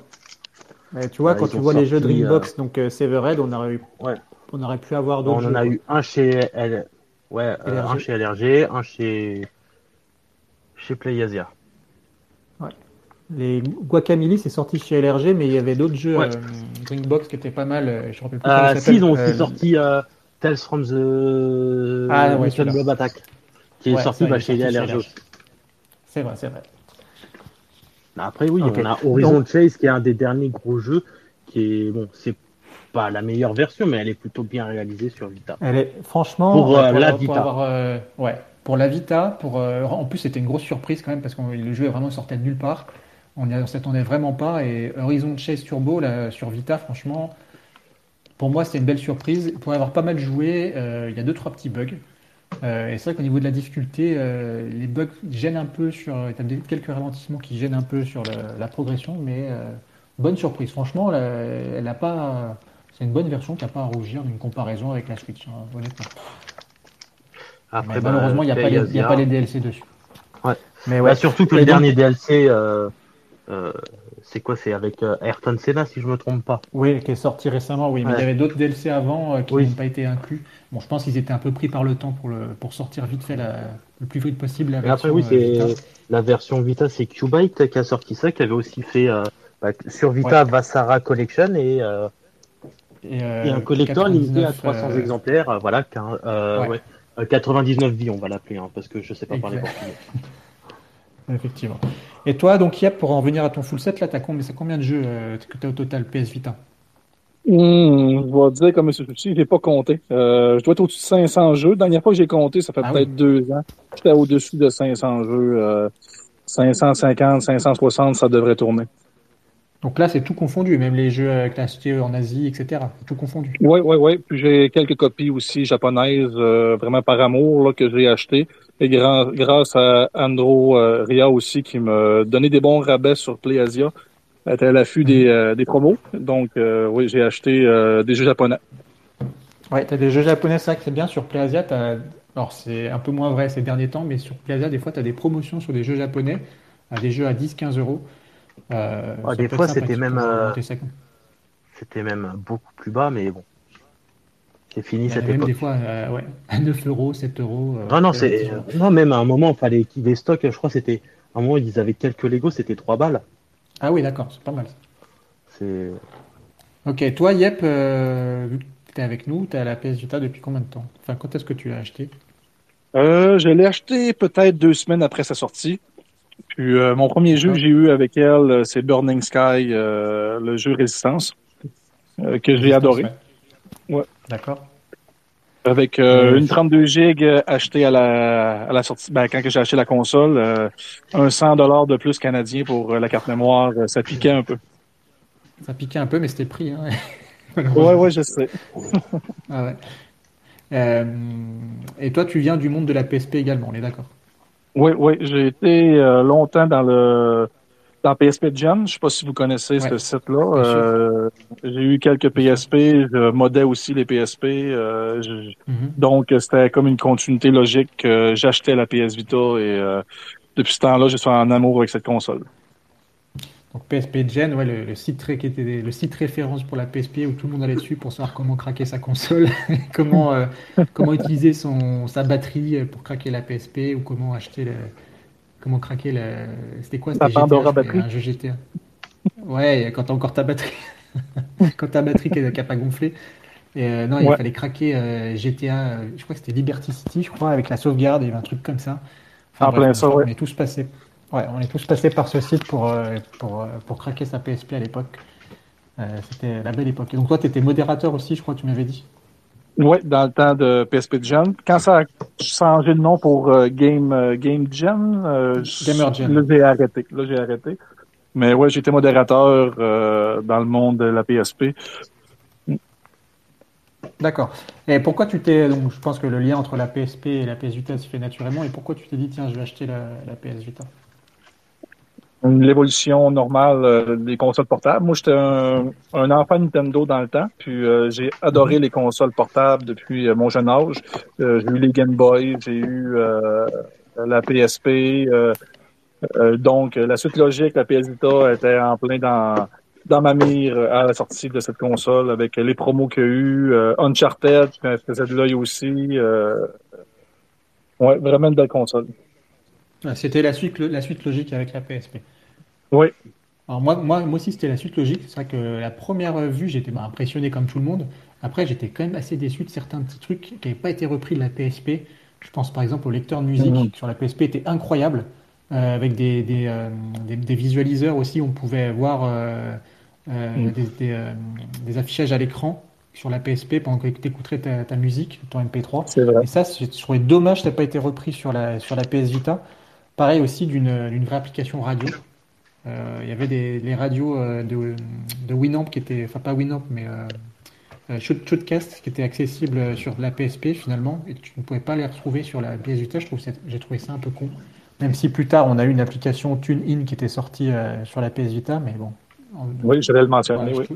Mais tu vois, Ouais, quand tu vois les jeux Dreambox, donc euh, Severed, on aurait, eu- Ouais. on aurait pu avoir On d'autres en jeux. a eu un chez L... ouais, euh, LRG. un chez LRG, un chez chez PlayAsia. Les Guacamole, c'est sorti chez LRG, mais il y avait d'autres jeux Ouais. euh, Dreambox qui étaient pas mal. euh, Je me rappelle plus comment Euh, ça si, ils ont aussi Euh, sorti euh, Tales from the Ah, ouais, Attack, qui est Ouais, sorti bah, chez LRG aussi. C'est vrai, c'est vrai. Après, oui, Ok. on a Horizon Chase qui est un des derniers gros jeux qui est bon, c'est pas la meilleure version, mais elle est plutôt bien réalisée sur Vita. Elle est franchement Pour, euh, la pour Vita. avoir, euh, ouais, pour la Vita, pour euh, en plus c'était une grosse surprise quand même parce que le jeu est vraiment sorti de nulle part. On ne s'attendait vraiment pas et Horizon Chase Turbo là, sur Vita, franchement, pour moi c'était une belle surprise. Pour avoir pas mal joué, euh, il y a deux trois petits bugs. Euh, et c'est vrai qu'au niveau de la difficulté, euh, les bugs gênent un peu sur, quelques ralentissements qui gênent un peu sur le- la progression, mais euh, bonne surprise. Franchement, elle, elle a pas, c'est une bonne version qui n'a pas à rougir d'une comparaison avec la Switch, hein, honnêtement. Après, Mais bah, malheureusement, il n'y a, pas les- a pas DLC dessus. Ouais. Mais Bah, ouais. surtout que le dernier DLC, euh, c'est quoi C'est avec euh, Ayrton Senna, si je me trompe pas. Oui, qui est sorti récemment, oui. Mais il y Ouais. avait d'autres DLC avant euh, qui Oui. n'ont pas été inclus. Bon, je pense qu'ils étaient un peu pris par le temps pour, le, pour sortir vite fait la- le plus vite possible la Et après, version oui, c'est Vita. la version Vita, c'est Qbyte qui a sorti ça, qui avait aussi fait bah, sur Vita Vassara Collection et, Et, et un collector limité à 99, 300 euh, exemplaires. voilà, qu'un- euh, Ouais. ouais. Euh, 99 vies, on va l'appeler, hein, parce que je sais pas parler portugais. Effectivement. Et toi, donc, Yep, pour en venir à ton full set, là, t'as combien, c'est combien de jeux euh, que tu as au total PS Vita? Hum, je vais dire comme M. Sushi, j'ai pas compté. Euh, je dois être au-dessus de 500 jeux. La dernière fois que j'ai compté, ça fait Ah peut-être oui. deux ans. J'étais au-dessus de 500 jeux. Euh, 550, 560, ça devrait tourner. Donc là, c'est tout confondu, même les jeux que tu as achetés en Asie, etc. Tout confondu. Oui, oui, oui. Puis j'ai quelques copies aussi japonaises, euh, vraiment par amour, là, que j'ai achetées. Et grâce à Andro euh, Ria aussi, qui me donnait des bons rabais sur PlayAsia. Elle était à l'affût des, euh, des promos. Donc, oui, j'ai acheté des jeux japonais. Ouais, t'as des jeux japonais, c'est vrai que c'est bien. Sur PlayAsia, t'as... alors c'est un peu moins vrai ces derniers temps, mais sur PlayAsia, des fois, tu as des promotions sur des jeux japonais, à des jeux à 10-15 euros. Euh, Ah, des fois, c'était même, euh. C'était même beaucoup plus bas, mais bon. C'est fini cette même époque. des fois euh, ouais, à 9 euros, 7 euros. euh, Ah non, c'est. relativement. Non, même à un moment, il fallait qu'ils les stockent. Je crois c'était. À un moment, ils avaient quelques Lego, c'était 3 balles. Ah oui, d'accord, c'est pas mal. C'est. Ok, toi, Yep, euh, vu que tu es avec nous, tu as la PS Vita depuis combien de temps? Enfin, quand est-ce que tu l'as acheté? Euh, je l'ai acheté peut-être deux semaines après sa sortie. Puis euh, mon premier jeu que D'accord. j'ai eu avec elle, euh, c'est Burning Sky, euh, le jeu Résistance, euh, que j'ai adoré. ouais. D'accord. Avec une 32 gigs achetée à la, à la sortie, ben, quand j'ai acheté la console, un 100 dollars de plus canadien pour la carte mémoire, ça piquait un peu. Ça piquait un peu, mais c'était le prix. Hein, Ouais, ouais, je sais. Ah ouais. Et toi, tu viens du monde de la PSP également, on est d'accord? Oui, oui, j'ai été euh, longtemps dans le dans PSP Gen. Je sais pas si vous connaissez ce site-là. Euh, j'ai eu quelques. PSP, je modais aussi les PSP. euh, je- Mhm. donc euh, c'était comme une continuité logique. que J'achetais la PS Vita et euh, depuis ce temps-là, je suis en amour avec cette console. Donc PSP Gen, ouais, le, le site très, qui était le site référence pour la PSP où tout le monde allait dessus pour savoir comment craquer sa console, comment, euh, comment utiliser son, sa batterie pour craquer la PSP ou comment acheter le, comment craquer le, c'était quoi? C'était GTA, batterie. un jeu GTA. Ouais, quand t'as encore ta batterie, quand ta batterie qui n'a pas gonflé. Et euh, non, il Ouais, fallait craquer euh, GTA, euh, je crois que c'était Liberty City, je crois, avec la sauvegarde, il y avait un truc comme ça. Enfin en bref, qu'on est tous passés, ouais, on est tous passés par ce site pour, euh, pour, euh, pour craquer sa PSP à l'époque. Euh, c'était la belle époque. Et donc toi, tu étais modérateur aussi, je crois, tu m'avais dit? Ouais, dans le temps de PSP Gen. Quand ça a changé de nom pour euh, Game euh, Game Gen, euh, Gamer je- Gen. là j'ai arrêté. Là j'ai arrêté. Mais ouais, j'étais modérateur dans le monde de la PSP. D'accord. Et pourquoi tu t'es, donc je pense que le lien entre la PSP et la PS Vita se fait naturellement, et pourquoi tu t'es dit, tiens, je vais acheter la, la PS Vita? L'évolution normale euh, des consoles portables. Moi, j'étais un, un enfant Nintendo dans le temps, puis euh, j'ai adoré Mhm. les consoles portables depuis euh, mon jeune âge. Euh, j'ai eu les Game Boy, j'ai eu euh, la PSP. euh, euh, donc, la suite logique, la PS Vita était en plein dans dans ma mire à la sortie de cette console avec les promos qu'il y a eu. Euh, Uncharted, je me faisais de l'œil aussi. Euh, ouais, vraiment une belle console. C'était la suite, la suite logique avec la PSP. Oui, Alors moi, moi, moi aussi, c'était la suite logique. C'est vrai que la première vue, j'étais bah, impressionné comme tout le monde. Après, j'étais quand même assez déçu de certains petits trucs qui n'avaient pas été repris de la PSP. Je pense par exemple au lecteur de musique qui sur la PSP était incroyable, euh, avec des, des, euh, des- des visualiseurs aussi. On pouvait voir euh, Mhm. des, affichages à l'écran sur la PSP pendant que tu écouterais ta, ta musique, ton MP3. c'est vrai. Et ça, je trouvais dommage que ça n'ait pas été repris sur la, sur la PS Vita. Pareil aussi d'une vraie application radio. Euh, il y avait des les radios euh, de, de Winamp qui étaient, enfin pas Winamp, mais euh, Shoot- Shootcast qui étaient accessibles sur la PSP finalement, et tu ne pouvais pas les retrouver sur la PS Vita. J'ai trouvé ça un peu con. Même si plus tard on a eu une application TuneIn qui était sortie euh, sur la PS Vita, mais bon. En- Oui, je vais le mentionner, oui.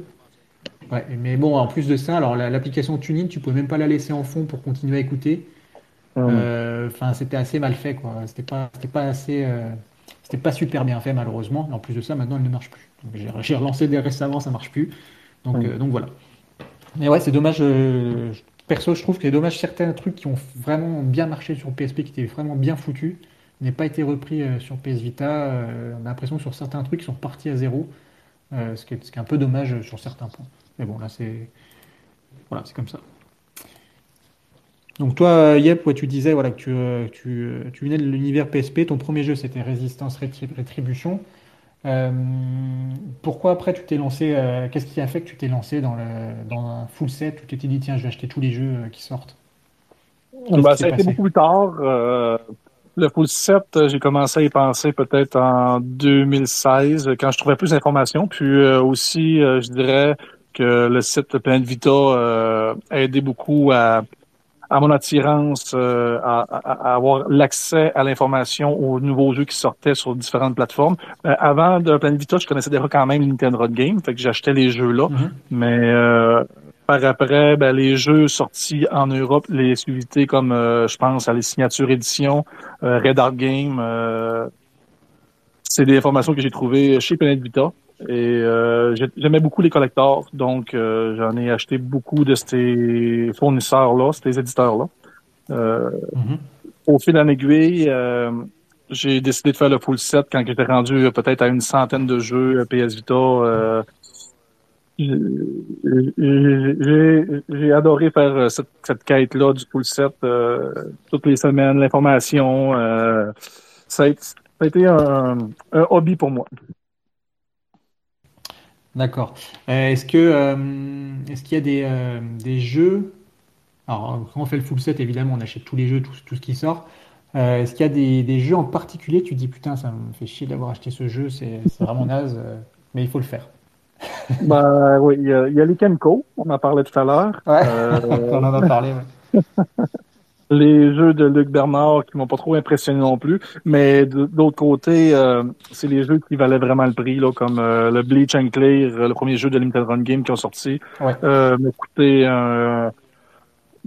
ouais, mais bon, en plus de ça, alors la- l'application TuneIn, tu pouvais même pas la laisser en fond pour continuer à écouter. Hum. Euh, Enfin, c'était assez mal fait, quoi. C'était pas, c'était pas assez, euh, c'était pas super bien fait, malheureusement. Et en plus de ça, maintenant, elle ne marche plus. J'ai, relancé dès récemment, ça marche plus. Donc, euh, donc voilà. Mais ouais, c'est dommage. euh, perso, je trouve que c'est dommage certains trucs qui ont vraiment bien marché sur PSP, qui étaient vraiment bien foutus, n'aient pas été repris euh, sur PS Vita. On a l'impression que sur certains trucs, ils sont repartis à zéro, ce qui est, ce qui est un peu dommage sur certains points. Mais bon, là, c'est, voilà, c'est comme ça. Donc toi, Yep, ouais, tu disais voilà, que tu, euh, tu, euh, tu venais de l'univers PSP, ton premier jeu c'était Résistance Rétri- Rétribution. Euh, pourquoi après tu t'es lancé, qu'est-ce qui a fait que tu t'es lancé dans, le, dans un full set où tu t'es dit tiens je vais acheter tous les jeux qui sortent? Ben, ça a été beaucoup plus tard. Le full set, j'ai commencé à y penser peut-être en 2016, euh, quand je trouvais plus d'informations. Puis aussi, je dirais que le site Planet Vita a aidé beaucoup à, à mon attirance euh, à, à- avoir l'accès à l'information aux nouveaux jeux qui sortaient sur différentes plateformes. Euh, avant de Planet Vita, je connaissais déjà quand même Nintendo Game, fait que j'achetais les jeux là. Mhm. Mais euh, par après, ben, les jeux sortis en Europe, les exclusivités comme, euh, je pense, à les signatures édition, euh, Red Art Game, euh, c'est des informations que j'ai trouvées chez Planet Vita. Et euh, j'ai- j'aimais beaucoup les collecteurs, donc euh, j'en ai acheté beaucoup de ces fournisseurs-là, ces éditeurs-là. Euh, Mhm. au fil en aiguille, euh, j'ai décidé de faire le full set quand j'étais rendu euh, peut-être à une centaine de jeux euh, PS Vita. euh, j'ai- adoré faire cette, cette quête-là du full set euh, toutes les semaines, l'information. euh, ça, a, été- ça a été un, un hobby pour moi. D'accord. Euh, est-ce que euh, est-ce qu'il y a des, euh, des jeux? Alors, quand on fait le full set, évidemment, on achète tous les jeux, tout, tout ce qui sort. Euh, est-ce qu'il y a des, des jeux en particulier? Tu dis, putain, ça me fait chier d'avoir acheté ce jeu, c'est vraiment naze, euh, mais il faut le faire. Ben oui, il y a, il y a les Kenko, on en parlait tout à l'heure. Ouais. Euh, On en a parlé. ouais. les jeux de Luc Bernard qui m'ont pas trop impressionné non plus. Mais l'autre côté, euh, c'est les jeux qui valaient vraiment le prix, là, comme euh, le Bleach and Clear, euh, le premier jeu de Limited Run Game qui ont sorti. Ouais. Euh, m'a coûté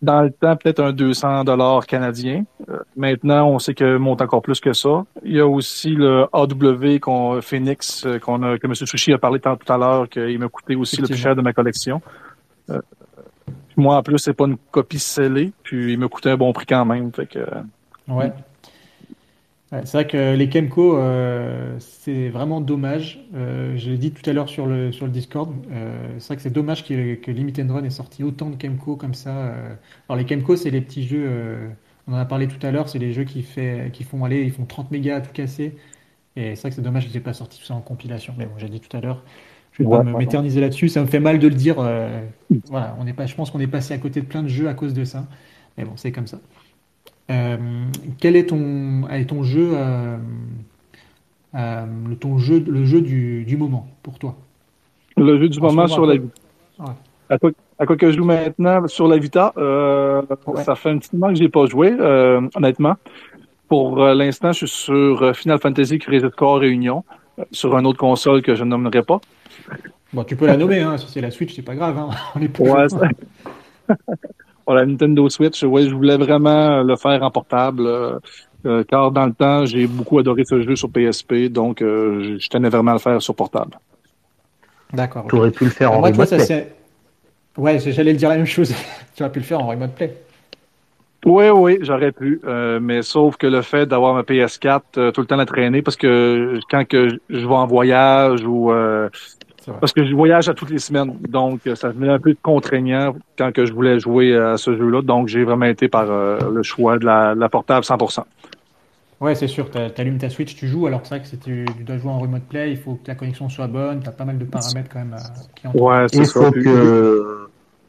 dans le temps peut-être un 200 dollars canadiens. Euh, maintenant, on sait que monte encore plus que ça. Il y a aussi le AW qu'on Phoenix qu'on a que M. Sushi a parlé tant- tout à l'heure qu'il m'a coûté aussi le plus cher de ma collection. Euh, moi, en plus, c'est pas une copie scellée, puis il m'a coûté un bon prix quand même. Fait que, Ouais. Ouais, c'est vrai que les Kemco, euh, c'est vraiment dommage. Euh, je l'ai dit tout à l'heure sur le, sur le Discord. euh, c'est vrai que c'est dommage que, que Limited Run ait sorti autant de Kemco comme ça. euh. Alors, les Kemco, c'est les petits jeux. euh, on en a parlé tout à l'heure. C'est les jeux qui, fait, qui font aller, ils font 30 mégas à tout casser. Et c'est vrai que c'est dommage qu'ils n'aient pas sorti tout ça en compilation. Mais bon, j'ai dit tout à l'heure. Je vais Ouais, pas m'éterniser là-dessus. Ça me fait mal de le dire. euh, voilà, on pas, je pense qu'on est passé à côté de plein de jeux à cause de ça. Mais bon, c'est comme ça. Euh, quel est ton, allez, ton jeu, euh, le, ton jeu, le jeu du, du moment pour toi? le jeu du En moment sur la quoi- Ouais. à quoi, à quoi que je joue maintenant sur la Vita, Ouais. ça fait un petit moment que j'ai pas joué, honnêtement. Pour l'instant, je suis sur Final Fantasy Crisis Core Réunion, sur une autre console que je ne nommerai pas. Bon, tu peux la nommer, hein, si c'est la Switch, c'est pas grave, hein, on est Ouais, Pour la Nintendo Switch, ouais, je voulais vraiment le faire en portable. euh, euh, car dans le temps, j'ai beaucoup adoré ce jeu sur PSP, donc euh, je- tenais vraiment à le faire sur portable. D'accord. Tu aurais pu le faire en moi, vois, remote ça play. c'est. Ouais, j'allais le dire la même chose. Tu aurais pu le faire en remote play. Oui, oui, j'aurais pu, euh, mais sauf que le fait d'avoir ma PS4 euh, tout le temps la traîner, parce que quand que je vais en voyage ou euh. Parce que je voyage à toutes les semaines, donc euh, ça devenait un peu contraignant quand que je voulais jouer à ce jeu-là, donc j'ai vraiment été par euh, le choix de la, de la portable 100%. Ouais, c'est sûr, tu allumes ta Switch, tu joues, alors que c'est vrai que si tu, tu dois jouer en remote play, il faut que la connexion soit bonne, tu as pas mal de paramètres quand même à- qui entrent. Ouais, il faut que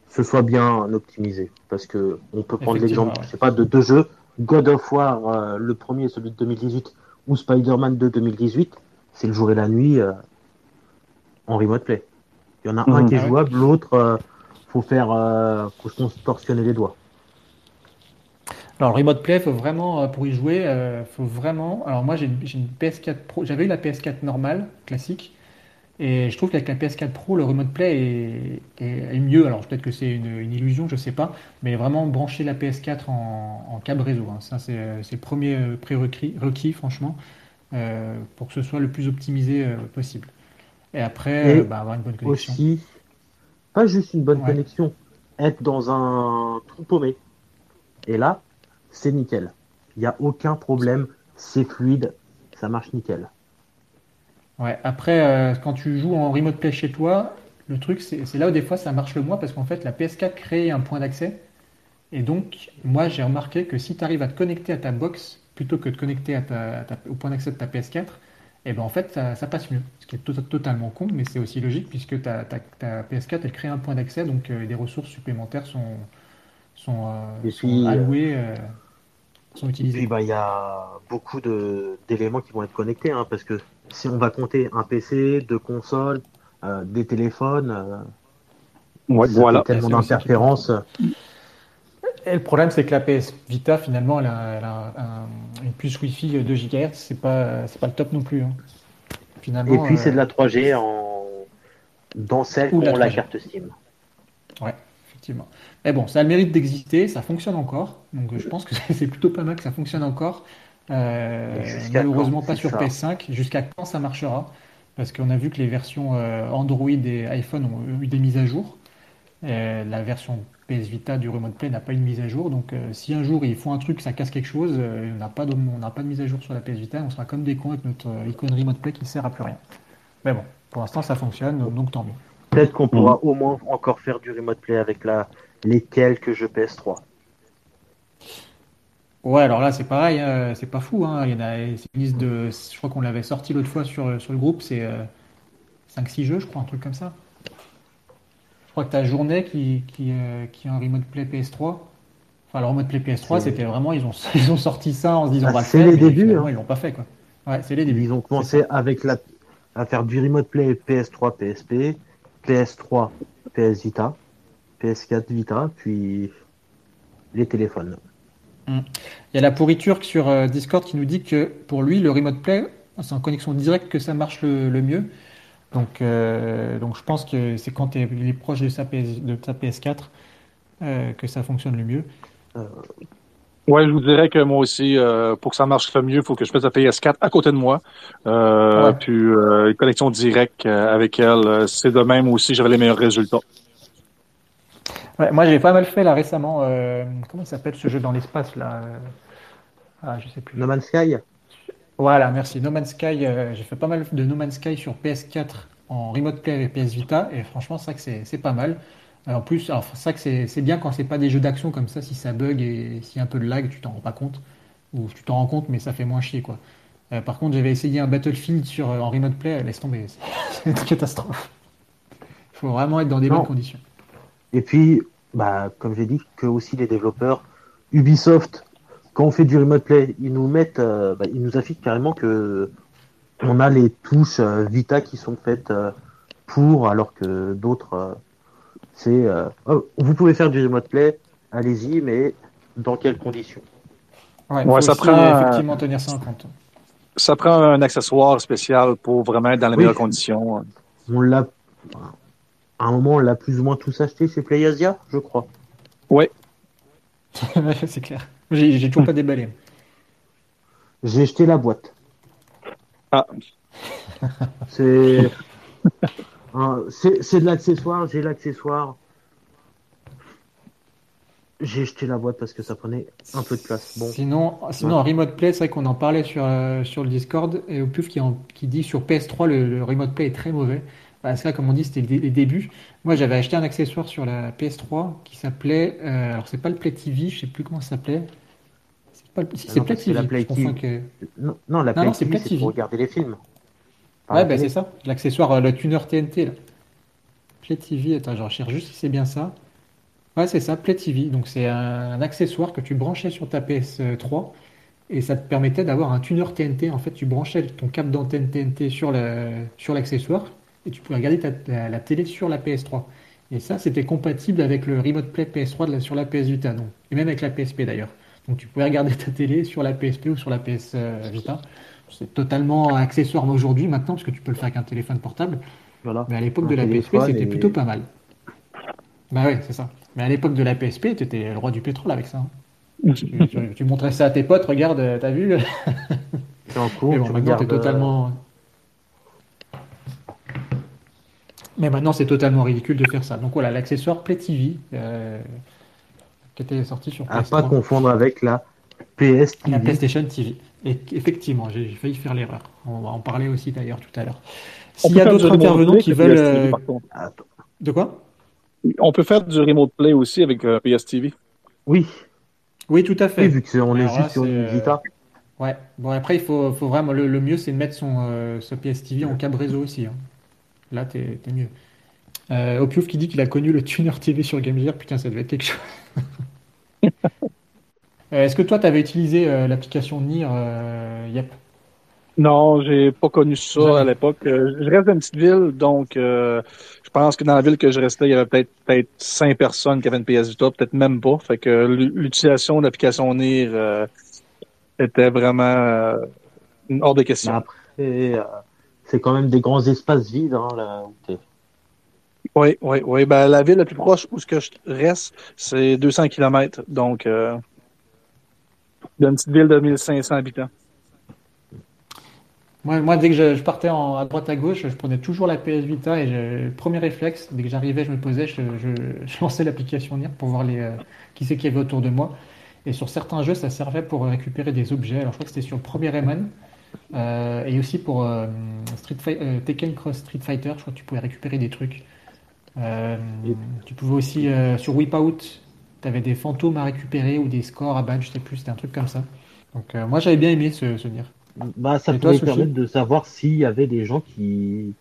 ce soit bien optimisé. Parce que on peut prendre l'exemple, ouais. je sais pas, de deux jeux, God of War, euh, le premier, celui de 2018, ou Spider-Man 2 2018, c'est le jour et la nuit euh, en remote play. Il y en a un Mhm. qui est Ah jouable, l'autre, euh, faut faire, euh, faut se contorsionner les doigts. Alors, le remote play, faut vraiment, euh, pour y jouer, euh, faut vraiment. Alors, moi, j'ai une, j'ai une PS4 Pro. J'avais eu la PS4 normale, classique. Et je trouve qu'avec la PS4 Pro, le remote play est, est- est mieux. Alors, peut-être que c'est une, une illusion, je sais pas. Mais vraiment, brancher la PS4 en, en câble réseau. hein. Ça, c'est c'est le premier prérequis, requis, franchement, pour que ce soit le plus optimisé possible. Et après, Et bah, avoir une bonne connexion. Aussi, pas juste une bonne Ouais. connexion, être dans un trou paumé. Et là, c'est nickel. Il n'y a aucun problème, c'est fluide, ça marche nickel. Ouais, après, euh, quand tu joues en remote play chez toi, le truc, c'est là où des fois ça marche le moins parce qu'en fait, la PS4 crée un point d'accès. Et donc, moi, j'ai remarqué que si tu arrives à te connecter à ta box plutôt que de te connecter à ta- à ta- au point d'accès de ta PS4, et ben en fait, ça, ça passe mieux. Ce qui est to- totalement con, mais c'est aussi logique puisque ta, ta- ta PS4, elle crée un point d'accès, donc euh, des ressources supplémentaires sont, sont, euh, Et sont puis, euh, allouées, euh, sont Et utilisées. puis, bah, il y a beaucoup de- d'éléments qui vont être connectés, hein, parce que si on va compter un PC, deux consoles, euh, des téléphones, euh, Ouais, voilà. tellement d'interférences. Et le problème, c'est que la PS Vita, finalement, elle a, elle a un- une puce Wi-Fi 2 GHz, c'est pas, c'est pas le top non plus. hein. Finalement, Et puis, euh, c'est de la 3G en... dans celle Ou qui la ont la 3G. carte SIM. effectivement. Mais bon, ça a le mérite d'exister, ça fonctionne encore. Donc je pense que c'est plutôt pas mal que ça fonctionne encore. Euh, malheureusement pas sur ça PS5. Jusqu'à quand ça marchera? Parce qu'on a vu que les versions euh, Android et iPhone ont eu des mises à jour. Euh, la version PS Vita du Remote Play n'a pas une mise à jour. Donc euh, si un jour ils font un truc, ça casse quelque chose, euh, on n'a pas de, on n'a pas de mise à jour sur la PS Vita, on sera comme des cons avec notre euh, icône Remote Play qui ne sert à plus rien. Mais bon, pour l'instant ça fonctionne, donc, donc tant mieux. Peut-être qu'on pourra au moins encore faire du remote play avec la, les quelques jeux PS3. Ouais, alors là, c'est pareil, hein, c'est pas fou. Hein. Il y en a, une liste de. Je crois qu'on l'avait sorti l'autre fois sur, sur le groupe, c'est euh, 5-6 jeux, je crois, un truc comme ça. Je crois que tu as Journée qui, qui, euh, qui a un remote play PS3. Enfin, le remote play PS3, C'est- c'était vraiment. Ils ont, ils ont sorti ça en se disant Ah, le c'est les débuts, hein. ils l'ont pas fait, quoi. Ouais, c'est les débuts. Ils ont commencé avec la, à faire du remote play PS3, PSP, PS3, PS Vita, PS4 Vita, puis les téléphones. Il y a la pourriture sur euh, Discord qui nous dit que pour lui, le remote play, c'est en connexion directe que ça marche le, le mieux. Donc, euh, donc je pense que c'est quand il est proche de sa, PS, de sa PS4 euh, que ça fonctionne le mieux. Ouais, je vous dirais que moi aussi, euh, pour que ça marche le mieux, il faut que je fasse la PS4 à côté de moi. Euh, Ouais. Puis euh, une connexion directe euh, avec elle, euh, c'est de même aussi, j'avais les meilleurs résultats. Ouais, moi, j'ai pas mal fait là récemment. euh, comment il s'appelle ce jeu dans l'espace là euh, Ah, je sais plus. No Man's Sky? Voilà, merci. No Man's Sky, euh, j'ai fait pas mal de No Man's Sky sur PS4 en remote play avec PS Vita et franchement, vrai que c'est c'est pas mal. En plus, alors, c'est vrai que c'est c'est bien quand c'est pas des jeux d'action comme ça, si ça bug et s'il y a un peu de lag, tu t'en rends pas compte. Ou tu t'en rends compte, mais ça fait moins chier quoi. Euh, par contre, j'avais essayé un Battlefield sur, euh, en remote play, laisse tomber, c'est c'est une catastrophe. Il faut vraiment être dans des Non. bonnes conditions. Et puis, bah, comme j'ai dit, que aussi les développeurs, Ubisoft, quand on fait du remote play, ils nous mettent, euh, bah, ils nous affichent carrément que on a les touches euh, Vita qui sont faites euh, pour, alors que d'autres, euh, c'est, euh, oh, vous pouvez faire du remote play, allez-y, mais dans quelles conditions? Ouais, Ouais, faut ça aussi, prend, effectivement tenir ça en compte. Ça prend un accessoire spécial pour vraiment être dans les Oui. meilleures conditions. On l'a, à un moment, on l'a plus ou moins tous acheté chez PlayAsia, je crois. Ouais, c'est clair. J'ai j'ai toujours pas déballé. J'ai jeté la boîte. Ah. C'est un- c'est c'est de l'accessoire, j'ai l'accessoire. J'ai jeté la boîte parce que ça prenait un peu de place. Bon, Sinon, sinon en remote play, c'est vrai qu'on en parlait sur, euh, sur le Discord et au puf qui, en- qui dit sur PS3 le, le remote play est très mauvais. C'est là, comme on dit, c'était les, débuts. Moi, j'avais acheté un accessoire sur la PS3 qui s'appelait, euh, alors c'est pas le Play TV, je sais plus comment ça s'appelait. C'est pas le- si, Ah c'est Play parce que la TV. Play TV. que- non, non, la Play non, c'est TV, c'est TV. pour regarder les films. Par Ouais, la bah c'est ça, l'accessoire, euh, le tuner TNT là. Play TV, attends, je recherche juste si c'est bien ça. Ouais, c'est ça, Play TV. Donc c'est un, accessoire que tu branchais sur ta PS3 et ça te permettait d'avoir un tuner TNT. En fait, tu branchais ton câble d'antenne TNT sur le, sur l'accessoire et tu pouvais regarder ta, ta- la télé sur la PS3. Et ça, c'était compatible avec le Remote Play PS3 de la- sur la PS Vita, donc. Et même avec la PSP d'ailleurs. Donc tu pouvais regarder ta télé sur la PSP ou sur la PS euh, Vita. C'est totalement accessoire aujourd'hui maintenant parce que tu peux le faire avec un téléphone portable. Voilà. Mais à l'époque de la PSP, c'était et- plutôt pas mal. Bah ouais, c'est ça. Mais à l'époque de la PSP, tu étais le roi du pétrole avec ça. hein. tu, tu- tu montrais ça à tes potes, regarde, euh, t'as vu? C'est en cours, Mais bon, maintenant, t'es totalement. Mais maintenant, c'est totalement ridicule de faire ça. Donc voilà, l'accessoire Play TV euh, qui était sorti sur euh, à PS3, pas confondre avec la PS la. PlayStation TV. Et effectivement, j'ai failli faire l'erreur. On va en parler aussi d'ailleurs tout à l'heure. S'il y a d'autres intervenants qui veulent. PS TV, euh. De quoi? On peut faire du remote play aussi avec euh, PS TV. Oui, Oui, tout à fait. oui, vu que c'est- on est juste sur une Vita. Ouais, bon après il faut, faut vraiment le, le mieux c'est de mettre son, euh, ce PS TV en câble réseau aussi. hein. Là t'es mieux. Euh, Opiouf qui dit qu'il a connu le tuner TV sur Game Gear, putain ça devait être quelque chose. Euh, Est-ce que toi t'avais utilisé euh, l'application Nier euh, Yep? Non, j'ai pas connu ça à l'époque. Je reste dans une petite ville, donc euh, je pense que dans la ville que je restais, il y avait peut-être peut-être cinq personnes qui avaient une PS Vita, peut-être même pas. Fait que l'u- l'utilisation de l'application NIR euh, était vraiment euh, hors de question. après, euh, c'est quand même des grands espaces vides, hein, là où t'es. Oui, oui, oui. Ben, la ville la plus proche où ce que je reste, c'est 200 km. Donc, euh, d'une petite ville de 1500 habitants. Moi, moi, dès que je, je partais en, à droite à gauche, je prenais toujours la PS Vita et je- le premier réflexe, dès que j'arrivais, je me posais, je, je- je lançais l'application NIR pour voir les, euh, qui c'est qu'il y avait autour de moi. Et sur certains jeux, ça servait pour récupérer des objets. Alors, je crois que c'était sur le premier Rayman euh, et aussi pour euh, Street euh, Tekken Cross Street Fighter. Je crois que tu pouvais récupérer des trucs. Euh, tu pouvais aussi, sur Wipeout, tu avais des fantômes à récupérer ou des scores à battre, je sais plus, c'était un truc comme ça. Donc, moi, j'avais bien aimé ce, ce NIR. Bah, ça Et toi, pourrait Sushi permettre de savoir s'il y avait des gens qui,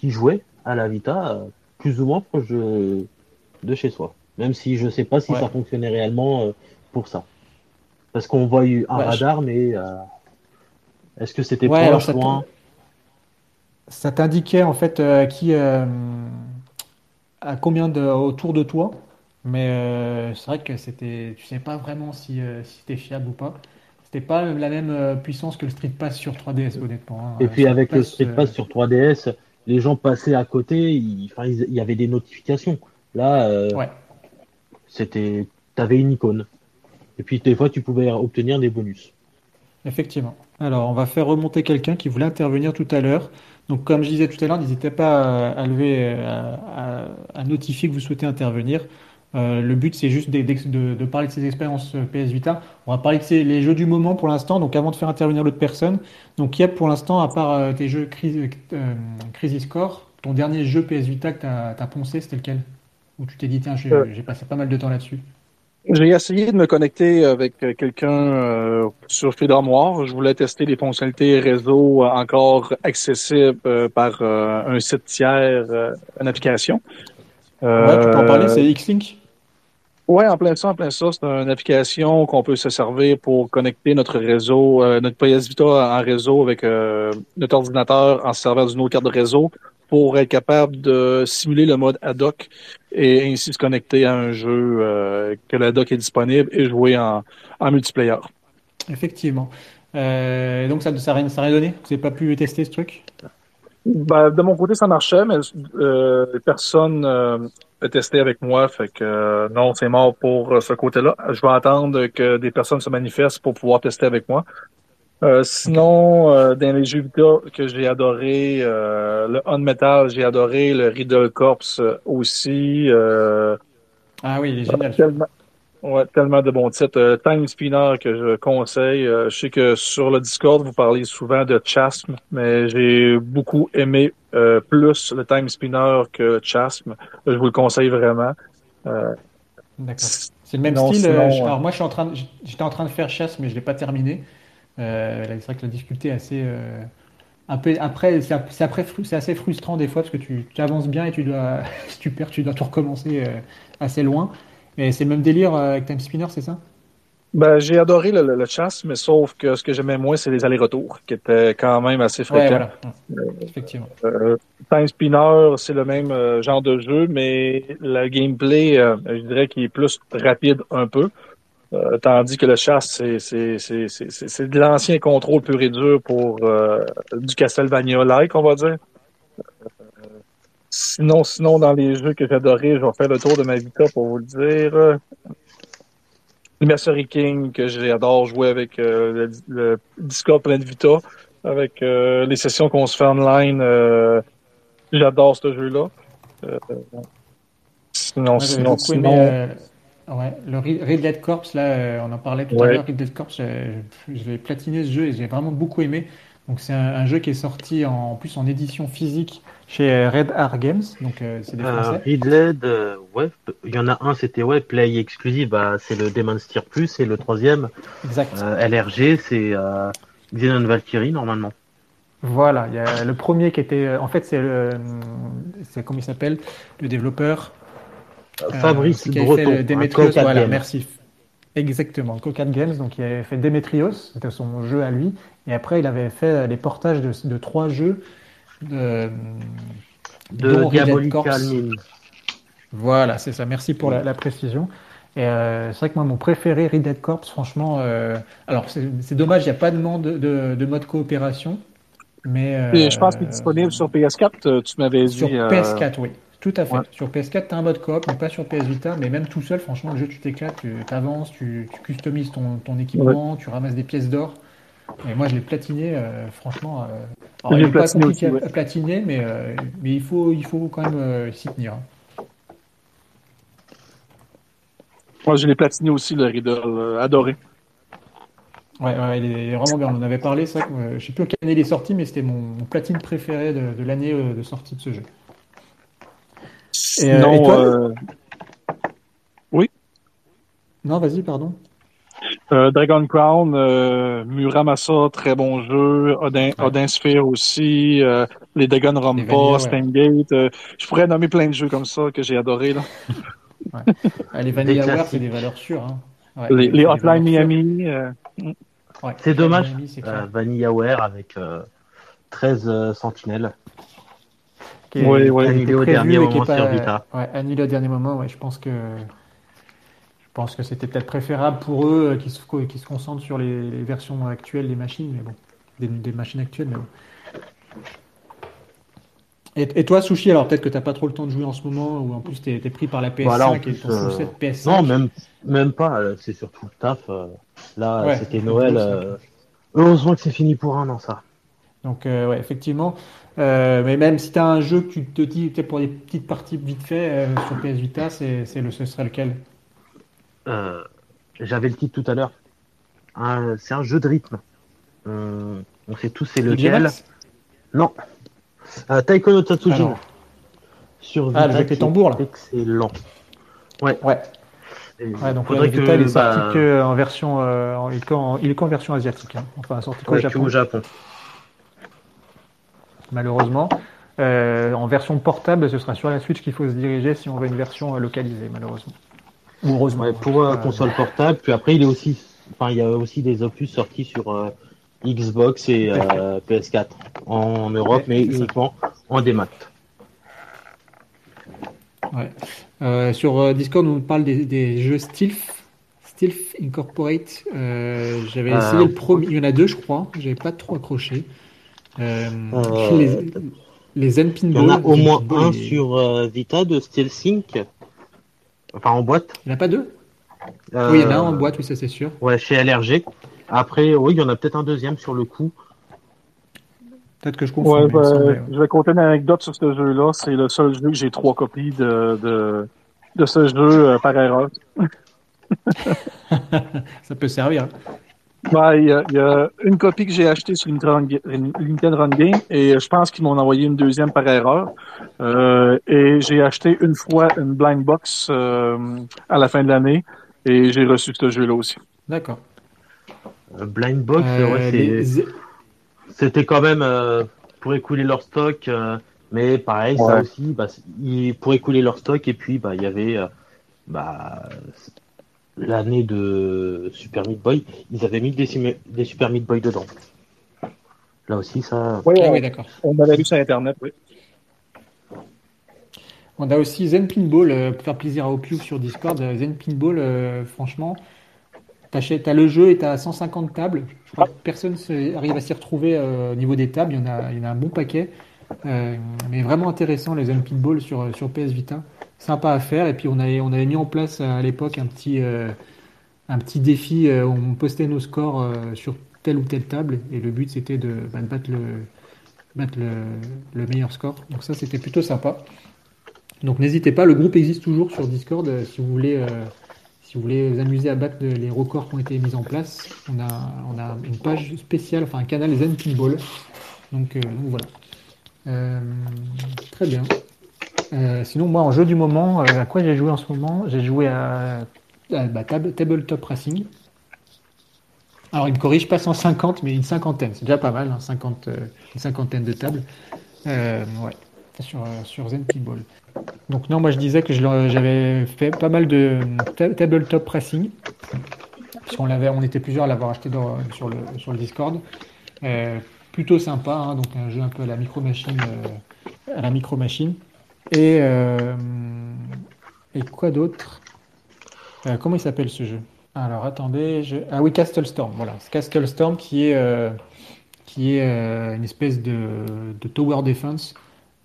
qui jouaient à la Vita plus ou moins proche de, de chez soi. Même si je sais pas si Ouais. ça fonctionnait réellement pour ça. Parce qu'on voit un Ouais, je- radar, mais est-ce que c'était Ouais, proche, loin Ça t'indiquait en fait euh, qui euh, à combien de autour de toi, mais euh, c'est vrai que c'était, tu sais pas vraiment si, si c'était fiable ou pas. C'était pas la même puissance que le Street Pass sur 3DS honnêtement. hein. Et puis avec le Street Pass sur 3DS, les gens passaient à côté, il, ils- y avait des notifications. Là, Ouais. c'était, t'avais une icône. Et puis des fois, tu pouvais obtenir des bonus. Effectivement. Alors, on va faire remonter quelqu'un qui voulait intervenir tout à l'heure. Donc, comme je disais tout à l'heure, n'hésitez pas à, à lever, à, à notifier que vous souhaitez intervenir. Euh, le but, c'est juste de, de- de parler de ces expériences euh, PS Vita. On va parler de ces- les jeux du moment pour l'instant. Donc, avant de faire intervenir l'autre personne. Donc, il y a pour l'instant, à part euh, tes jeux Cris- euh, Score, ton dernier jeu PS Vita que tu as, poncé, c'était lequel? Où tu t'es dit, tiens, j'ai passé pas mal de temps là-dessus. J'ai essayé de me connecter avec quelqu'un euh, sur Fédormoire. Je voulais tester les fonctionnalités réseau euh, encore accessibles euh, par euh, un site tiers, euh, une application. Ouais, tu peux en parler, c'est X-Link? Ouais, en plein ça, en plein ça. C'est une application qu'on peut se servir pour connecter notre réseau, euh, notre PS Vita en réseau avec euh, notre ordinateur en se servant d'une autre carte de réseau pour être capable de simuler le mode ad hoc et ainsi se connecter à un jeu euh, que l'ad hoc est disponible et jouer en, en multiplayer. Effectivement. Euh, donc ça n'a ça, rien- ça a rien donné? Vous n'avez pas pu tester ce truc? Ben, de mon côté, ça marchait, mais euh, personne euh, a testé avec moi. Fait que euh, non, c'est mort pour ce côté-là. Je vais attendre que des personnes se manifestent pour pouvoir tester avec moi. Euh, sinon, euh, dans les jeux Vita que j'ai adoré, euh, le On Metal, j'ai adoré, le Riddle Corps euh, aussi. Ah oui, il est génial. tellement, ouais, tellement de bons titres. Time Spinner que je conseille. Je sais que sur le Discord, vous parlez souvent de Chasm, mais j'ai beaucoup aimé plus le Time Spinner que Chasm. Je vous le conseille vraiment. D'accord. C'est le même Non, style. sinon, je- ouais. alors moi, je suis en train j'étais en train de faire chasse, mais je l'ai pas terminé. Euh, c'est vrai que la difficulté est assez. euh, après, c'est après assez frustrant des fois parce que tu, tu avances bien et tu dois, si tu perds, tu dois tout recommencer euh, assez loin. Mais c'est le même délire euh, avec Time Spinner, c'est ça? ben, j'ai adoré le, le, le Chasm, mais sauf que ce que j'aimais moins, c'est les allers-retours, qui étaient quand même assez Ouais, fréquents. voilà. Effectivement. Euh, Time Spinner, c'est le même euh, genre de jeu, mais le gameplay, euh, je dirais qu'il est plus rapide un peu. Euh, tandis que le chasse, c'est c'est c'est c'est c'est- c'est de l'ancien contrôle pur et dur pour euh, du Castlevania-like, on va dire. Euh, sinon, sinon, dans les jeux que j'adorais, je vais faire le tour de ma Vita pour vous le dire. Le King, que j'adore jouer avec euh, le, le Discord plein de Vita, avec euh, les sessions qu'on se fait online. euh, j'adore ce jeu-là. Euh, sinon, sinon, aimé sinon. Ouais, le Red Red Dead Corps, là, euh, on en parlait tout à l'heure. Red Dead Corps, euh, vais platiner ce jeu et j'ai vraiment beaucoup aimé. Donc, c'est un, un jeu qui est sorti en, en plus en édition physique chez euh, Red Art Games. Donc, euh, c'est des Euh, Français. Ridley, euh, ouais, il y en a un, c'était ouais, Play Exclusive, bah, c'est le Demon's Tier Plus, et le troisième, Exact. LRG, c'est Xenon Valkyrie normalement. Voilà, il y a le premier qui était. En fait, c'est le. C'est comment il s'appelle Le développeur. Euh, Fabrice qui fait Breton, le un Demetrios. Voilà, merci. Exactement, Cocat Games, donc il avait fait Demetrios, c'était son jeu à lui, et après il avait fait les portages de, de trois jeux, de, de dont Red Dead Diabolical. Voilà, c'est ça. Merci pour la, la précision. Et euh, c'est vrai que moi, mon préféré, Red Dead Corps, franchement, euh, alors c'est dommage, il n'y a pas de mode de, de mode coopération, mais Et je pense qu'il est disponible sur PS4, euh, tu m'avais dit. sur euh, PS4, oui. Tout à fait. Ouais. Sur PS4, tu as un mode coop, mais pas sur PS Vita. Mais même tout seul, franchement, le jeu, tu t'éclates, tu avances, tu, tu customises ton, ton équipement, tu ramasses des pièces d'or. Et moi, je l'ai platiné, euh, franchement. euh, alors, il est pas compliqué aussi, à, ouais. à platiner, mais, euh, mais il, faut, il faut quand même euh, s'y tenir. hein. Moi, je l'ai platiné aussi, le Riddle. adoré. Ouais, ouais, il est vraiment bien. On en avait parlé, ça. je sais plus quelle année il est sorti, mais c'était mon, mon platine préféré de, de l'année de sortie de ce jeu. Et, euh, et toi euh, Non, vas-y, pardon. euh, Dragon Crown, euh, Muramasa, très bon jeu. Odin, Ouais. Odin Sphere aussi. euh, les ouais. Steingate. euh, je pourrais nommer plein de jeux comme ça que j'ai adoré. Là. Ah, les Vanilla Des Ware, classiques. c'est des valeurs sûres. hein. Ouais, Les, les Hotline. Miami. euh, Ouais, C'est dommage. Euh. VanillaWare avec euh, 13 euh, sentinelles. Qui est- Ouais, ouais. Annulé au dernier et qui est moment pas- sur Vita. Ouais, annulé au dernier moment. Ouais, je pense que je pense que c'était peut-être préférable pour eux euh, qu'ils se, qu'ils se concentrent sur les, les versions actuelles des machines, mais bon, des, des machines actuelles, mais bon. Et, et toi, Sushi, alors peut-être que t'as pas trop le temps de jouer en ce moment, ou en plus t'es es pris par la PS5 Voilà, en et plus, ton euh, full set PS5. Non, même, même pas. euh, C'est surtout le taf. euh, Là, Ouais, c'était Noël. euh, Heureusement que c'est fini pour un an, ça. Donc, euh, ouais, effectivement. Euh, mais même si tu as un jeu que tu te dis, peut-être pour des petites parties vite fait euh, sur PS Vita, c'est, c'est le, ce serait lequel? Euh, J'avais le titre tout à l'heure. Un- C'est un jeu de rythme. On sait tous c'est lequel. Non. Taiko no Tatsujin. Alors. Sur Ah, Vita, le jeu avec les qui tambours, là. Excellent. Ouais. Et Ouais, donc faudrait la Vita, il est bah, que en version, en- il est qu'en, il est qu'en version asiatique. hein. Enfin, sorti qu'au ouais, que Japon, au Japon. Malheureusement. Euh, en version portable, ce sera sur la Switch qu'il faut se diriger si on veut une version euh, localisée, malheureusement. Ou heureusement. Ouais, pour euh, console portable. Puis après, il est aussi, enfin, il y a aussi des opus sortis sur euh, Xbox et euh, PS4 en Europe, Ouais, mais ça. uniquement en démat. Ouais. Euh, sur euh, Discord, on parle des, des jeux Stealth, Stealth Incorporate. Euh, j'avais Euh, essayé le premier, il y en a deux, je crois. J'avais pas trop accroché. Euh, Euh, les, les Zen Il y Pinball. en a au moins Pinball, un sur euh, Vita de SteelSync, enfin en boîte. Il n'y en a pas deux? Euh, Oui, il y en a un en boîte, oui, ça c'est sûr. Ouais, chez LRG. Après, oui, il y en a peut-être un deuxième sur le coup. Peut-être que je confonds. Ouais, ben, ouais. je vais compter une anecdote sur ce jeu-là. C'est le seul jeu que j'ai trois copies de, de, de ce jeu euh, par erreur. Ça peut servir. Ouais, il y, a, il y a une copie que j'ai achetée sur Limited Run, Game et je pense qu'ils m'ont envoyé une deuxième par erreur. Euh, et j'ai acheté une fois une blind box euh, à la fin de l'année et j'ai reçu ce jeu-là aussi. D'accord. Euh, Blind Box, Euh, ouais, c'était quand même euh, pour écouler leur stock, euh, mais pareil, ça aussi, bah, ils- pour écouler leur stock, et puis bah il y avait euh, bah, l'année de Super Meat Boy, ils avaient mis des, Super Meat Boy dedans. Là aussi, ça. Oui, Ah oui, d'accord. on avait vu sur Internet, oui. On a aussi Zen Pinball, euh, pour faire plaisir à Opiu sur Discord. euh, Zen Pinball, euh, franchement, t'as le jeu et t'as 150 tables. Je crois que personne se- arrive à s'y retrouver euh, au niveau des tables. Il y en a, il y en a un bon paquet. Euh, mais vraiment intéressant, les Zen Pinball sur, sur PS Vita. Sympa à faire. Et puis, on avait, on avait mis en place euh, à l'époque un petit, euh, un petit défi on postait nos scores sur telle ou telle table. Et le but, c'était de, bah, battre, le, battre le, le meilleur score. Donc, ça, c'était plutôt sympa. Donc n'hésitez pas, le groupe existe toujours sur Discord si vous voulez si vous voulez vous amuser à battre le- les records qui ont été mis en place. On a on a une page spéciale, enfin un canal Zen Pinball. Donc voilà. Euh, très bien. Euh, sinon moi en jeu du moment, euh, à quoi j'ai joué en ce moment? J'ai joué à, à bah, Tab- Tabletop Racing. Alors il me corrige pas 150 mais une cinquantaine, c'est déjà pas mal, hein, 50, une cinquantaine de tables. Ouais, sur, sur Zen Pinball. Donc non, moi je disais que j'avais fait pas mal de ta- tabletop racing, puisqu'on l'avait, on était plusieurs à l'avoir acheté sur le sur le Discord. Plutôt sympa, hein, donc un jeu un peu à la micro machine, à la micro machine. Et euh, et quoi d'autre? Euh, Comment il s'appelle ce jeu? Alors attendez, je... ah oui Castle Storm, voilà, c'est Castle Storm qui est euh, qui est euh, une espèce de, de tower defense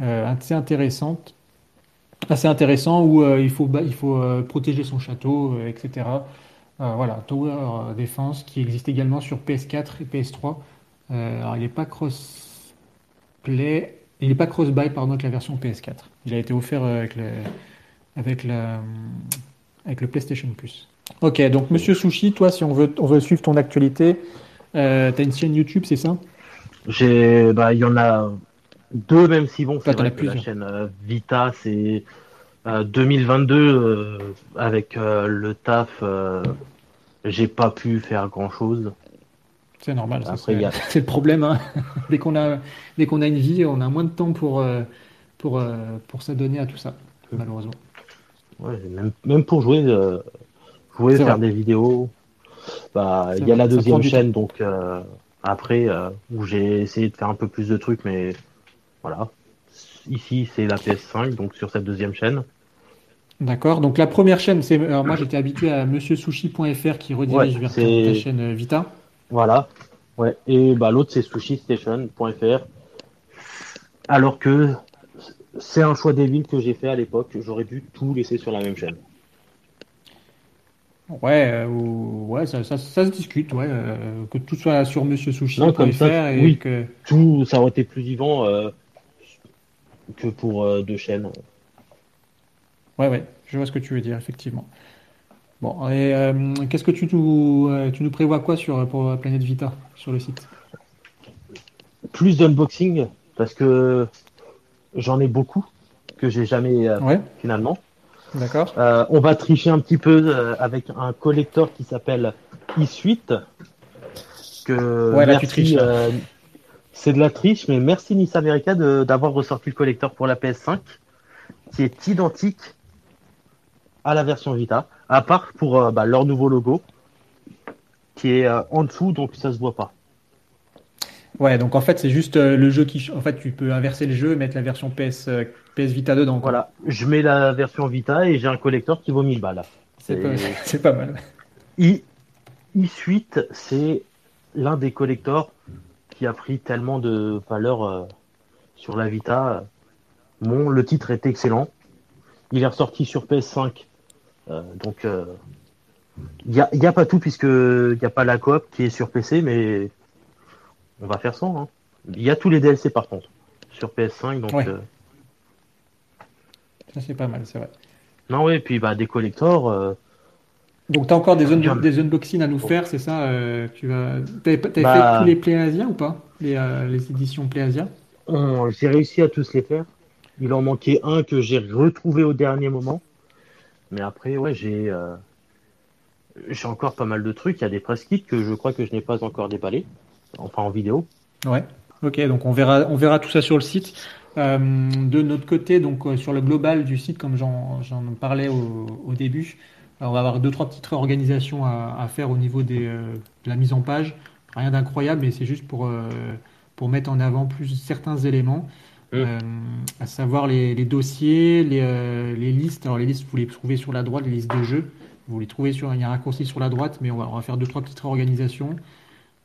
euh, assez intéressante assez intéressant où euh, il faut, il faut euh, protéger son château, etc. voilà, Tower Defense qui existe également sur PS4 et PS3. Alors il n'est pas cross-play, il n'est pas cross-buy pardon avec la version PS4. Il a été offert avec le, avec la, avec le PlayStation Plus. Ok, donc Monsieur Sushi, toi, si on veut, on veut suivre ton actualité, euh, t'as une chaîne YouTube, c'est ça? J'ai, bah, il y en a deux, même si bon, c'est vrai que la plusieurs. chaîne euh, Vita, c'est euh, 2022 euh, avec euh, le taf, euh, j'ai pas pu faire grand chose. C'est normal, c'est a- le problème. hein. dès qu'on a, dès qu'on a une vie, on a moins de temps pour, euh, pour, euh, pour s'adonner à tout ça, malheureusement. Ouais, même, même pour jouer, euh, jouer, faire vrai. des vidéos. Bah, il y a la deuxième chaîne, donc euh, après euh, où j'ai essayé de faire un peu plus de trucs, mais voilà. Ici, c'est la PS5, donc sur cette deuxième chaîne. D'accord. Donc la première chaîne, c'est. Alors moi, j'étais habitué à monsieursushi.fr qui redirige Ouais, vers ta, chaîne Vita. Voilà. Ouais. Et bah l'autre c'est sushistation.fr. Alors que c'est un choix débile que j'ai fait à l'époque. J'aurais dû tout laisser sur la même chaîne. Ouais, euh, ou- ouais, ça, ça, ça se discute, ouais, euh, que tout soit sur monsieursushi.fr Non, comme ça, et oui. que. Tout, ça aurait été plus vivant euh, que pour deux chaînes. Ouais, ouais, je vois ce que tu veux dire, effectivement. Bon, et euh, qu'est-ce que tu nous, euh, tu nous prévois quoi sur, pour Planète Vita sur le site? Plus d'unboxing parce que j'en ai beaucoup que j'ai jamais euh, Ouais, finalement. d'accord. Euh, on va tricher un petit peu euh, avec un collector qui s'appelle e-suite. Que Ouais, là, tu merci, euh, c'est de la triche, mais merci Nice America d'avoir ressorti le collector pour la PS5, qui est identique à la version Vita, à part pour euh, bah, leur nouveau logo, qui est euh, en dessous, donc ça se voit pas. Ouais, donc en fait, c'est juste euh, le jeu qui. En fait, tu peux inverser le jeu et mettre la version PS, PS Vita dedans. quoi. Voilà, je mets la version Vita et j'ai un collector qui vaut 1000 balles. C'est pas, c'est pas mal. I, i8, c'est l'un des collectors qui a pris tellement de valeur sur la Vita. Bon, le titre est excellent. Il est ressorti sur PS5. Euh, donc, il n'y a, y a pas tout puisque il n'y a pas la coop qui est sur PC, mais on va faire sans. Il y a tous les DLC par contre sur PS5. Donc, Ouais. euh, Ça, c'est pas mal, c'est vrai. non, ouais, puis bah, des collectors. euh, Donc, tu as encore des, Bien. des unboxings à nous faire, c'est ça euh, Tu vas... T'avais t'avais Bah. fait tous les Play Asia ou pas? Les, euh, les éditions Play Asia? On- J'ai réussi à tous les faire. Il en manquait un que j'ai retrouvé au dernier moment. Mais après, ouais, j'ai euh, j'ai encore pas mal de trucs. Il y a des press kits que je crois que je n'ai pas encore déballés. Enfin, en vidéo. Ouais. Ok, donc on verra, on verra tout ça sur le site. Euh, de notre côté, donc euh, sur le global du site, comme j'en parlais au, début, on va avoir deux trois petites réorganisations à, faire au niveau des, de la mise en page. Rien d'incroyable, mais c'est juste pour pour mettre en avant plus certains éléments, Mm. euh, à savoir les, les dossiers, les, euh, les listes. Alors les listes, vous les trouvez sur la droite, les listes de jeux. Vous les trouvez sur, il y a un raccourci sur la droite, mais on va, on va faire deux trois petites réorganisations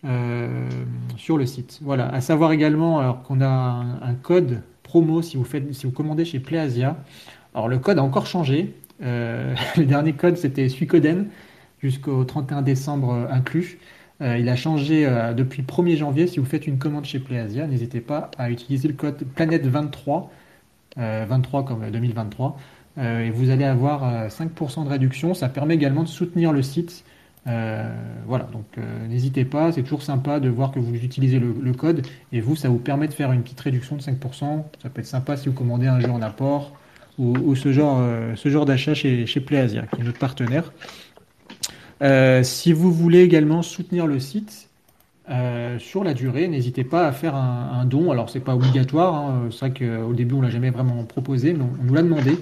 euh, sur le site. Voilà. À savoir également alors qu'on a un, un code promo si vous faites, si vous commandez chez PlayAsia. Alors le code a encore changé. Le dernier code c'était Suicoden jusqu'au 31 décembre inclus. Euh, il a changé euh, depuis le 1er janvier. Si vous faites une commande chez PlayAsia, n'hésitez pas à utiliser le code Planète23, euh, 23 comme 2023, euh, et vous allez avoir euh, 5% de réduction. Ça permet également de soutenir le site. Euh, voilà, donc euh, n'hésitez pas, c'est toujours sympa de voir que vous utilisez le, code et vous, ça vous permet de faire une petite réduction de 5%. Ça peut être sympa si vous commandez un jeu en apport ou, ou ce genre, euh, ce genre d'achat chez, chez PlayAsia, qui est notre partenaire. Euh, si vous voulez également soutenir le site euh, sur la durée, n'hésitez pas à faire un, don. Alors, c'est pas obligatoire, hein. c'est vrai qu'au début, on l'a jamais vraiment proposé, mais on, nous l'a demandé.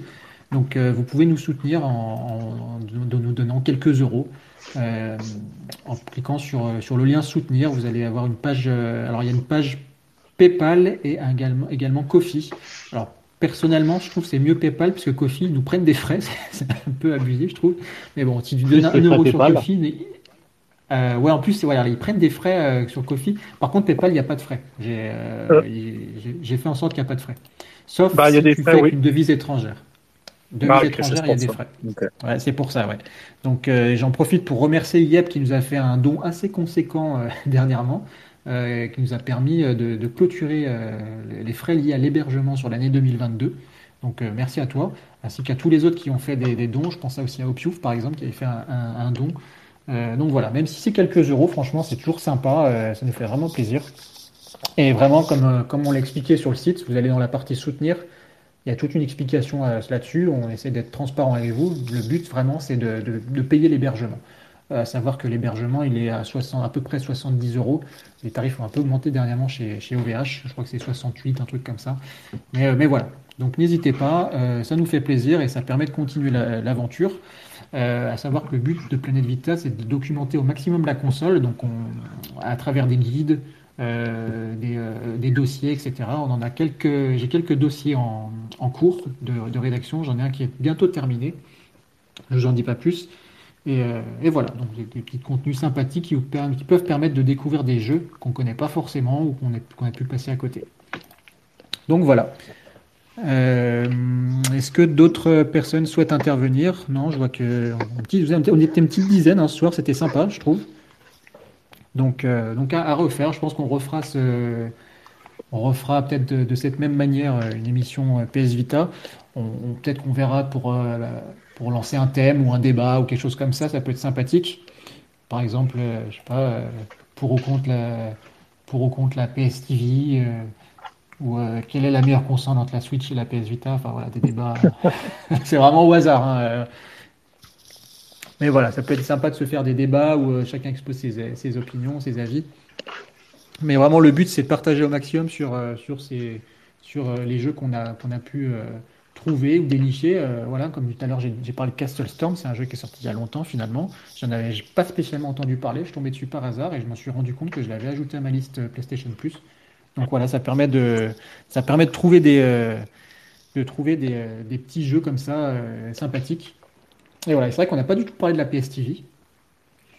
Donc, euh, vous pouvez nous soutenir en, nous donnant quelques euros. Euh, en cliquant sur, sur le lien soutenir, vous allez avoir une page. euh, alors, il y a une page PayPal et également, également Kofi. Alors, personnellement, je trouve que c'est mieux PayPal parce que Kofi nous prennent des frais. C'est un peu abusé, je trouve. Mais bon, si tu donnes un les frais euro sur. Kofi. mais- euh, ouais, en plus, c'est- voilà, ils prennent des frais euh, sur Kofi. Par contre, PayPal, il n'y a pas de frais. J'ai euh, fait en sorte qu'il n'y a pas de frais. Sauf Bah, il y a si des tu frais, fais avec une devise étrangère. Devises Ah, c'est il y a pour des ça. frais. Ouais, c'est pour ça, ouais. Donc euh, j'en profite pour remercier Yep qui nous a fait un don assez conséquent euh, dernièrement, euh, qui nous a permis euh, de, clôturer euh, les- frais liés à l'hébergement sur l'année 2022. Donc merci à toi, ainsi qu'à tous les autres qui ont fait des, dons. Je pense aussi à Opiouf par exemple qui avait fait un, don. Donc voilà, même si c'est quelques euros, franchement c'est toujours sympa, ça nous fait vraiment plaisir. Et vraiment, comme, on l'a expliqué sur le site, vous allez dans la partie soutenir, il y a toute une explication là-dessus. On essaie d'être transparent avec vous. Le but vraiment, c'est de payer l'hébergement. À savoir que l'hébergement, il est à, 60, à peu près 70 euros. Les tarifs ont un peu augmenté dernièrement chez, chez OVH. Je crois que c'est 68, un truc comme ça. Mais, euh, mais voilà. Donc n'hésitez pas, euh, ça nous fait plaisir et ça permet de continuer la- l'aventure. Euh, à savoir que le but de Planète Vita, c'est de documenter au maximum la console, donc on, à travers des guides, des, dossiers, etc. On en a quelques, j'ai quelques dossiers en, en cours de, de rédaction. J'en ai un qui est bientôt terminé. Je vous en dis pas plus. Et, euh, et voilà, donc des, petits contenus sympathiques qui, peuvent permettre de découvrir des jeux qu'on connaît pas forcément ou qu'on a pu passer à côté. Donc voilà. Euh, Est-ce que d'autres personnes souhaitent intervenir? Non, je vois que on était une petite dizaine hein, ce soir, c'était sympa, je trouve. Donc, euh, à, refaire, je pense qu'on refera ce, on refera peut-être de, cette même manière une émission PS Vita. Peut-être qu'on verra pour, pour lancer un thème ou un débat ou quelque chose comme ça, ça peut être sympathique. Par exemple, euh, je sais pas, euh, pour ou contre la, pour ou contre la PS TV, euh, ou quelle est la meilleure console entre la Switch et la PS Vita? Enfin voilà, des débats. C'est vraiment au hasard. hein. Mais voilà, ça peut être sympa de se faire des débats où chacun expose ses, ses opinions, ses avis. Mais vraiment, le but, c'est de partager au maximum sur, sur, ces, sur les jeux qu'on a, qu'on a pu trouver ou dénicher. Euh, voilà, comme tout à l'heure, j'ai parlé de Castle Storm, c'est un jeu qui est sorti il y a longtemps finalement. J'en avais pas spécialement entendu parler, je tombé dessus par hasard et je m'en suis rendu compte que je l'avais ajouté à ma liste euh, PlayStation Plus. Donc voilà, ça permet de, trouver des, euh, trouver des, petits jeux comme ça sympathiques. Et voilà, c'est vrai qu'on n'a pas du tout parlé de la PS TV.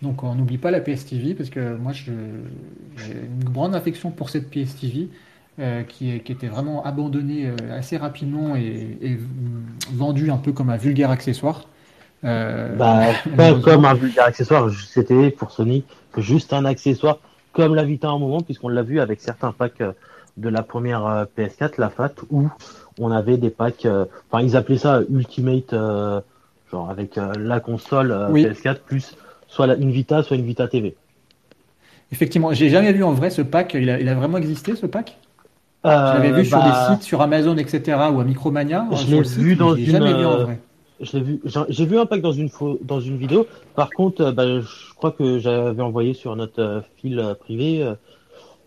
Donc on n'oublie pas la PS TV parce que moi j'ai une grande affection pour cette PS TV euh, qui, était vraiment abandonnée euh, assez rapidement et, et, vendue un peu comme un vulgaire accessoire. Euh, Bah, pas comme un vulgaire accessoire, c'était pour Sony juste un accessoire comme la Vita à un moment, puisqu'on l'a vu avec certains packs de la première euh, PS4, la FAT, où on avait des packs, enfin ils appelaient ça Ultimate, genre avec la console euh, Oui. PS4 plus soit la- une Vita, soit une Vita TV. Effectivement, j'ai jamais vu en vrai ce pack. Il a, il a vraiment existé ce pack? Je Euh, l'avais vu sur bah, des sites, sur Amazon, etc. ou à Micromania. Je sur l'ai le site, vu dans je l'ai une, jamais vu en euh, vrai. Je l'ai vu, j'ai vu un pack dans une dans une vidéo. Par contre, euh, bah, je crois que j'avais envoyé sur notre euh, fil euh, privé euh,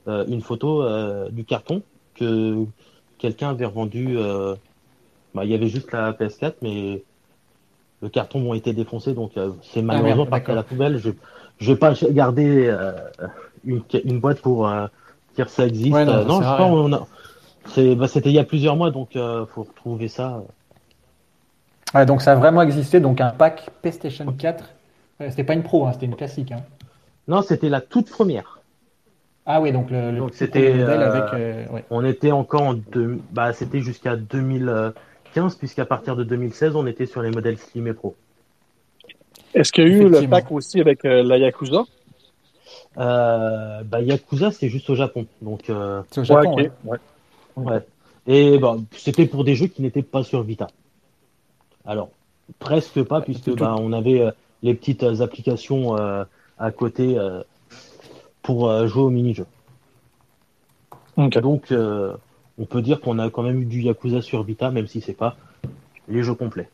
euh, une photo euh, du carton que quelqu'un avait revendu. euh, bah, il y avait juste la PS4, mais le carton bon, était défoncé, donc euh, c'est malheureusement merde, parti à la poubelle. Je je vais pas garder euh, une, une boîte pour euh, dire ça existe. Ouais, non, Euh, non, je on a. C'est, bah, c'était il y a plusieurs mois, donc euh, faut retrouver ça. Ouais, donc ça a vraiment existé. Donc un pack PlayStation 4. Euh, c'était pas une pro, hein, c'était une classique. hein. Non, c'était la toute première. Ah oui, donc le, le Donc c'était, euh, avec. euh, ouais. On était encore en deux, bah, c'était jusqu'à 2015, puisqu'à partir de 2016, on était sur les modèles Slim et Pro. Est-ce qu'il y a eu le pack aussi avec euh, la Yakuza? Euh, bah, Yakuza, c'est juste au Japon. Donc, euh, C'est au Japon. ouais, ouais. ok. Ouais. ouais. Et bah, c'était pour des jeux qui n'étaient pas sur Vita. Alors, presque pas, puisque bah, on avait euh, les petites euh, applications euh, à côté euh, pour euh, jouer aux mini-jeux. Ok. Donc, euh, on peut dire qu'on a quand même eu du Yakuza sur Vita, même si c'est pas les jeux complets.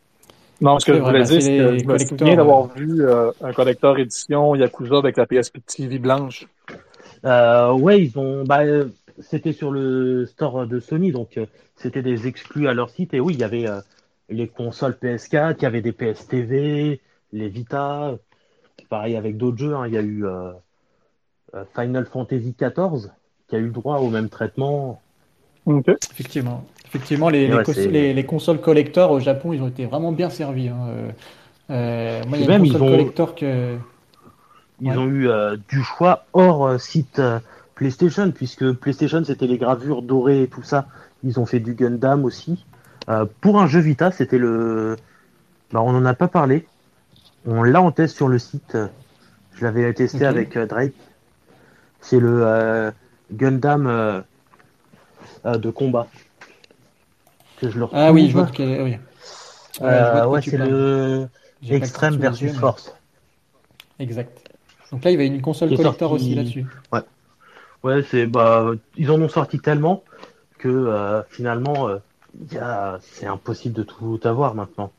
Non, ce que je voulais dire, c'est que je me souviens d'avoir euh. vu euh, un collecteur édition Yakuza avec la PSP TV blanche. Euh, ouais, ils ont. Bah, euh, c'était sur le store de Sony, donc euh, c'était des exclus à leur site. Et oui, il y avait euh, les consoles PS4, il y avait des PS TV, les Vita. Pareil avec d'autres jeux. hein, Il y a eu Final Fantasy XIV qui a eu le droit au même traitement. Ok. Effectivement. Effectivement, les, Et les, ouais, cos- c'est- les- les consoles collector au Japon, ils ont été vraiment bien servis. hein. Euh, euh, moi, il y a Même, une ils ont- collector que. Ils Ouais. ont eu euh, du choix hors site PlayStation, puisque PlayStation c'était les gravures dorées et tout ça. Ils ont fait du Gundam aussi. Euh, pour un jeu Vita, c'était le. Bah, on n'en a pas parlé. On l'a en test sur le site. Je l'avais testé avec Drake. C'est le Gundam de combat. Que je le retrouve. Ah oui, je vois de quel... oui. Ouais, Euh, ouais, c'est le yeux, versus Force. Exact. Donc là, il va y avoir une console collector sorti- aussi là-dessus. Ouais, c'est bah ils en ont sorti tellement que euh, finalement euh, il y a c'est impossible de tout avoir maintenant.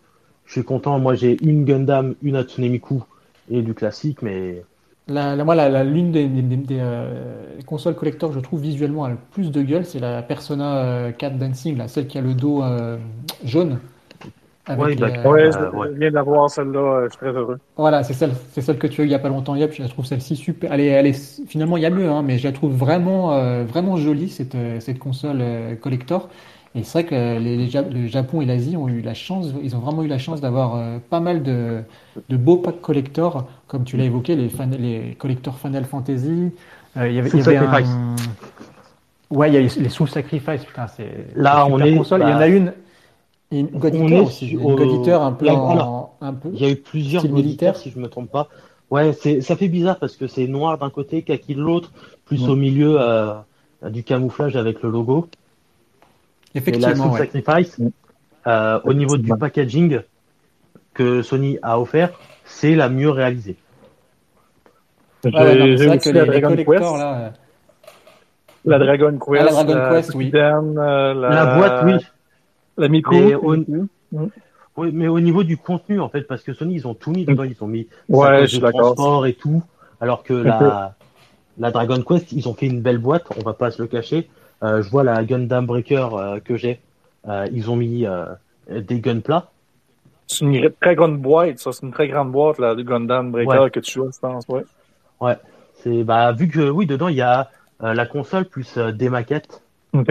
Je suis content, moi j'ai une Gundam, une Hatsune Miku et du classique, mais La, la- moi, la, la- l'une des, des- des- des, euh, consoles collector que je trouve visuellement a le plus de gueule, c'est la Persona euh, 4 Dancing, là, celle qui a le dos euh, jaune. Avec Ouais, bah, les- Ouais, Euh, je ouais. viens d'avoir celle-là, euh, je suis très heureux. Voilà, c'est celle, c'est celle que tu as eu il y a pas longtemps, Yep. Je la trouve celle-ci super. Elle est, elle est, finalement, il y a mieux, hein, mais je la trouve vraiment, euh, vraiment jolie cette, euh, cette console euh, collector. Et c'est vrai que les, les Ja- le Japon et l'Asie ont eu la chance, ils ont vraiment eu la chance d'avoir euh, pas mal de, de beaux packs collector, comme tu l'as évoqué, les, fan, les collectors Final Fantasy. Euh, il y avait, il y avait Sacrifice. un... Ouais, il y a les, les Soul Sacrifice, putain, c'est Là, on est- console. Il y en bah, a une, et une God on Eater est aussi, sur- une God Eater un peu Là, en- voilà. un peu. il y a eu plusieurs militaires militaire. si je me trompe pas. Ouais, c'est ça fait bizarre parce que c'est noir d'un côté, kaki de l'autre, plus Ouais. au milieu euh, du camouflage avec le logo. Et la Effectivement, Soul ouais. Sacrifice, euh, au niveau du packaging que Sony a offert, c'est la mieux réalisée. Non, j'ai c'est vrai aussi que la les, les Dragon collectors, Quest. là, euh, La Dragon Quest. Ah, la Dragon Quest, oui. Euh, la... La boîte, oui. La Miku. Mais au- Miku. Oui, mais au niveau du contenu, en fait, parce que Sony, ils ont tout mis dedans, ils ont mis Ouais, je de transport et tout, alors que la, la Dragon Quest, ils ont fait une belle boîte, on va pas se le cacher. Euh, je vois la Gundam Breaker euh, que j'ai, euh, ils ont mis des guns plats. C'est une très grande boîte, ça. C'est une très grande boîte, la Gundam Breaker Ouais. que tu as, je pense, ouais. Ouais, c'est bah vu que oui, dedans il y a la console plus des maquettes. Ok.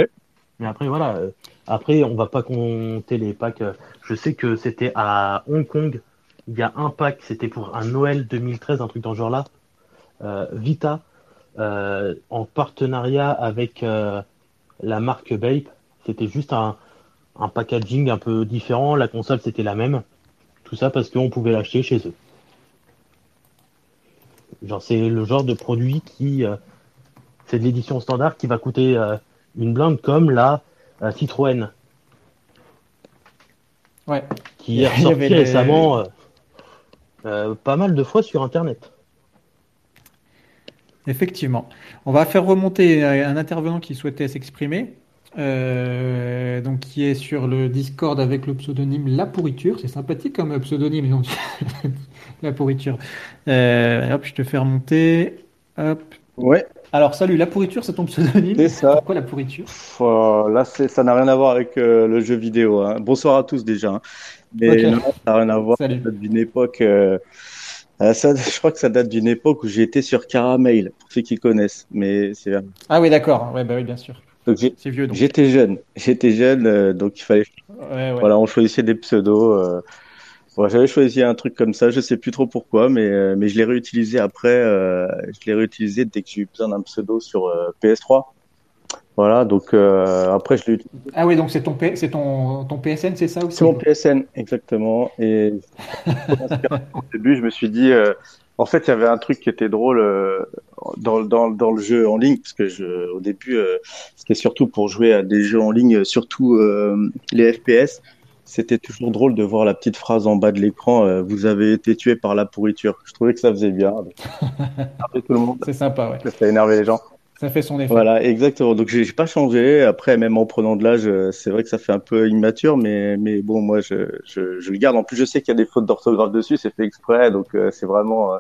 Mais après voilà, après on va pas compter les packs. je sais que c'était à Hong Kong, il y a un pack, c'était pour un Noël 2013, un truc dans ce genre-là. Euh, Vita, euh, en partenariat avec euh, la marque Bape, c'était juste un, un packaging un peu différent. La console c'était la même. Tout ça parce qu'on pouvait l'acheter chez eux. Genre c'est le genre de produit qui euh, c'est de l'édition standard qui va coûter euh, une blinde comme la euh, Citroën ouais. qui est avait ressorti les- récemment pas mal de fois sur internet. Effectivement. On va faire remonter un intervenant qui souhaitait s'exprimer, euh, donc qui est sur le Discord avec le pseudonyme La Pourriture. C'est sympathique comme pseudonyme, donc La Pourriture. Euh, hop, je te fais remonter. Hop. Ouais, Alors, salut, La Pourriture, c'est ton pseudonyme. c'est ça. Pourquoi La Pourriture? Pff, euh, là, ça n'a rien à voir avec euh, le jeu vidéo. hein. Bonsoir à tous déjà. hein. Mais non, ça n'a rien à voir. Date d'une époque. Euh, euh, ça, je crois que ça date d'une époque où j'étais sur Caramel, pour ceux qui connaissent. Mais c'est, Ah oui, d'accord. Ouais, bah oui, bien sûr. donc j'ai- C'est vieux, donc. j'étais jeune. J'étais jeune, euh, donc il fallait. Ouais, ouais. Voilà, on choisissait des pseudos. euh. Bon, j'avais choisi un truc comme ça, je sais plus trop pourquoi, mais euh, mais je l'ai réutilisé après. je l'ai réutilisé dès que j'ai eu besoin d'un pseudo sur euh, PS3. Voilà, donc euh, après je l'ai Ah oui, donc c'est ton, P- c'est ton, ton PSN, c'est ça aussi? C'est mon PSN, exactement. Et au début, je me suis dit, euh, en fait, il y avait un truc qui était drôle euh, dans, dans, dans le jeu en ligne, parce que je, au début, euh, c'était surtout pour jouer à des jeux en ligne, surtout euh, les FPS. C'était toujours drôle de voir la petite phrase en bas de l'écran, euh, vous avez été tué par la pourriture. Je trouvais que ça faisait bien. Après tout le monde, C'est sympa, ouais. ça énervait les gens. Ça fait son effet. Voilà, exactement. Donc j'ai pas changé. Après, même en prenant de l'âge, euh, c'est vrai que ça fait un peu immature, mais mais bon, moi je je, le garde. En plus, je sais qu'il y a des fautes d'orthographe dessus, c'est fait exprès, donc euh, c'est vraiment.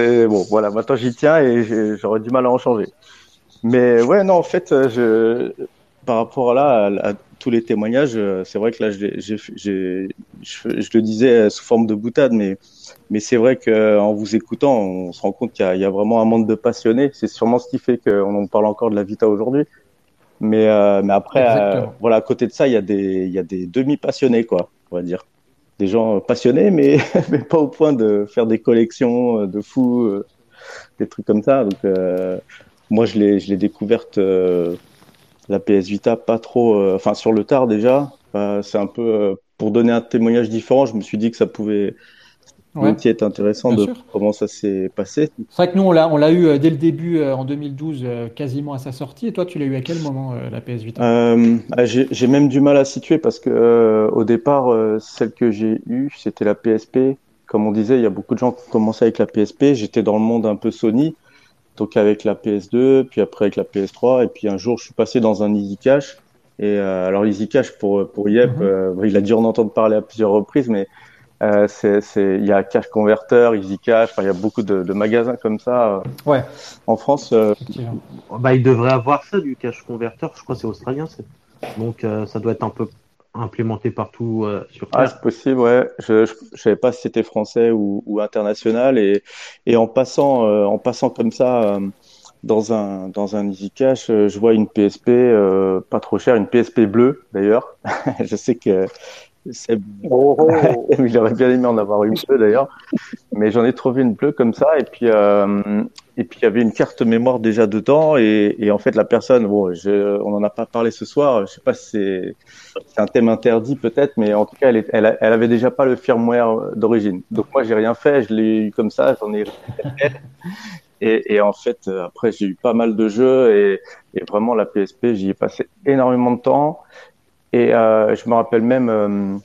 euh, bon, voilà. Maintenant j'y tiens et j'aurais du mal à en changer. Mais ouais, non, en fait, je par rapport à là tous les témoignages, euh, c'est vrai que là, je, le disais euh, sous forme de boutade, mais mais c'est vrai qu'en vous écoutant, on se rend compte qu'il y a, il y a vraiment un monde de passionnés. C'est sûrement ce qui fait qu'on en parle encore de la Vita aujourd'hui. Mais, euh, mais après, euh, voilà, à côté de ça, il y a des, il y a des demi-passionnés, quoi, on va dire. Des gens passionnés, mais, mais pas au point de faire des collections euh, de fous, euh, des trucs comme ça. Donc, euh, moi, je l'ai, découverte euh, la PS Vita pas trop, euh, enfin sur le tard déjà. Bah, c'est un peu euh, pour donner un témoignage différent. Je me suis dit que ça pouvait Ouais. aussi être intéressant Bien de sûr. comment ça s'est passé. C'est vrai que nous, on l'a, on l'a eu euh, dès le début euh, en 2012, euh, quasiment à sa sortie. Et toi, tu l'as eu à quel moment, euh, la PS Vita? Euh, ah, j'ai j'ai même du mal à situer parce que euh, au départ, euh, celle que j'ai eue, c'était la PSP. Comme on disait, il y a beaucoup de gens qui ont commencé avec la PSP. J'étais dans le monde un peu Sony, donc avec la PS2, puis après avec la PS3, et puis un jour, je suis passé dans un Easy Cash. Et euh, alors Easy Cash pour pour Yep, Mhm. euh, il a dû en entendre parler à plusieurs reprises, mais euh, c'est c'est il y a Cash Converter, Easy Cash, il y a beaucoup de, de magasins comme ça Ouais, en France. Bah, il devrait avoir ça du cash converter. Je crois que c'est australien. c'est- Donc, ça doit être un peu implémenté partout euh, sur Ah, Terre. c'est possible, ouais. Je, je savais pas si c'était français ou, ou international et, et en passant, euh, en passant comme ça euh, dans un dans un Easy Cash, je vois une PSP pas trop chère, une PSP bleue d'ailleurs. je sais que c'est Oh, oh. J'aurais bien aimé en avoir une bleue d'ailleurs, mais j'en ai trouvé une bleue comme ça et puis euh, et puis il y avait une carte mémoire déjà dedans et, et en fait la personne, bon, je, on en a pas parlé ce soir, je sais pas si c'est c'est un thème interdit peut-être, mais en tout cas elle, est, elle, avait déjà pas le firmware d'origine. Donc moi j'ai rien fait, je l'ai eu comme ça, j'en ai et, et en fait après j'ai eu pas mal de jeux et, et vraiment la PSP j'y ai passé énormément de temps et euh, je me rappelle même euh,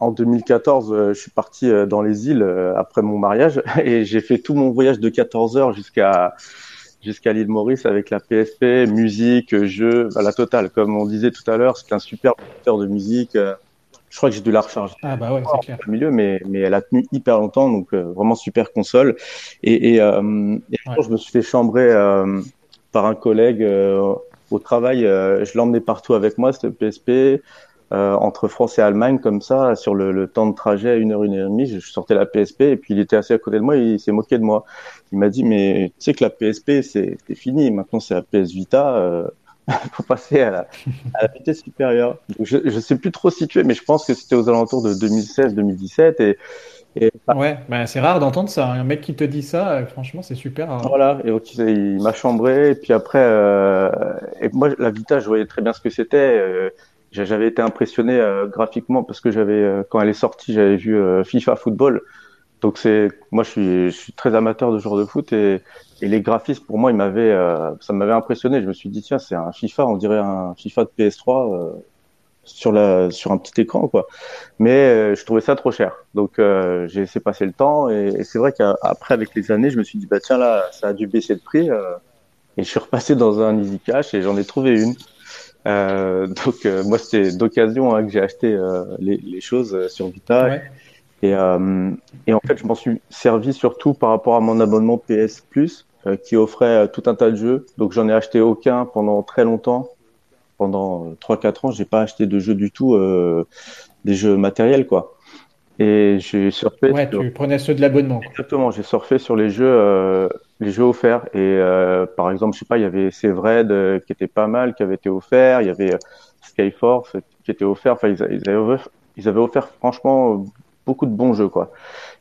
en 2014, euh, je suis parti euh, dans les îles euh, après mon mariage et j'ai fait tout mon voyage de 14 heures jusqu'à jusqu'à l'île Maurice avec la PSP, musique, jeux, bah, la totale. Comme on disait tout à l'heure, c'est un super producteur de musique. je crois que j'ai dû la recharger Ah bah ouais, c'est clair. au milieu, mais, mais elle a tenu hyper longtemps, donc euh, vraiment super console. Et, et, euh, et je me suis fait chambrer euh, par un collègue euh, au travail. euh, je l'emmenais partout avec moi, cette PSP, euh, entre France et Allemagne, comme ça, sur le, le temps de trajet, une heure, une heure et demie. Je, sortais la PSP et puis il était assis à côté de moi il s'est moqué de moi. Il m'a dit, mais tu sais que la PSP, c'est fini, maintenant c'est la PS Vita. Euh, faut passer à la, à la vitesse supérieure. Donc, je ne sais plus trop situer, mais je pense que c'était aux alentours de 2016-2017 et, et Ouais, bah, c'est rare d'entendre ça. Un mec qui te dit ça, euh, franchement, c'est super. rare. Voilà, et donc il, m'a chambré, et puis après, euh, et moi, la Vita, je voyais très bien ce que c'était. euh, j'a- j'avais été impressionné euh, graphiquement parce que j'avais, quand elle est sortie, j'avais vu euh, FIFA Football. Donc c'est, moi, je suis, je suis très amateur de joueurs de foot et, et les graphismes, pour moi, ils m'avaient, ça m'avait impressionné. Je me suis dit, tiens, c'est un FIFA, on dirait un FIFA de PS3 euh, sur la, sur un petit écran, quoi. Mais euh, je trouvais ça trop cher. Donc euh, j'ai laissé passer le temps et, et c'est vrai qu'après avec les années, je me suis dit bah tiens là, ça a dû baisser de prix euh, et je suis repassé dans un Easy Cash et j'en ai trouvé une. Euh, donc euh, moi c'était d'occasion hein, que j'ai acheté euh, les, les choses sur Vita Ouais. et, euh, et en fait je m'en suis servi surtout par rapport à mon abonnement PS Plus euh, qui offrait tout un tas de jeux. Donc j'en ai acheté aucun pendant très longtemps. Pendant euh, 3-4 ans, j'ai pas acheté de jeux du tout, euh, des jeux matériels quoi. Et j'ai surfé Ouais, sur- tu prenais ceux de l'abonnement. Exactement, j'ai surfé sur les jeux, euh, les jeux offerts. Et euh, par exemple, je sais pas, il y avait Severed euh, qui était pas mal, qui avait été offert. Il y avait euh, Skyforce qui était offert. Enfin, ils, ils avaient offert, ils avaient offert franchement euh, beaucoup de bons jeux, quoi.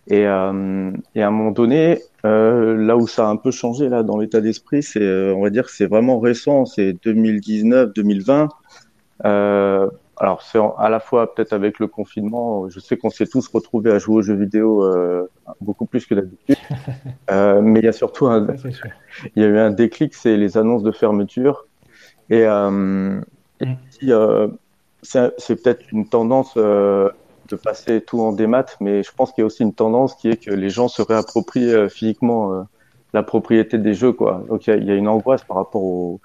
Et, euh, et à un moment donné, euh, là où ça a un peu changé là dans l'état d'esprit, c'est, euh, on va dire, que c'est vraiment récent, c'est 2019, 2020. Euh, alors c'est à la fois peut-être avec le confinement, je sais qu'on s'est tous retrouvés à jouer aux jeux vidéo euh, beaucoup plus que d'habitude, euh, mais il y a surtout un, il y a eu un déclic, c'est les annonces de fermeture. Et, euh, et Mm. euh, c'est c'est peut-être une tendance euh, de passer tout en démat, mais je pense qu'il y a aussi une tendance qui est que les gens se réapproprient euh, physiquement euh, la propriété des jeux, quoi. Donc il y a, il y a une angoisse par rapport au,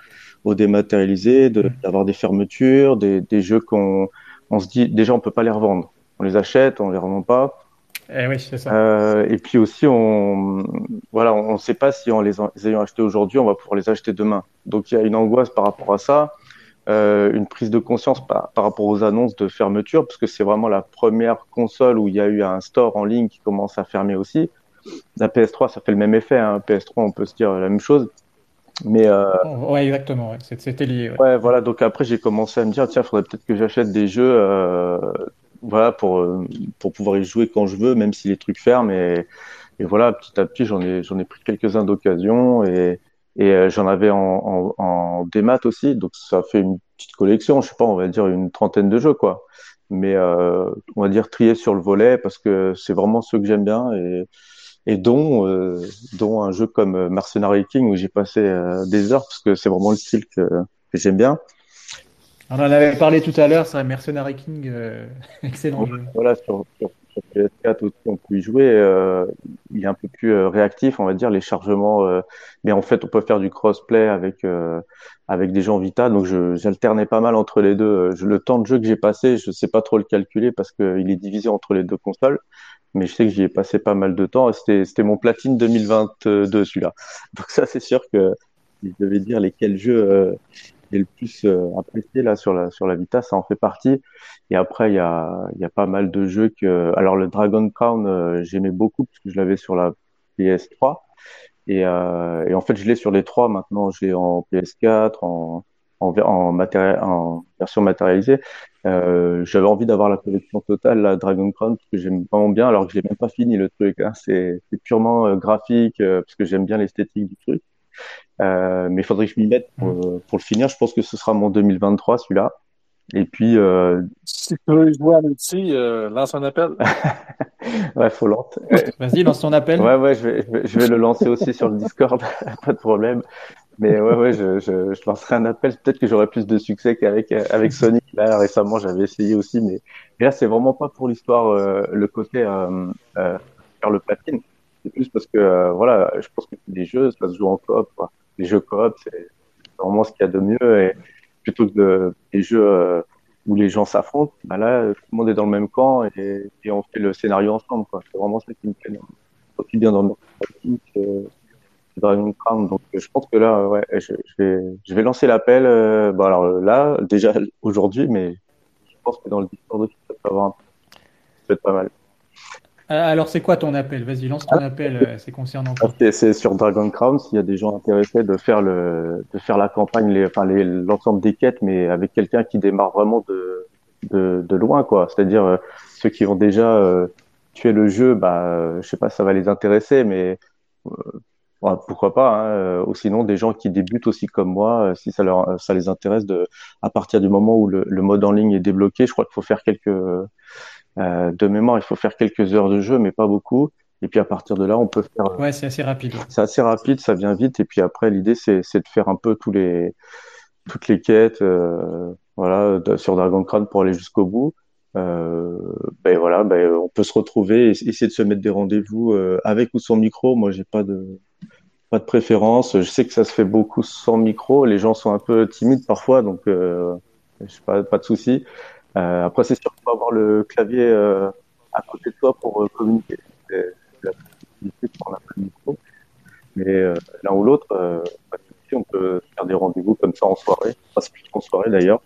au dématérialisé, de- Mm. d'avoir des fermetures, des, des jeux qu'on on se dit déjà on peut pas les revendre. On les achète, on les revend pas. Eh oui, ça. Euh, et puis aussi, on voilà, on ne sait pas si en- les ayant achetés aujourd'hui, on va pouvoir les acheter demain. Donc il y a une angoisse par rapport à ça, euh, une prise de conscience par, par rapport aux annonces de fermeture, parce que c'est vraiment la première console où il y a eu un store en ligne qui commence à fermer aussi. La PS3, ça fait le même effet. Hein. PS3, on peut se dire la même chose. Mais euh, Ouais, exactement. ouais. C'était lié. ouais. Ouais, voilà. Donc après, j'ai commencé à me dire, tiens, faudrait peut-être que j'achète des jeux, euh, voilà, pour pour pouvoir y jouer quand je veux, même si les trucs ferment. Et, et voilà, petit à petit, j'en ai j'en ai pris quelques-uns d'occasion. Et Et euh, j'en avais en, en, en démat aussi, donc ça fait une petite collection, je sais pas, on va dire une trentaine de jeux, quoi. Mais euh, on va dire trier sur le volet parce que c'est vraiment ceux que j'aime bien et, et dont, euh, dont un jeu comme Mercenary King où j'ai passé euh, des heures parce que c'est vraiment le style que, que j'aime bien. On en avait parlé tout à l'heure, c'est un Mercenary King, euh, excellent jeu. Voilà, sur, sur, sur PS4 aussi, on peut y jouer. Euh, il est un peu plus euh, réactif, on va dire, les chargements. euh, mais en fait, on peut faire du crossplay avec avec des gens Vita. Donc, j'alternais pas mal entre les deux. Le temps de jeu que j'ai passé, je sais pas trop le calculer parce qu'il est divisé entre les deux consoles. Mais je sais que j'y ai passé pas mal de temps. C'était mon platine 2022 celui-là. Donc ça, c'est sûr que je devais dire lesquels jeux j'ai le plus euh, apprécié là sur la sur la Vita, ça en fait partie. Et après, il y a, il y a pas mal de jeux que. Alors, le Dragon Crown, euh, j'aimais beaucoup parce que je l'avais sur la PS3. Et, euh, et en fait, je l'ai sur les trois maintenant. Je l'ai en PS4, en, en, en, matéri- en version matérialisée. Euh, j'avais envie d'avoir la collection totale, la Dragon Crown, parce que j'aime vraiment bien, alors que j'ai même pas fini le truc. Hein. C'est c'est purement euh, graphique, euh, parce que j'aime bien l'esthétique du truc. Euh, mais il faudrait que je m'y mette pour, euh, pour le finir. Je pense que ce sera mon 2023, celui-là. Et puis, euh, Si tu veux jouer à multi, euh, lance un appel. ouais, faut lancer. Vas-y, lance ton appel. Ouais, ouais, je vais, je vais, je vais le lancer aussi sur le Discord, pas de problème. Mais ouais, ouais, je, je, je lancerai un appel. Peut-être que j'aurai plus de succès qu'avec euh, avec Sonic. Là, récemment, j'avais essayé aussi, mais, là, c'est vraiment pas pour l'histoire, euh, le côté euh, euh, faire le platine. C'est plus parce que, euh, voilà, je pense que les jeux, ça se joue en coop. Quoi. Les jeux coop, c'est vraiment ce qu'il y a de mieux. Et plutôt que de, des jeux euh, où les gens s'affrontent, bah là, tout le monde est dans le même camp et, et on fait le scénario ensemble. C'est vraiment ça qui me plaît aussi bien dans le pratique que que Dragon Crown. Donc je pense que là, ouais, je, vais, lancer l'appel. Euh, bon alors euh, là, déjà aujourd'hui, mais je pense que dans le Discord aussi, ça peut avoir ça peut être pas mal. Euh, Alors, c'est quoi ton appel? Vas-y, lance ton appel, euh, c'est concernant Ah, quoi C'est c'est sur Dragon Crown s'il y a des gens intéressés de faire le, de faire la campagne, les, enfin les, l'ensemble des quêtes, mais avec quelqu'un qui démarre vraiment de, de, de loin, quoi. C'est-à-dire euh, ceux qui ont déjà euh, tué le jeu, bah, euh, je sais pas, ça va les intéresser, mais euh, ouais, pourquoi pas. Hein, euh, ou sinon des gens qui débutent aussi comme moi, euh, si ça leur, ça les intéresse de, à partir du moment où le, le mode en ligne est débloqué, je crois qu'il faut faire quelques, euh, de mémoire, il faut faire quelques heures de jeu, mais pas beaucoup. Et puis à partir de là, on peut faire Ouais, c'est assez rapide. c'est assez rapide, ça vient vite. Et puis après, l'idée, c'est, de faire un peu tous les, toutes les quêtes, euh, voilà, de- sur Dragon Crown pour aller jusqu'au bout. Euh, ben voilà, ben on peut se retrouver, et essayer de se mettre des rendez-vous euh, avec ou sans micro. Moi, j'ai pas de, pas de préférence. Je sais que ça se fait beaucoup sans micro. Les gens sont un peu timides parfois, donc euh, je sais pas, pas de souci. Euh, après, c'est sûr qu'il faut avoir le clavier euh, à côté de toi pour euh, communiquer. C'est la possibilité quand on n'a pas de micro. Mais euh, l'un ou l'autre, de souci, on peut faire des rendez-vous comme ça en soirée. Enfin, c'est plutôt en soirée d'ailleurs.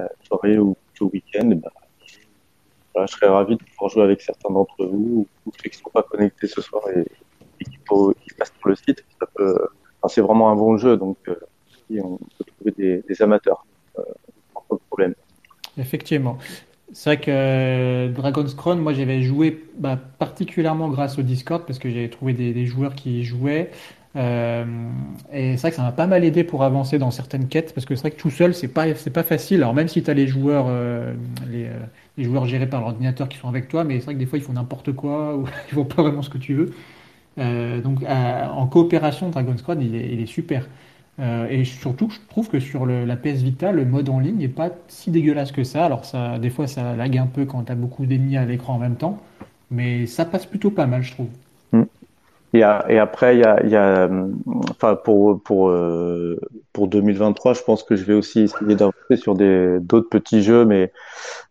Euh, soirée ou plutôt week-end. ben, voilà, je serais ravi de pouvoir jouer avec certains d'entre vous ou ceux qui ne sont pas connectés ce soir et, qui, qui passent sur le site. Ça peut, enfin, c'est vraiment un bon jeu, donc on peut trouver des, des amateurs. De problème. Effectivement. C'est vrai que euh, Dragon's Crown, moi j'avais joué bah, particulièrement grâce au Discord parce que j'avais trouvé des, joueurs qui jouaient. Euh, et c'est vrai que ça m'a pas mal aidé pour avancer dans certaines quêtes parce que c'est vrai que tout seul c'est pas pas facile. Alors même si tu as les joueurs euh, les, joueurs gérés par l'ordinateur qui sont avec toi, mais c'est vrai que des fois ils font n'importe quoi ou ils font pas vraiment ce que tu veux. Donc en coopération, Dragon's Crown il est super. Euh, et surtout, je trouve que sur la PS Vita, le mode en ligne n'est pas si dégueulasse que ça. Alors ça, des fois, ça lag un peu quand tu as beaucoup d'ennemis à l'écran en même temps, mais ça passe plutôt pas mal, je trouve. Et, a- et après, y a, enfin pour pour euh, pour 2023, je pense que je vais aussi essayer d'avancer sur d'autres petits jeux, mais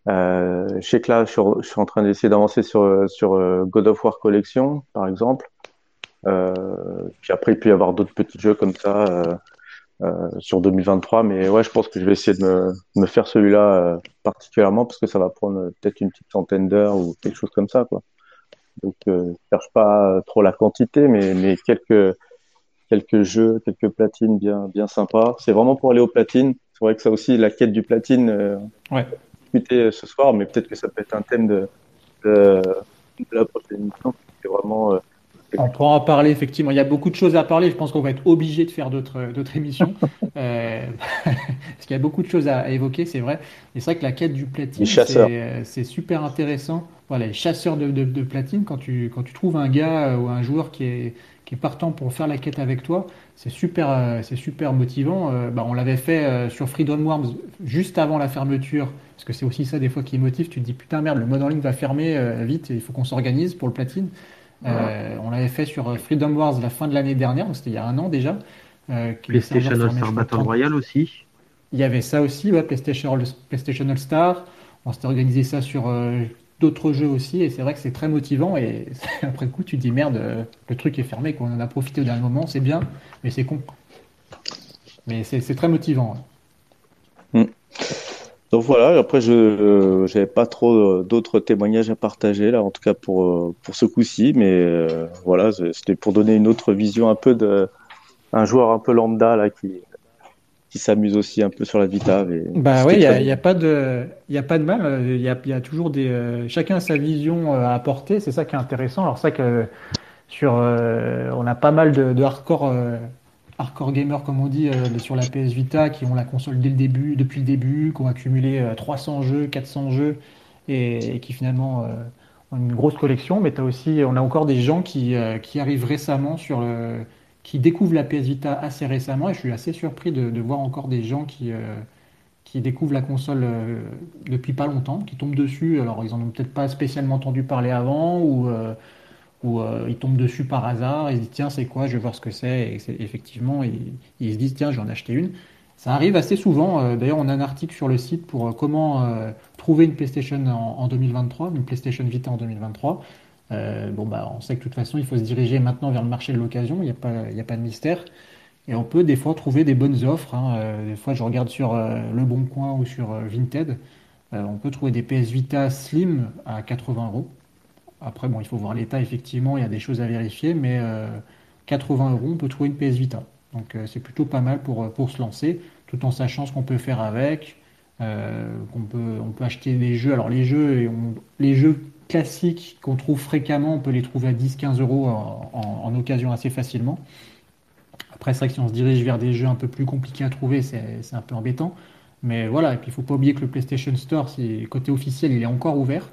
euh, je sais que là, je suis, en train d'essayer d'avancer sur sur God of War Collection, par exemple. Puis après, il peut y avoir d'autres petits jeux comme ça sur 2023, mais ouais, je pense que je vais essayer de me me faire celui-là euh, particulièrement parce que ça va prendre euh, peut-être une petite centaine d'heures ou quelque chose comme ça, quoi. Donc, euh, je cherche pas trop la quantité, mais, mais quelques, quelques jeux, quelques platines bien, bien sympas. C'est vraiment pour aller aux platines. C'est vrai que ça aussi, la quête du platine, euh, Ouais. discuter ce soir, mais peut-être que ça peut être un thème de, de, de la prochaine émission. C'est vraiment, euh, On pourra en parler effectivement. Il y a beaucoup de choses à parler. Je pense qu'on va être obligé de faire d'autres d'autres émissions euh, parce qu'il y a beaucoup de choses à, évoquer, c'est vrai. Et c'est vrai que la quête du platine, c'est super intéressant. Voilà, les chasseurs de, de, platine, quand tu quand tu trouves un gars ou un joueur qui est qui est partant pour faire la quête avec toi, c'est super c'est super motivant. Bah, on l'avait fait sur Freedom Worms juste avant la fermeture parce que c'est aussi ça des fois qui motive. Tu te dis putain merde, le mode en ligne va fermer vite, il faut qu'on s'organise pour le platine. Euh, on l'avait fait sur Freedom Wars la fin de l'année dernière, c'était il y a un an déjà. Euh, PlayStation All-Star Battle Royale aussi. Il y avait ça aussi, ouais, PlayStation, PlayStation All-Star. On s'était organisé ça sur euh, d'autres jeux aussi, et c'est vrai que c'est très motivant. Et après le coup, tu te dis merde, le truc est fermé, qu'on en a profité au dernier moment, c'est bien, mais c'est con. Mais c'est très motivant. Mm. Donc voilà, après je n'avais pas trop euh, d'autres témoignages à partager là, en tout cas pour euh, pour ce coup-ci, mais euh, voilà, c'était pour donner une autre vision un peu de un joueur un peu lambda là qui qui s'amuse aussi un peu sur la Vita. bah oui, il n'y a, pas de il a pas de mal, il y a, y a toujours des chacun a sa vision à apporter, c'est ça qui est intéressant. Alors ça que sur on a pas mal de, de hardcore hardcore gamers, comme on dit, euh, sur la PS Vita, qui ont la console dès le début, depuis le début, qui ont accumulé 300 euh, jeux, 400 jeux, et, qui finalement euh, ont une grosse collection. Mais as aussi, on a encore des gens qui, qui arrivent récemment sur le, qui découvrent la PS Vita assez récemment, et je suis assez surpris de, voir encore des gens qui qui découvrent la console depuis pas longtemps, qui tombent dessus. Alors, ils en ont peut-être pas spécialement entendu parler avant, ou, où euh, ils tombent dessus par hasard, ils se disent tiens c'est quoi, je vais voir ce que c'est, et effectivement ils, se disent tiens j'en ai acheté une. Ça arrive assez souvent, euh, d'ailleurs on a un article sur le site pour euh, comment trouver une PlayStation en, 2023, une PlayStation Vita en 2023. bon bah on sait que de toute façon il faut se diriger maintenant vers le marché de l'occasion, il n'y a, pas, a pas de mystère. Et on peut des fois trouver des bonnes offres. Hein. des fois, je regarde sur Le Bon Coin ou sur Vinted. on peut trouver des PS Vita Slim à 80 euros. Après, bon, il faut voir l'état, effectivement, il y a des choses à vérifier, mais 80 euh, euros, on peut trouver une PS Vita. Donc euh, c'est plutôt pas mal pour, pour se lancer, tout en sachant ce qu'on peut faire avec, euh, qu'on peut, on peut acheter des jeux. Alors les jeux, les jeux classiques qu'on trouve fréquemment, on peut les trouver à 10-15 euros en, occasion assez facilement. Après, c'est vrai que si on se dirige vers des jeux un peu plus compliqués à trouver, c'est un peu embêtant. Mais voilà, et puis il ne faut pas oublier que le PlayStation Store, côté officiel, il est encore ouvert.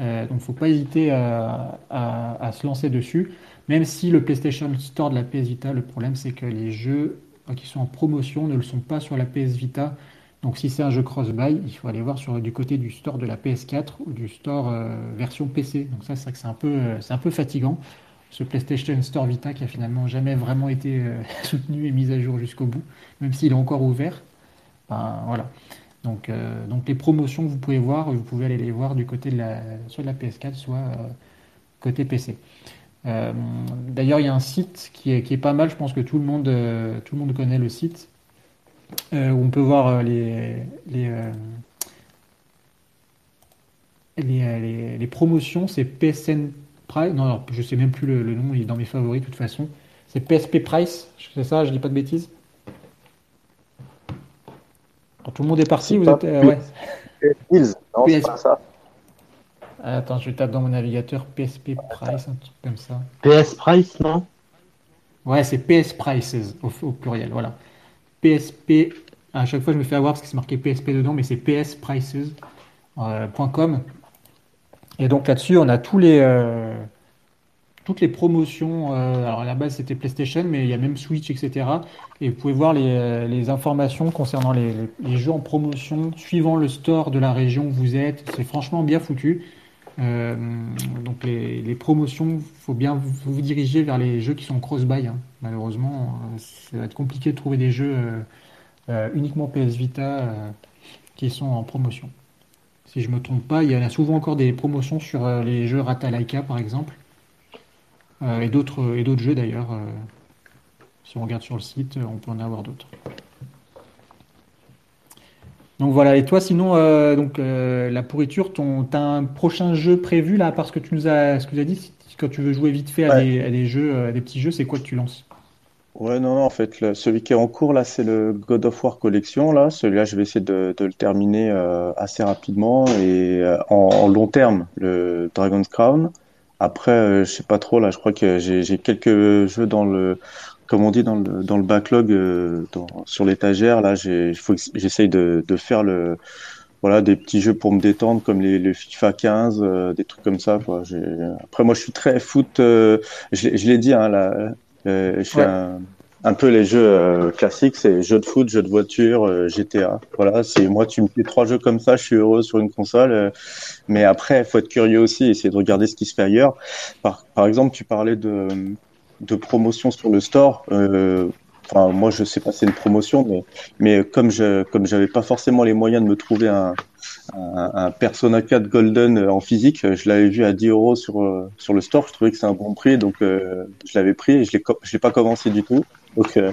Euh, donc, faut pas hésiter à, se lancer dessus. Même si le PlayStation Store de la PS Vita, le problème, c'est que les jeux euh, qui sont en promotion ne le sont pas sur la PS Vita. Donc, si c'est un jeu cross-buy, il faut aller voir sur, du côté du store de la PS4 ou du store euh, version PC. Donc, ça, c'est vrai que c'est un, peu, c'est un peu fatigant. Ce PlayStation Store Vita qui a finalement jamais vraiment été soutenu et mis à jour jusqu'au bout, même s'il est encore ouvert. Ben, voilà. Donc, euh, donc les promotions vous pouvez voir, vous pouvez aller les voir du côté de la, soit de la PS4, soit euh, côté PC. Euh, d'ailleurs, il y a un site qui est, pas mal, je pense que tout le monde, connaît le site, où on peut voir les, les, promotions, c'est PSN Price, non, alors, je sais même plus le, le, nom, il est dans mes favoris de toute façon, c'est PSP Price, c'est ça, je dis pas de bêtises? Tout le monde est parti, vous êtes. Euh, ouais. non, c'est pas ça. Attends, je tape dans mon navigateur PSP Price, un truc comme ça. PS Price, non? Ouais, c'est PS Prices au, pluriel, voilà. PSP. À chaque fois, je me fais avoir parce que c'est marqué PSP dedans, mais c'est psprices.com. Euh, Et donc là-dessus, on a tous les. Euh, toutes les promotions. Euh, alors à la base c'était PlayStation, mais il y a même Switch, etc. Et vous pouvez voir les, euh, informations concernant les, jeux en promotion suivant le store de la région où vous êtes. C'est franchement bien foutu. Euh, donc les, promotions, faut bien vous, diriger vers les jeux qui sont cross-buy. Hein. Malheureusement, ça va être compliqué de trouver des jeux uniquement PS Vita qui sont en promotion. Si je me trompe pas, il y a souvent encore des promotions sur les jeux Ratalaika par exemple. Euh, et d'autres et d'autres jeux d'ailleurs. Euh, si on regarde sur le site, on peut en avoir d'autres. Donc voilà, et toi sinon, euh, donc la pourriture, ton, as un prochain jeu prévu là, parce que tu nous as, ce que tu as dit, quand tu veux jouer vite fait à, des, jeux, à des petits jeux, c'est quoi que tu lances? Ouais, non, non, en fait, celui qui est en cours là, c'est le God of War Collection là. Celui-là, je vais essayer de, le terminer assez rapidement et en, long terme, le Dragon's Crown. Après, euh, je sais pas trop là. Je crois que j'ai quelques jeux dans le, comme on dit dans le dans le backlog euh, dans, sur l'étagère. Là, j'essaye de de faire le voilà des petits jeux pour me détendre comme les, le FIFA 15, euh, des trucs comme ça. Quoi. Après, moi, je suis très foot. euh, je l'ai je l'ai dit, hein, là, euh, je Ouais. un, un peu les jeux euh, classiques, c'est jeux de foot, jeux de voiture, euh, GTA. Voilà, c'est moi, tu me fais trois jeux comme ça, je suis heureux sur une console. euh, mais après, faut être curieux aussi, essayer de regarder ce qui se fait ailleurs. Par, par exemple, tu parlais de, de promotion sur le store. Enfin, moi, je sais pas c'est une promotion, mais, mais comme je, comme j'avais pas forcément les moyens de me trouver un, un, un Persona 4 Golden en physique, je l'avais vu à 10 euros sur, sur le store. Je trouvais que c'est un bon prix, donc je l'avais pris et je l'ai, je l'ai pas commencé du tout. Donc, euh,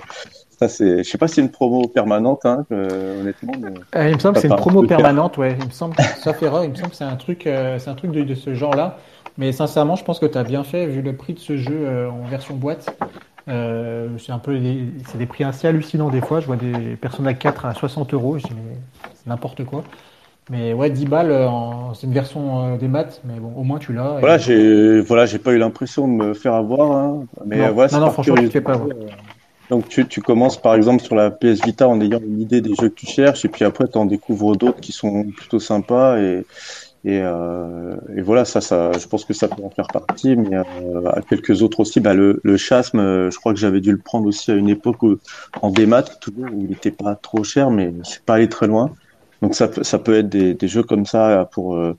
ça, c'est, je sais pas si c'est une promo permanente, hein, euh, honnêtement. Mais... Euh, il me semble que c'est une promo permanente, ouais. Il me semble, sauf erreur, il me semble que c'est un truc, euh, c'est un truc de, de ce genre-là. Mais sincèrement, je pense que tu as bien fait vu le prix de ce jeu en version boîte. C'est un peu, des- c'est des prix assez hallucinants des fois. Je vois des Persona 4 à 60 euros. Je dis, mais c'est n'importe quoi. Mais ouais, 10 balles, en- c'est une version euh, des maths, mais bon, au moins tu l'as. et- Voilà, j'ai, voilà, j'ai pas eu l'impression de me faire avoir, hein, mais Non, euh, voilà, non, non, franchement, tu fais pas avoir. Donc tu, tu commences par exemple sur la PS Vita en ayant une idée des jeux que tu cherches et puis après tu en découvres d'autres qui sont plutôt sympas et et, euh, et voilà ça ça je pense que ça peut en faire partie mais euh, à quelques autres aussi. Bah le, le chasme euh, je crois que j'avais dû le prendre aussi à une époque où, en démat toujours où il était pas trop cher mais c'est pas allé très loin. Donc ça ça peut être des, des jeux comme ça pour euh,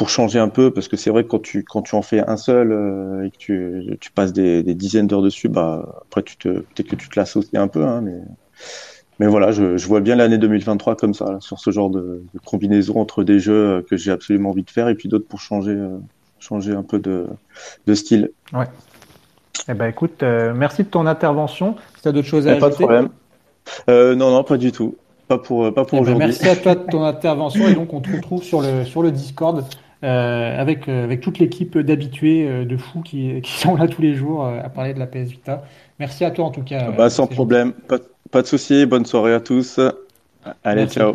pour changer un peu, parce que c'est vrai que quand tu, quand tu en fais un seul euh, et que tu, tu passes des, des dizaines d'heures dessus, bah, après, tu te, peut-être que tu te lasses aussi un peu, hein, mais, mais voilà, je, je vois bien l'année 2023 comme ça, là, sur ce genre de, de combinaison entre des jeux euh, que j'ai absolument envie de faire et puis d'autres pour changer, euh, changer un peu de, de style. Eh ben, écoute, euh, merci de ton intervention. Si tu as d'autres choses à Y a pas de ajouter. problème. Euh, non, non, pas du tout. Pas pour, pas pour Eh ben, aujourd'hui. merci à toi de ton intervention et donc on te retrouve sur le, sur le Discord euh, avec, euh, avec toute l'équipe d'habitués euh, de fous qui, qui sont là tous les jours euh, à parler de la PS Vita. Merci à toi en tout cas. euh, Bah, sans problème. Pas, pas de souci. Bonne soirée à tous. Allez, Merci. ciao.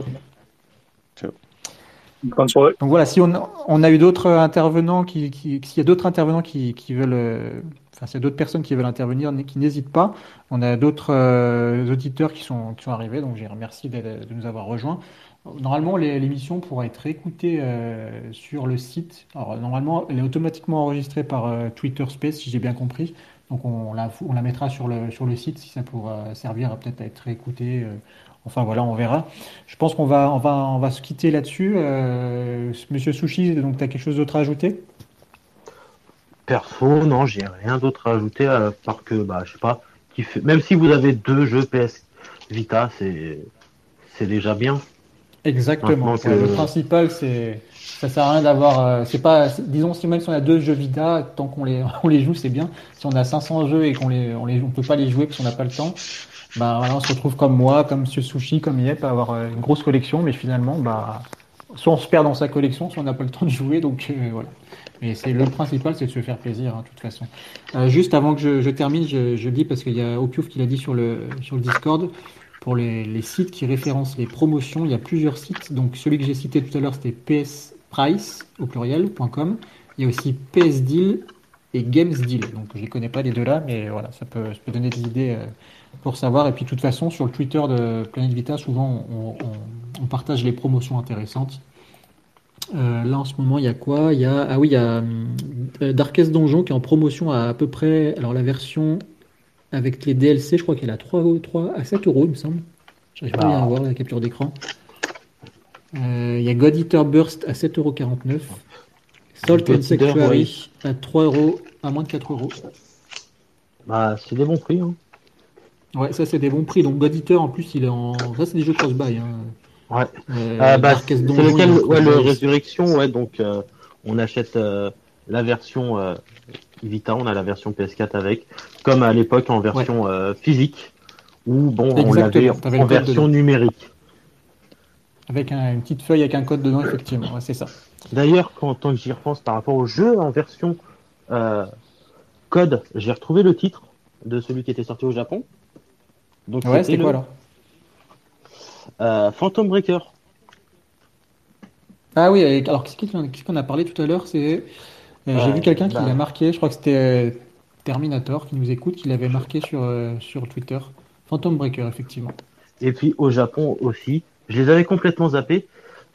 Bonne soirée. Donc voilà, si on, on a eu d'autres intervenants qui, qui s'il y a d'autres intervenants qui, qui veulent, euh, enfin s'il y a d'autres personnes qui veulent intervenir, qui n'hésitent pas. On a d'autres euh, auditeurs qui sont, qui sont arrivés, donc je les remercie de, de nous avoir rejoints. Normalement, l'émission pourra être écoutée euh, sur le site. Alors normalement, elle est automatiquement enregistrée par euh, Twitter Space, si j'ai bien compris. Donc on la, mettra sur le, site si ça pourra servir peut-être à être écouté. euh, enfin voilà, on verra. Je pense qu'on va, se quitter là-dessus. Monsieur Sushi, tu as quelque chose d'autre à ajouter? Perso, non, j'ai rien d'autre à ajouter à part que, bah, je sais pas, même si vous avez deux jeux PS Vita, c'est déjà bien. Exactement. Ouais, Le principal, c'est ça sert à rien d'avoir. euh, c'est pas, disons, si même si on a deux jeux Vita, tant qu'on les, on les joue, c'est bien. Si on a 500 jeux et qu'on les, on les, on peut pas les jouer parce qu'on n'a pas le temps, bah voilà, on se retrouve comme moi, comme Monsieur Sushi, comme Yep, à avoir euh, une grosse collection, mais finalement, bah, soit on se perd dans sa collection, soit on n'a pas le temps de jouer, donc euh, voilà. Mais c'est le principal, c'est de se faire plaisir, hein, de toute façon. Euh, juste avant que je, je termine, je, je dis parce qu'il y a Opiouf qui l'a dit sur le, sur le Discord. Pour les, sites qui référencent les promotions, il y a plusieurs sites. Donc celui que j'ai cité tout à l'heure, c'était PS Price au pluriel.com. Il y a aussi PS Deal et Games Deal. Donc je ne connais pas les deux là, mais voilà, ça peut, donner des idées euh, pour savoir. Et puis de toute façon, sur le Twitter de Planet Vita, souvent on partage les promotions intéressantes. Euh, là en ce moment, il y a quoi? Il y a ah oui, il y a euh, Darkest Donjon qui est en promotion à à peu près. Alors la version avec les DLC, je crois qu'elle à 3, 3 à 7 euros, il me semble. J'arrive pas bien à voir la capture d'écran. Euh, Il y a God Eater Burst à 7,49 euros. Salt God and Sanctuary à 3 euros, à moins de 4 euros. Bah, c'est des bons prix. Hein. Ouais, ça c'est des bons prix. Donc God Eater en plus, il est en. Ça c'est des jeux cross-buy. Hein. Ouais. Euh, Ah, bah, c'est lequel? Ouais, le cross-buy. Résurrection, ouais, donc euh, on achète euh, la version euh, Vita, on a la version PS4 avec, comme à l'époque en version euh, physique, ou bon, on l'avait en version dedans. numérique. Avec un- une petite feuille avec un code dedans, effectivement. Ouais, c'est ça. D'ailleurs, quand tant que j'y repense par rapport au jeu en version euh, code, j'ai retrouvé le titre de celui qui était sorti au Japon. Donc Ouais, c'était c'était le, quoi alors? euh, Phantom Breaker. Ah oui, alors qu'est-ce qu'on qu'est-ce qu'on a parlé tout à l'heure? C'est Euh, J'ai vu quelqu'un qui bah. l'a marqué, je crois que c'était euh, Terminator qui nous écoute, qui l'avait marqué sur, euh, sur Twitter. Phantom Breaker, effectivement. Et puis au Japon aussi, je les avais complètement zappés.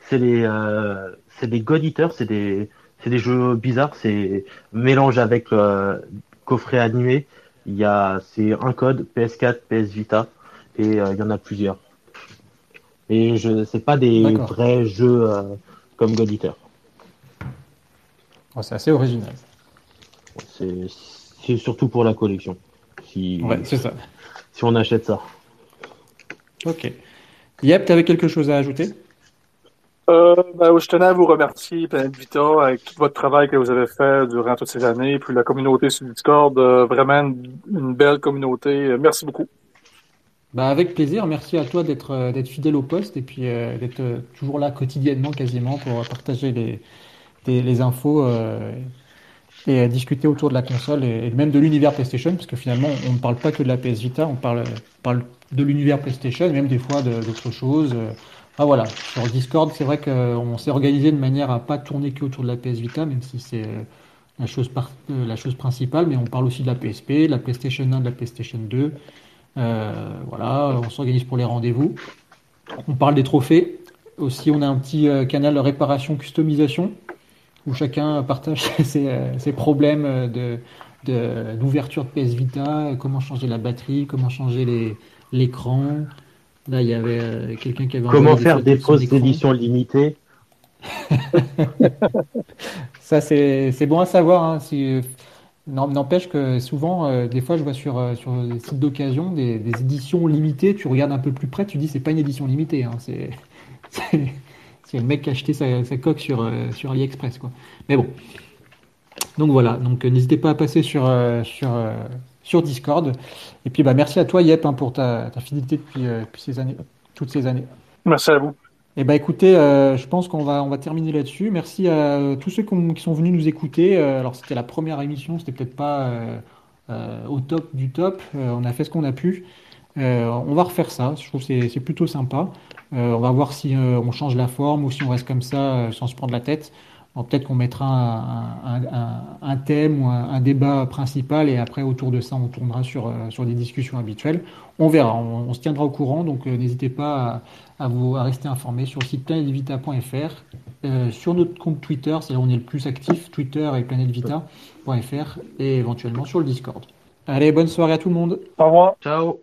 C'est les, euh, c'est des God Eaters, c'est des, c'est des jeux bizarres, c'est mélange avec euh, coffret animé. Il y a, c'est un code PS4, PS Vita, et euh, il y en a plusieurs. Et je, c'est pas des vrais jeux comme God Eater. Oh, c'est assez original. C'est, surtout pour la collection. Si, Ouais, c'est ça. si on achète ça. Ok. Yep, tu avais quelque chose à ajouter? Euh, ben, je tenais à vous remercier, Planète Vita, avec tout votre travail que vous avez fait durant toutes ces années, puis la communauté sur Discord, euh, vraiment une, une belle communauté. Merci beaucoup. Bah avec plaisir, merci à toi d'être euh, fidèle au poste et puis euh, d'être toujours là quotidiennement quasiment pour partager les, les, infos euh, et euh, discuter autour de la console et, même de l'univers PlayStation parce que finalement on ne parle pas que de la PS Vita, on parle, de l'univers PlayStation même des fois d'autres choses. euh. Ah voilà, sur Discord c'est vrai qu'on s'est organisé de manière à pas tourner que autour de la PS Vita même si c'est euh, la chose, euh, principale mais on parle aussi de la PSP, de la PlayStation 1, de la PlayStation 2. Euh, voilà, on s'organise pour les rendez-vous. On parle des trophées. Aussi, on a un petit euh, canal réparation customisation où chacun partage ses, euh, ses problèmes euh, de de- d'ouverture de, PS Vita, comment changer la batterie, comment changer les- l'écran. Là, il y avait euh, quelqu'un qui avait Comment faire des fausses écran. éditions limitées Ça, c'est c'est bon à savoir. hein, si, N'empêche que souvent, euh, des fois, je vois sur, euh, sur des sites d'occasion des, des éditions limitées. Tu regardes un peu plus près, tu dis c'est pas une édition limitée. hein, c'est c'est- c'est le mec qui a acheté sa, sa coque sur, euh, sur AliExpress. Quoi. Mais bon. Donc voilà. Donc euh, n'hésitez pas à passer sur, euh, sur, euh, sur Discord. Et puis bah, merci à toi, Yep, hein, pour ta, ta fidélité depuis, depuis ces années, toutes ces années. Merci à vous. Eh ben écoutez, euh, je pense qu'on va on va terminer là-dessus. Merci à euh, tous ceux qui, ont- qui sont venus nous écouter. Euh, alors c'était la première émission, c'était peut-être pas au top du top. On a fait ce qu'on a pu. Euh, on va refaire ça. Je trouve que c'est plutôt sympa. Euh, on va voir si euh, on change la forme ou si on reste comme ça euh, sans se prendre la tête. Bon, peut-être qu'on mettra un, un- un- un thème ou un, un débat principal et après autour de ça on tournera sur, euh, sur des discussions habituelles. On verra, on, on se tiendra au courant, donc euh, n'hésitez pas à, à vous, à rester informé sur le site planetvita.fr, euh, sur notre compte Twitter, c'est là où on est le plus actif, Twitter et planetvita.fr et éventuellement sur le Discord. Allez, bonne soirée à tout le monde. Au revoir. Ciao